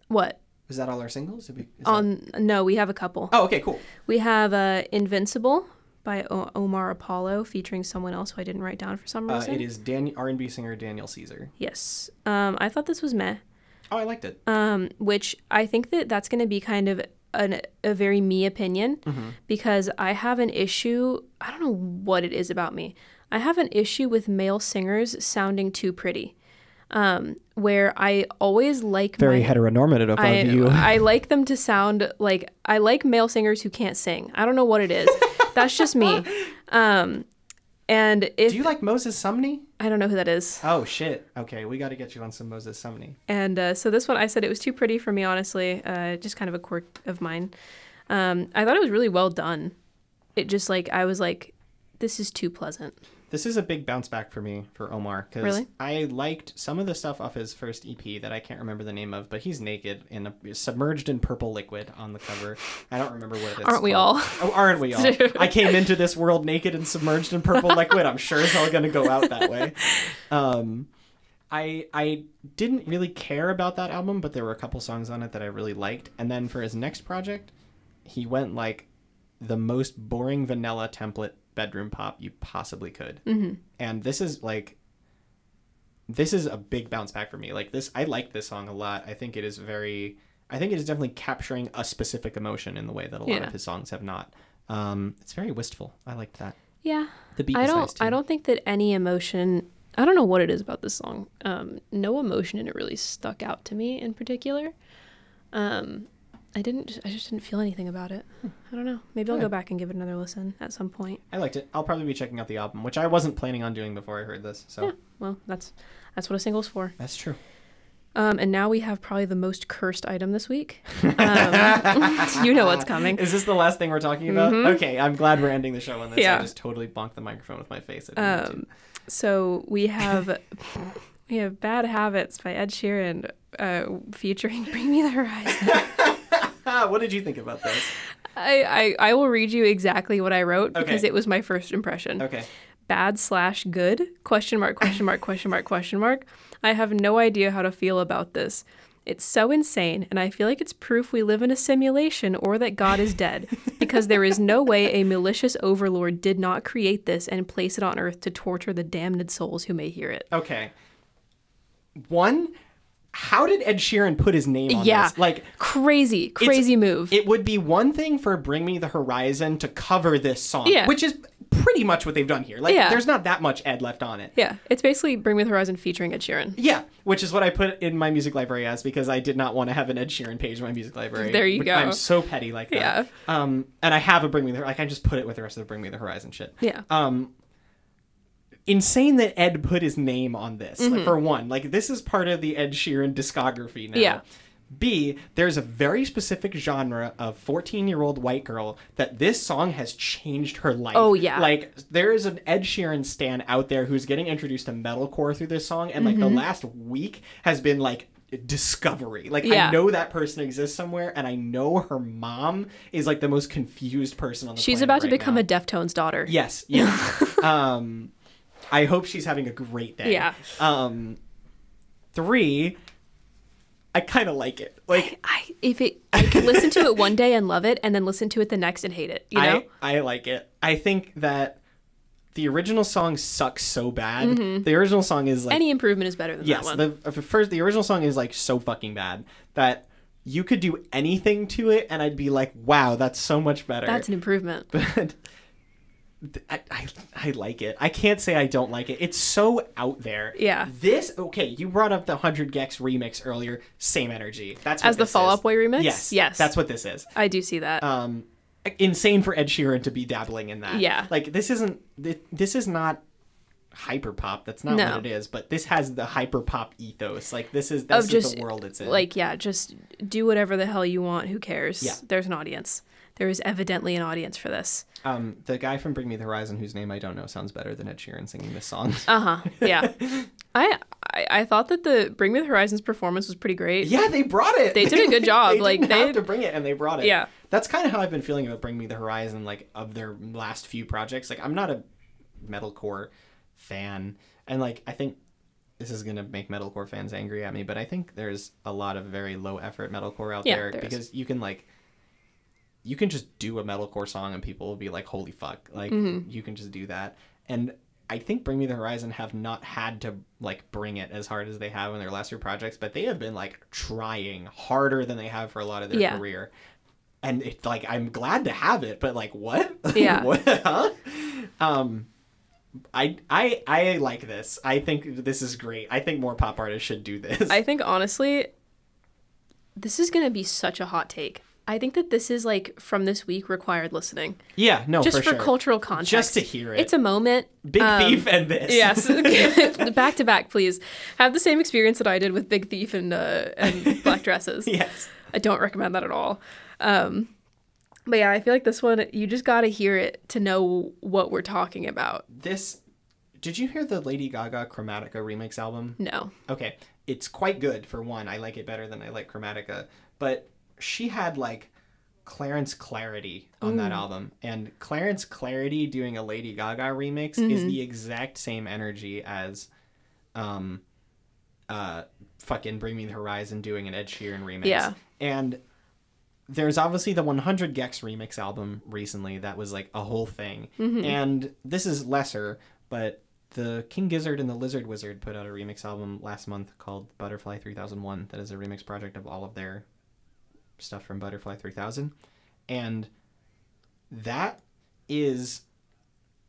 What Is that all our singles? We, is that- on? No, we have a couple. Oh, okay, cool. We have uh, Invincible by o- Omar Apollo featuring someone else who I didn't write down for some Uh, reason. it is Dan- R&B singer Daniel Caesar. Yes. Um, I thought this was meh. Oh, I liked it. um, which I think that that's going to be kind of an, a very me opinion because I have an issue. I don't know what it is about me. I have an issue with male singers sounding too pretty. Um, where I always like my, heteronormative I, I like them to sound like I like male singers who can't sing. I don't know what it is. That's just me. Um, and if Do you like Moses Sumney? I don't know who that is. Oh shit. Okay, we got to get you on some Moses Sumney. And uh, so this one, I said it was too pretty for me, honestly. Uh, just kind of a quirk of mine. Um, I thought it was really well done. It just like I was like, this is too pleasant. This is a big bounce back for me for Omar because Really? I liked some of the stuff off his first EP that I can't remember the name of, but he's naked and submerged in purple liquid on the cover. I don't remember what it is. Aren't we called. all? Oh, aren't we all? I came into this world naked and submerged in purple liquid. I'm sure it's all gonna go out that way. Um, I I didn't really care about that album, but there were a couple songs on it that I really liked. And then for his next project, he went like the most boring vanilla template bedroom pop you possibly could. Mm-hmm. And this is like this is a big bounce back for me. Like this, I like this song a lot. I think it is very. I think it is definitely capturing a specific emotion in the way that a lot Yeah. of his songs have not. Um, it's very wistful. I liked that. Yeah. The beat I is don't. nice too. I don't think that any emotion. I don't know what it is about this song. Um, no emotion in it really stuck out to me in particular. Um, I didn't. I just didn't feel anything about it. I don't know. Maybe I'll Good. go back and give it another listen at some point. I liked it. I'll probably be checking out the album, which I wasn't planning on doing before I heard this. So Yeah. Well, that's that's what a single's for. that's true. Um, and now we have probably the most cursed item this week. Um, you know what's coming. Is this the last thing we're talking about? Okay, I'm glad we're ending the show on this. Yeah. I just totally bonked the microphone with my face. I Um, so we have we have "Bad Habits" by Ed Sheeran, uh, featuring "Bring Me the Horizon." what did you think about this? I, I I will read you exactly what I wrote because it was my first impression. Okay. Bad slash good? Question mark? Question mark? Question mark? Question mark? I have no idea how to feel about this. It's so insane, and I feel like it's proof we live in a simulation or that God is dead, because there is no way a malicious overlord did not create this and place it on earth to torture the damned souls who may hear it. Okay. One, how did Ed Sheeran put his name on Yeah. this? Like, Crazy, crazy move. it would be one thing for Bring Me the Horizon to cover this song, Yeah. which is pretty much what they've done here. Like Yeah. there's not that much Ed left on it. Yeah, it's basically Bring Me the Horizon featuring Ed Sheeran. Yeah, which is what I put in my music library as because I did not want to have an Ed Sheeran page in my music library. There you go. I'm so petty like that. Yeah. Um, and I have a Bring Me the like I just put it with the rest of the Bring Me the Horizon shit. Yeah. Um, insane that Ed put his name on this. Like, for one, like this is part of the Ed Sheeran discography now. Yeah. B, there's a very specific genre of 14 year old white girl that this song has changed her life. Oh, yeah. Like, there is an Ed Sheeran stan out there who's getting introduced to metalcore through this song, and like Mm-hmm. the last week has been like discovery. Like, Yeah. I know that person exists somewhere, and I know her mom is like the most confused person on the planet. She's about to right become now. a Deftones daughter. Yes, yeah. um, I hope she's having a great day. Yeah. Um, three, I kind of like it. Like I if it I could listen to it one day and love it, and then listen to it the next and hate it. You know? I, I like it. I think that the original song sucks so bad. The original song is like Any improvement is better than yes, Mm-hmm. that one. the first the original song is like so fucking bad that you could do anything to it, and I'd be like, wow, that's so much better. That's an improvement. but I, I, I like it. I can't say I don't like it. It's so out there. Yeah. This okay. You brought up the hundred gecs remix earlier. Same energy. That's what As the Fall. Out Boy remix? Yes. Yes. That's what this is. I do see that. Um, insane for Ed Sheeran to be dabbling in that. Yeah. Like this isn't. This is not hyper pop. That's not No. what it is. But this has the hyper pop ethos. Like this is is just the world it's in. like yeah, just do whatever the hell you want. Who cares? Yeah. There's an audience. There is evidently an audience for this. um, the guy from Bring Me the Horizon, whose name I don't know, sounds better than Ed Sheeran singing this song. Uh huh. Yeah. I, I I thought that the Bring Me the Horizons performance was pretty great. Yeah, they brought it. They did a good job, they like, didn't they- have to bring it, and they brought it. Yeah. that's kind of how I've been feeling about Bring Me the Horizon, like of their last few projects. Like, I'm not a metalcore fan, and like I think this is gonna make metalcore fans angry at me, but I think there's a lot of very low effort metalcore out Yeah, there, there is. because you can like. You can just do a metalcore song and people will be like, "Holy fuck!" Like Mm-hmm. you can just do that, and I think Bring Me the Horizon have not had to like bring it as hard as they have in their last few projects, but they have been like trying harder than they have for a lot of their Yeah. career. And it's like I'm glad to have it, but like what? Yeah. what? Huh? Um I I I like this. I think this is great. I think more pop artists should do this. I think honestly, this is gonna be such a hot take. I think that this is like from this week required listening, yeah, no, just for, for, sure. cultural context. Just to hear it. It's a moment. Big Um, Thief and this. Yes, back to back, please. Have the same experience that I did with Big Thief and uh, and Black Dresses. yes. I don't recommend that at all. Um, but yeah, I feel like this one you just got to hear it to know what we're talking about. This Did you hear the Lady Gaga Chromatica remix album? No. Okay, it's quite good for one. I like it better than I like Chromatica, but she had like Clarence Clarity on that album, and Clarence Clarity doing a Lady Gaga remix is the exact same energy as, um, uh, fucking Bring Me the Horizon doing an Ed Sheeran remix. Yeah. and there's obviously the 100 gecs remix album recently that was like a whole thing. And this is lesser, but the King Gizzard and the Lizard Wizard put out a remix album last month called Butterfly 3001 that is a remix project of all of their stuff from Butterfly 3000. And that is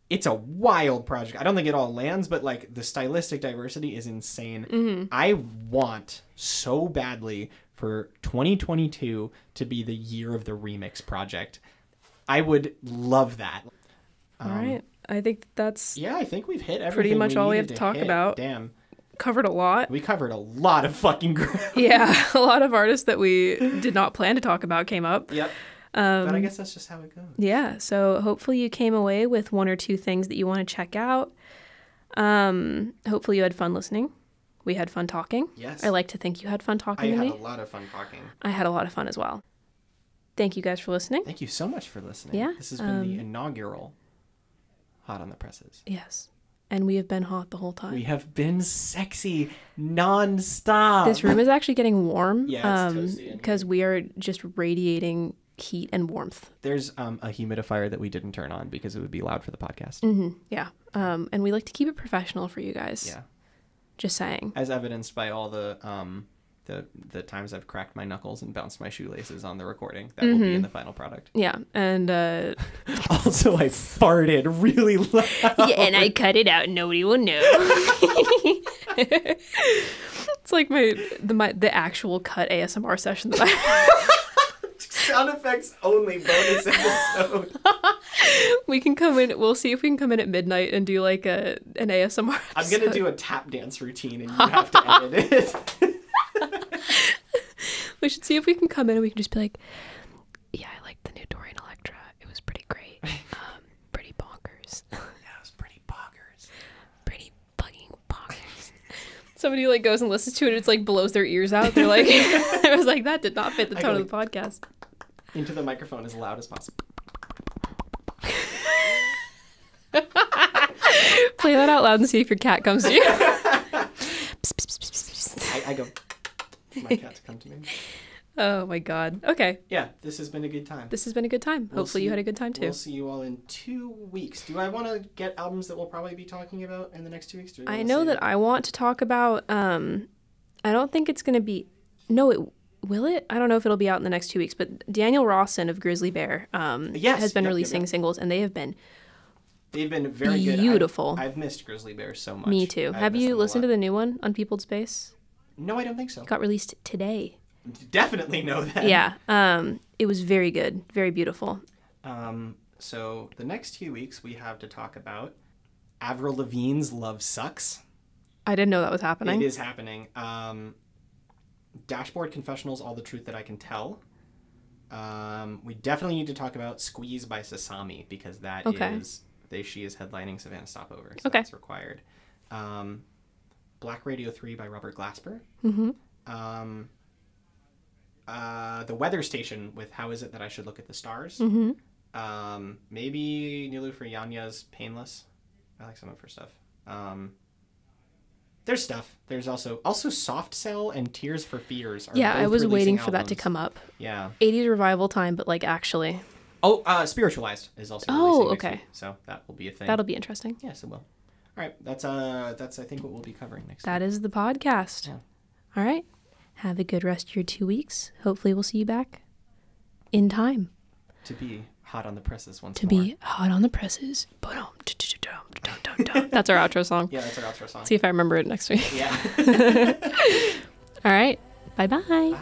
it's a wild project. I don't think it all lands, but like the stylistic diversity is insane. Mm-hmm. I want so badly for 2022 to be the year of the remix project. I would love that. All um, right. I think that's Yeah, I think we've hit everything. Pretty much all we have needed to talk hit. about. Damn, covered a lot. we covered a lot of fucking ground. Yeah, a lot of artists that we did not plan to talk about came up. yep. Um, but I guess that's just how it goes. Yeah, so hopefully you came away with one or two things that you want to check out. Um, hopefully you had fun listening. We had fun talking. Yes. I like to think you had fun I talking to had me. a lot of fun talking. I had a lot of fun as well. Thank you guys for listening. Thank you so much for listening. Yeah, This has been the um, inaugural Hot on the Presses. Yes. And we have been hot the whole time. We have been sexy nonstop. this room is actually getting warm Yeah, because we are just radiating heat and warmth. There's um, a humidifier that we didn't turn on because it would be loud for the podcast. hmm Yeah. Um, and we like to keep it professional for you guys. Yeah. Just saying. As evidenced by all the um, the the times I've cracked my knuckles and bounced my shoelaces on the recording. That will be in the final product. Yeah, and uh, Also, I farted really loud. yeah, and I cut it out. Nobody will know. it's like my the my the actual cut ASMR session that I. Sound effects only bonus episode. we can come in. We'll see if we can come in at midnight and do like a an ASMR. I'm gonna do a tap dance routine, and you have to edit it. We should see if we can come in and we can just be like, yeah, I like the new Dorian Electra. It was pretty great. Um, pretty bonkers. that was pretty boggers. pretty fucking bonkers. Somebody like goes and listens to it. It's like blows their ears out. They're like, I was like, that did not fit the tone of the podcast. Into the microphone as loud as possible. Play that out loud and see if your cat comes to you. I, I go. My cat to come to me. oh my god. Okay, Yeah, this has been a good time. this has been a good time. We'll Hopefully you had a good time too. We'll see you all in two weeks. Do I want to get albums that we'll probably be talking about in the next two weeks? I know that it? I want to talk about. Um, I don't think it's gonna be. No, it will it. I don't know if it'll be out in the next two weeks. But Daniel Rossen of Grizzly Bear um, Yes, has been yep, yep, releasing yep. singles, and they have been They've been very good. I've- Beautiful. I've, missed Grizzly Bear so much. me too. I've have you listened to the new one, on Unpeopled Space? No, I don't think so. Got released today. Definitely know that. yeah um it was very good very beautiful Um. So the next few weeks we have to talk about Avril Lavigne's "Love Sucks." i didn't know that was happening It is happening. Um, Dashboard Confessionals, All the Truth That I Can Tell. Um, we definitely need to talk about Squeeze by Sasami because that is Okay. they she is headlining Savannah Stopover, so Okay. that's required. Um, Black Radio 3 by Robert Glasper. mm-hmm. Um, uh, the Weather Station with How Is It That I Should Look at the Stars. Mm-hmm. Um, maybe Nilufer Yanya's Painless. I like some of her stuff. Um, there's stuff. There's also also Soft Cell and Tears for Fears. Are yeah i was waiting releasing for that to come up Yeah. 80s revival time but like actually Oh, uh, Spiritualized is also. Oh, okay. week, so that will be a thing. that'll be interesting Yes, it will. All right. That's uh. That's I think what we'll be covering next. week that is the podcast Yeah. all right have a good rest of your two weeks hopefully we'll see you back in time to be hot on the presses once to more. be hot on the presses that's our outro song Yeah, that's our outro song. see if i remember it next week Yeah. all right bye bye Bye.